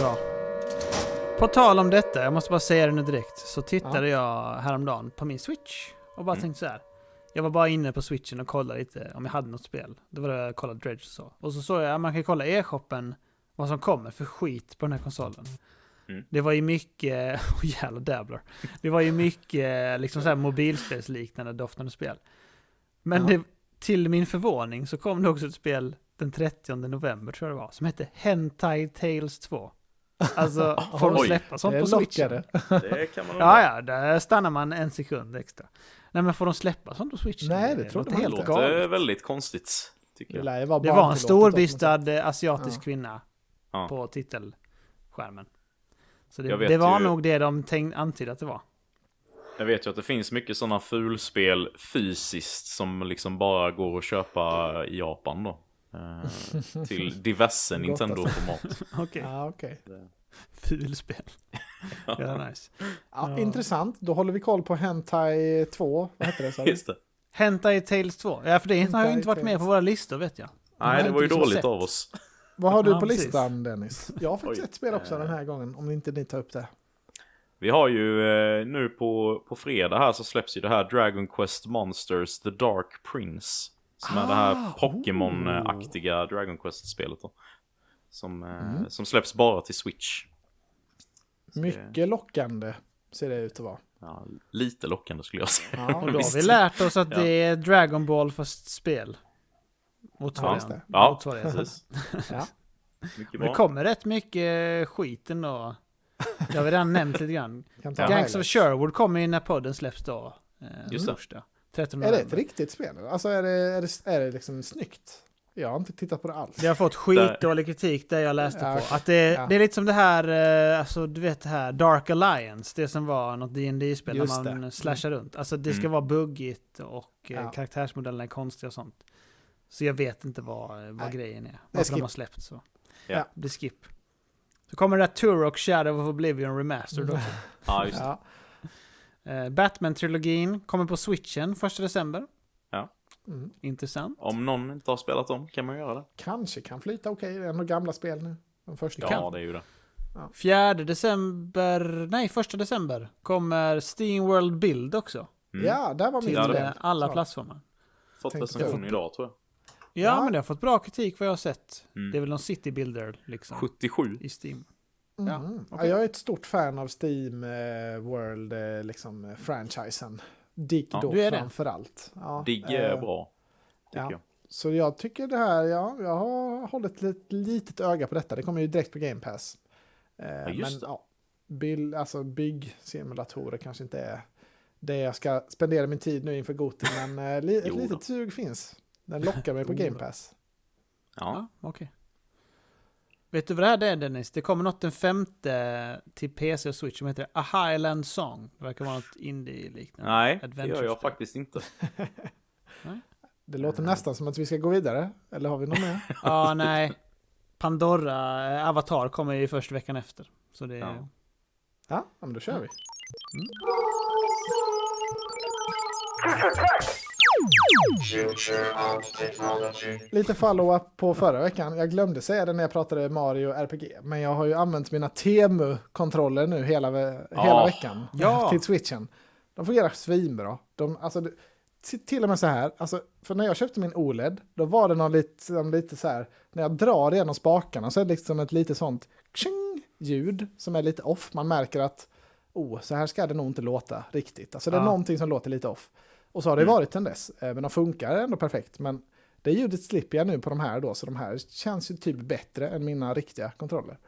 Bra. På tal om detta, jag måste bara säga det nu direkt, så tittade jag häromdagen på min Switch och bara Mm. tänkte så här. Jag var bara inne på Switchen och kollade lite om jag hade något spel. Då var det jag kollade Dredge och så. Och så såg jag att man kan kolla e-shoppen vad som kommer för skit på den här konsolen. Mm. Det var ju mycket, oh jävla dabbler. Det var ju mycket liksom så här mobilspelsliknande doftande spel. Men Ja. det, till min förvåning så kom det också ett spel den 30 november tror jag det var, som hette Hentai Tales 2. Alltså, får de släppa sånt Det på lockare. Det kan man Ja, ja, där stannar man en sekund extra. Nej, men får de släppa sånt på Switchen? Nej, det trodde låter man helt inte. Det låter galet. väldigt konstigt. Tycker Det jag. Det var en storbystad asiatisk Ja. kvinna Ja. på titelskärmen. Så det, det var ju- nog det de tänk, antydde att det var. Jag vet ju att det finns mycket sådana fulspel fysiskt som liksom bara går att köpa i Japan då. Eh, till diverse Nintendo-format. Okej, Ja, okej. fulspel. ja, nice. Ja, Ja. Intressant. Då håller vi koll på Hentai 2. Vad heter det? Just det. Hentai Tales 2. Ja, för det har ju Hentai inte varit med Tales. på våra listor vet jag. Nej, det var ju dåligt sett. av oss. Vad har du på precis. listan Dennis? Jag har faktiskt Oj. ett spel också den här gången. Om inte ni tar upp det. Vi har ju eh, nu på, på fredag här så släpps ju det här Dragon Quest Monsters The Dark Prince. Som är det här Ah, Pokémon-aktiga Dragon Quest-spelet då. Som, eh, Mm. som släpps bara till Switch. Så det- Mycket lockande ser det ut att vara. Ja, lite lockande skulle jag säga. Ja, Och då har vi lärt oss att Ja. det är Dragon Ball fast spel. Motsvarigheten. det. Ja, Motsvarigheten. Ja. Mycket Men det kommer rätt mycket skit ändå. Det har vi redan nämnt lite grann. Ja. Gangs of. Sherwood kommer ju när podden släpps då. Eh, Just det. torsdag. 13 Är det ett riktigt spel? Alltså är det, är det, är det liksom snyggt? Jag har inte tittat på det alls. Det har fått skitdålig kritik där jag läste Ja, på. Att det, ja. det är lite som det här, eh, alltså du vet det här Dark Alliance, det som var något dd spel där man slashar runt. Alltså det ska Mm. vara buggigt och eh, Ja. karaktärsmodellerna är konstiga och sånt. Så jag vet inte vad, vad Nej. grejen är. Varför de har släppt så. Ja. Det är skip. Så kommer det där Turok Shadow of Oblivion Remastered också. Ja, just det. Ja. Eh, Batman-trilogin kommer på switchen 1 december. Mm. Intressant. Om någon inte har spelat dem kan man göra det. Kanske kan flyta okej. Det är ändå gamla spel nu. De första. Ja, det är ju det. 4 december, nej 1 december kommer Steam World Build också. Mm. Ja, där var Till Ja, det- spel. eh, alla plattformar. Fått recension idag tror jag. Ja, Ja. men det har fått bra kritik vad jag har sett. Mm. Det är väl någon city builder liksom. 77. I Steam. Mm. Ja, Ja, okej. jag är ett stort fan av Steam eh, World, eh, liksom eh, franchisen. Dig Ja. då det? framför allt. Ja, Digg är eh, bra. Tycker ja. jag. Så jag tycker det här, ja, jag har hållit ett litet öga på detta. Det kommer ju direkt på Game Pass. Eh, just men det. ja, bild, alltså byggsimulatorer kanske inte är det jag ska spendera min tid nu inför Goti, men eh, li, ett litet sug finns. Den lockar mig på Game. Pass. Ja. Ja, okej. Vet du vad det här är Dennis? Det kommer något den femte till PC och Switch som heter A Highland Song. Det verkar vara något indie-liknande. Nej, det gör jag faktiskt inte. Det låter nästan som att vi ska gå vidare. Eller har vi något mer? Ja, nej. Pandora, eh, Avatar kommer ju först veckan efter. Så det. Ja. Ja, ja, men då kör vi. Technology. Lite follow-up på förra veckan. Jag glömde säga det när jag pratade Mario RPG. Men jag har ju använt mina Temu-kontroller nu hela, ve- hela veckan. Ja. Till switchen. De fungerar svinbra. De, alltså, till- och med så här, alltså, för när jag köpte min OLED, då var det någon lite, som lite så här, när jag drar igenom spakarna så är det liksom ett lite sånt tjing ljud som är lite off. Man märker att, oh, så här ska det nog inte låta riktigt. Alltså det är Ja. någonting som låter lite off. Och så har det Mm. varit sedan dess. Eh, Men de funkar ändå perfekt. Men det ljudet slipper jag nu på de här då, så de här känns ju typ bättre än mina riktiga kontroller.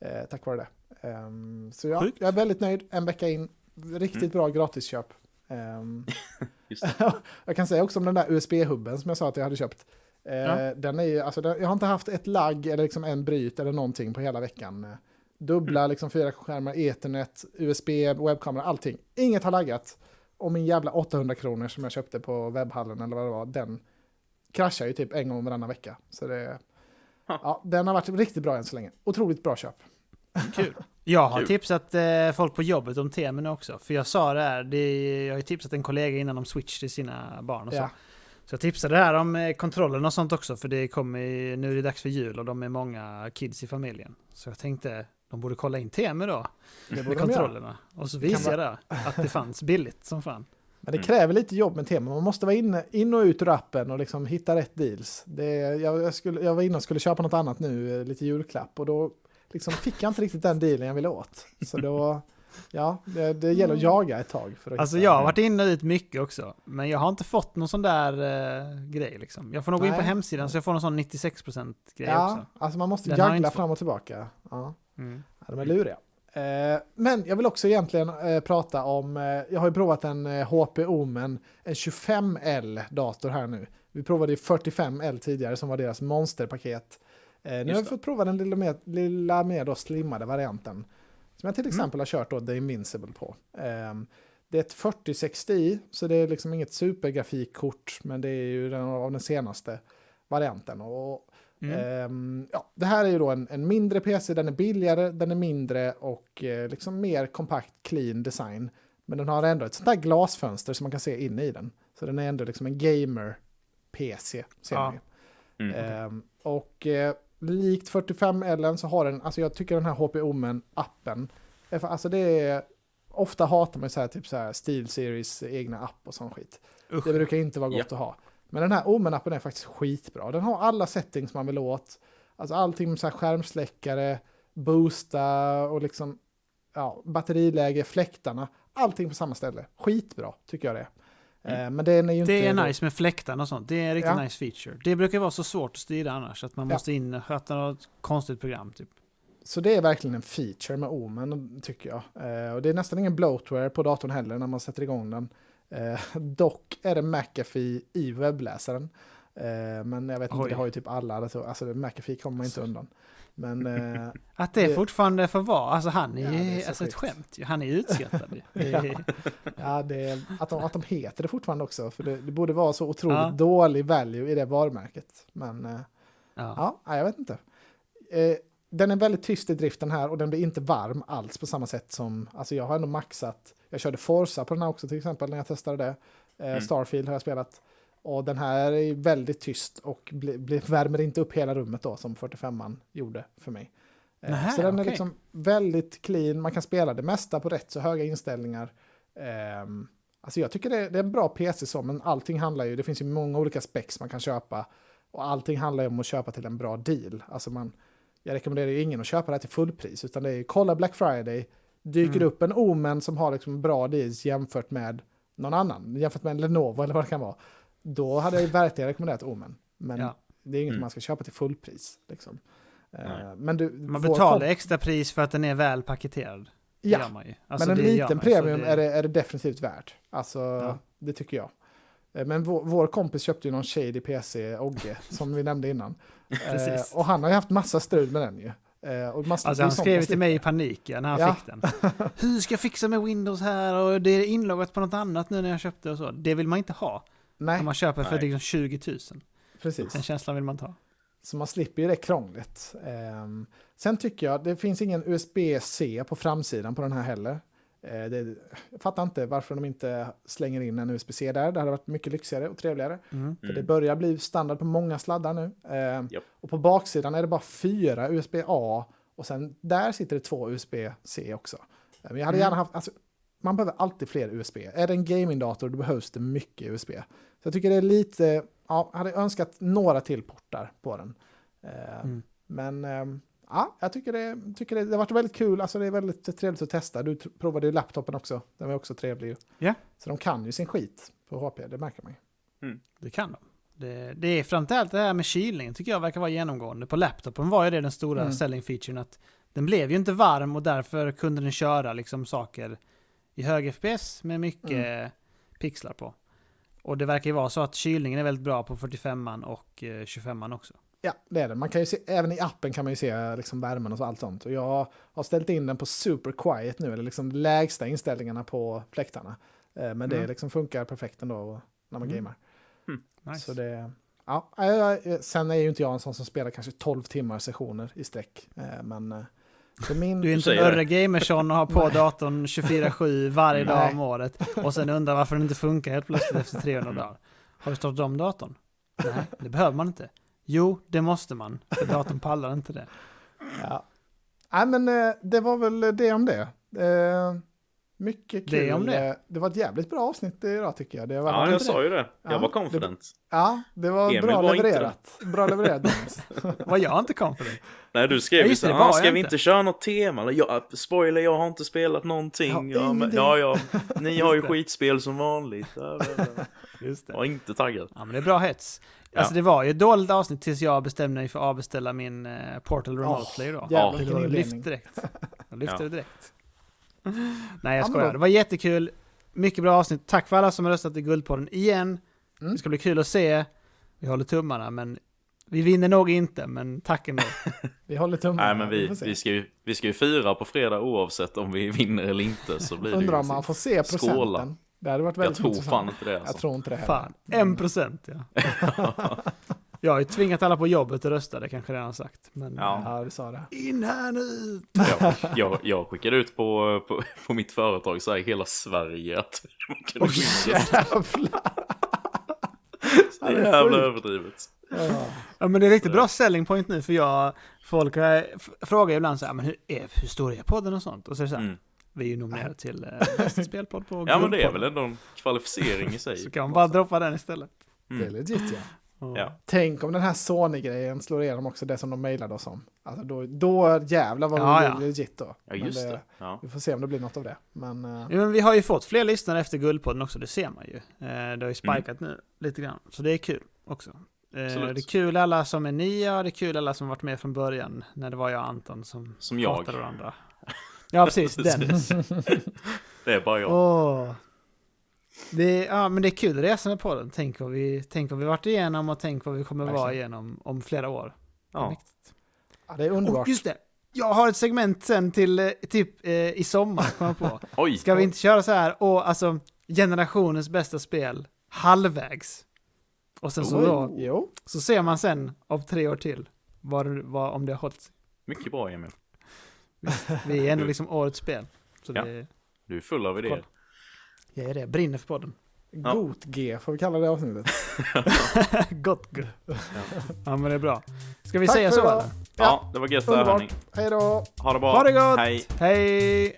Eh, tack vare det. Ehm, så ja, Sjukt. jag är väldigt nöjd. En vecka in, riktigt Mm. bra gratisköp. Det. jag kan säga också om den där USB-hubben som jag sa att jag hade köpt. Eh, Ja. Den är ju, alltså, den, jag har inte haft ett lagg eller liksom en bryt eller någonting på hela veckan. Dubbla liksom fyra skärmar, ethernet, USB, webbkamera, allting. Inget har laggat. Och min jävla 800 kronor som jag köpte på webbhallen eller vad det var, den kraschar ju typ en gång varannan vecka. Så det, ja, den har varit riktigt bra än så länge. Otroligt bra köp. Kul. Jag har Kul. tipsat eh, folk på jobbet om temen också. För jag sa det här, det, jag har ju tipsat en kollega innan om Switch till sina barn och så. Ja. Så jag tipsade här om eh, kontrollen och sånt också, för det kommer nu är det dags för jul och de är många kids i familjen. Så jag tänkte, de borde kolla in Temu då, Det borde de kontrollerna. Och så visade jag att det fanns billigt som fan. Men det Mm. kräver lite jobb med tema. Man måste vara inne, in och ut ur appen och liksom hitta rätt deals. Det, jag, jag, skulle, jag var inne och skulle köpa något annat nu, eh, lite julklapp, och då liksom fick jag inte riktigt den dealen jag ville åt. Så då, ja, det, det gäller att jaga ett tag. För att Alltså jag har varit inne och ut mycket också, men jag har inte fått någon sån där eh, grej liksom. Jag får nog gå in på hemsidan så jag får någon sån 96% grej Ja, också. alltså man måste Den jaggla fram och tillbaka. Ja, Mm. ja, de är luriga. Eh, men jag vill också egentligen eh, prata om, eh, jag har ju provat en eh, HP Omen, en 25L-dator här nu. Vi provade ju 45L tidigare som var deras monsterpaket. Eh, nu har vi fått prova den lilla mer, lilla mer då slimmade varianten. Som jag till exempel har kört då The Invincible på. Ehm, det är ett 4060 så det är liksom inget supergrafikkort, men det är ju den av den senaste varianten. Och, Mm. ehm, ja, det här är ju då en, en mindre PC, den är billigare, den är mindre och eh, liksom mer kompakt, clean design. Men den har ändå ett sånt där glasfönster som man kan se inne i den. Så den är ändå liksom en gamer-PC, ser Ja. man ju. Mm. Ehm, och eh, likt 45L så har den, alltså jag tycker den här HP Omen-appen, är för- alltså det är, ofta hatar man så här, typ så här Steel Series egna app och sån skit. Usch. Det brukar inte vara gott Ja. att ha. Men den här Omen-appen är faktiskt skitbra. Den har alla settings man vill åt. Alltså allting med så här skärmsläckare, boosta och liksom ja, batteriläge, fläktarna. Allting på samma ställe. Skitbra tycker jag det Eh, Men den är ju inte... Det är nice med fläktarna och sånt. Det är en riktigt Ja. nice feature. Det brukar vara så svårt att styra annars, att man Ja. måste in och sköta något konstigt program typ. Så det är verkligen en feature med Omen, tycker jag. Eh, och det är nästan ingen bloatware på datorn heller när man sätter igång den. Eh, dock är det McAfee i webbläsaren. Men jag vet inte, Oj. det har ju typ alla datorer. Alltså McAfee kommer man inte undan. Men eh, Att det, Det- fortfarande får vara, alltså han är Ja, är så alltså ett skämt. Han är. Det är, ja, det är, att, de, att de heter det fortfarande också. För det, det borde vara så otroligt Ja. dålig value i det varumärket. Men eh, ja. ja, jag vet inte. Eh, den är väldigt tyst i driften här och den blir inte varm alls på samma sätt som, alltså jag har ändå maxat, jag körde Forza på den här också till exempel när jag testade det. Eh, Mm. Starfield har jag spelat. Och den här är väldigt tyst och bli, bli, värmer inte upp hela rummet då som 45an gjorde för mig. Eh, Nähä, så den är liksom väldigt clean, man kan spela det mesta på rätt så höga inställningar. Ehm, alltså jag tycker det, det är en bra PC så, men allting handlar ju, det finns ju många olika specs man kan köpa. Och allting handlar ju om att köpa till en bra deal. Alltså man, jag rekommenderar ju ingen att köpa det här till fullpris, utan det är kolla Black Friday, dyker Mm. upp en Omen som har liksom bra deals jämfört med någon annan, jämfört med en Lenovo eller vad det kan vara. Då hade jag ju verkligen rekommenderat Omen. Men Ja. det är inget Mm. man ska köpa till fullpris. Liksom. Eh. Men du, Man betalar extra pris för att den är väl paketerad. Det Ja, gör man ju. Alltså, men en liten premium är, det, är det definitivt värt. Alltså, Ja. det tycker jag. Eh, Men vår, vår kompis köpte ju någon shady PC, Ogge, som vi nämnde innan. Precis. Eh, och han har ju haft massa strul med den ju. Eh, och är Alltså han skrev till mig i panik ja, när han Ja. fick den. Hur ska jag fixa med Windows här och det är inloggat på något annat nu när jag köpte och så. Det vill man inte ha. Nej, Om man köper för liksom 20 000. precis. Den känslan vill man ta. Så man slipper ju det krånglet. Ehm, sen tycker jag, det finns ingen USB-C på framsidan på den här heller. Eh, det, jag fattar inte varför de inte slänger in en USB-C där. Det hade varit mycket lyxigare och trevligare. Mm. För det Mm. börjar bli standard på många sladdar nu. Ehm, Japp. Och på baksidan är det bara fyra USB-A och sen där sitter det två USB-C också. Eh, Men jag hade Mm. gärna haft, alltså, man behöver alltid fler USB. Är det en gamingdator då behövs det mycket USB. Så jag tycker det är lite, ja, jag hade önskat några till portar på den. Eh, Mm. Men ehm, ja, jag tycker, det, tycker det, det har varit väldigt kul, alltså det är väldigt trevligt att testa. Du provade ju laptopen också, den var också trevlig. ju. Ja. Så de kan ju sin skit på HP, det märker man ju. Det kan de. Det, det är framförallt det här med kylningen tycker jag verkar vara genomgående. På laptopen var ju det den stora Mm. selling featuren att den blev ju inte varm och därför kunde den köra liksom saker i hög FPS med mycket Mm. pixlar på. Och det verkar ju vara så att kylningen är väldigt bra på 45an och eh, 25an också. Ja, det är det. Man kan ju se, även i appen kan man ju se liksom värmen och så, allt sånt. Och jag har ställt in den på super quiet nu, eller liksom lägsta inställningarna på fläktarna. Eh, Men det Mm. liksom funkar perfekt ändå när man Mm. gamar. Nice. Så det, ja, eh, eh, sen är ju inte jag en sån som spelar kanske 12 timmar sessioner i sträck. Eh, Men eh, för min... Du är inte Örre Gamersson och har på datorn 24-7 varje dag om året och sen undrar varför den inte funkar helt plötsligt efter 300 dagar. Har du startat om datorn? Nej, det behöver man inte. Jo, det måste man, för datorn pallar inte det. Ja. Nej, men eh, det var väl det om det. Mycket kul. Det om det. Det var ett jävligt bra avsnitt idag tycker jag. Det var, Ja, jag sa ju det. Ja, Jag var det- confident. ja, det var Emil bra var inte levererat. Bra levererat. Var jag inte confident? Nej, du skrev Ja, ju det, så det var ah, ska jag vi inte." inte köra något tema? Eller, ja, spoiler, jag har inte spelat någonting. Ja, Ja, men, ja, ja, ni har ju det. skitspel som vanligt. Ja, ja, ja. Just Jag var inte taggad. Ja, men det är bra hets. Alltså Ja. det var ju ett dåligt avsnitt tills jag bestämde mig för att avbeställa min eh, Portal Remote Åh, Play då. jävlar Ja. Det vilken var inledning. lyft direkt. Jag lyfte Ja. det direkt. Nej, jag skojar. Det var jättekul. Mycket bra avsnitt. Tack för alla som har röstat i Guldpodden igen. Mm. Det ska bli kul att se. Vi håller tummarna, men vi vinner nog inte, men tack ändå. Vi håller tummarna. Nej, men vi, vi, ska ju, vi ska ju fira på fredag oavsett om vi vinner eller inte. Så blir det Undrar om man får se procenten. Skåla. Det hade varit Jag väldigt tror intressant. fan inte det alltså. Jag tror inte det heller. Fan, en procent ja. Jag har ju tvingat alla på jobbet att rösta, det kanske redan har sagt. Men Ja. Ja, du sa det. in här nu! jag, jag, jag skickade ut på, på, på mitt företag så här i hela Sverige att man kunde skicka. jävlar! Så det är jävla överdrivet. Ja. Ja men det är riktigt bra selling point nu för jag, folk eh, frågar ibland så här, men hur, är, hur stor är podden och sånt? Och så är det så här, Mm. vi är ju nominerade till eh, bästa spelpodd på Ja men det är väl ändå en kvalificering i sig. Så kan man bara droppa den istället. Det är Mm. legit ja. Ja. Tänk om den här Sony-grejen slår igenom också, det som de mejlade oss om. Alltså då, då jävlar vad Ja, det ja. blir legit då. Ja, just det. Ja. Vi får se om det blir något av det. Men eh, Ja, men vi har ju fått fler lyssnare efter Guldpodden också, det ser man ju. Eh, det har Mm. ju spikat nu lite grann, så det är kul också. Absolut. det är kul alla som är nya, det är kul alla som varit med från början, när det var jag och Anton som, Som jag. pratade varandra. Ja, precis, den. Det är bara jag. Åh. Det ja, men det är kul att resa med podden. Tänk vad vi, tänk vad vi varit igenom och tänk vad vi kommer vara Verkligen. igenom om flera år. Det är Ja. mäktigt. ja, det är Och underbart. just det, jag har ett segment sen till eh, typ eh, i sommar, kom jag på. Oj! Ska vi inte köra så här, och alltså generationens bästa spel, halvvägs. Och sen så, Oj, då, Jo, så ser man sen av tre år till vad, det- vad, om det har hållit sig. Mycket bra Emil. Vi är ändå liksom årets spel. Så Ja. det, Du är full av idéer. Jag är det, brinner för podden. Ja. Got-G får vi kalla det avsnittet. Gott, gott. Ja men det är bra. Ska vi Tack säga så idag. eller? Ja, det var gött det här. Hej då! Ha det bra. Ha det gott! Hej. Hej!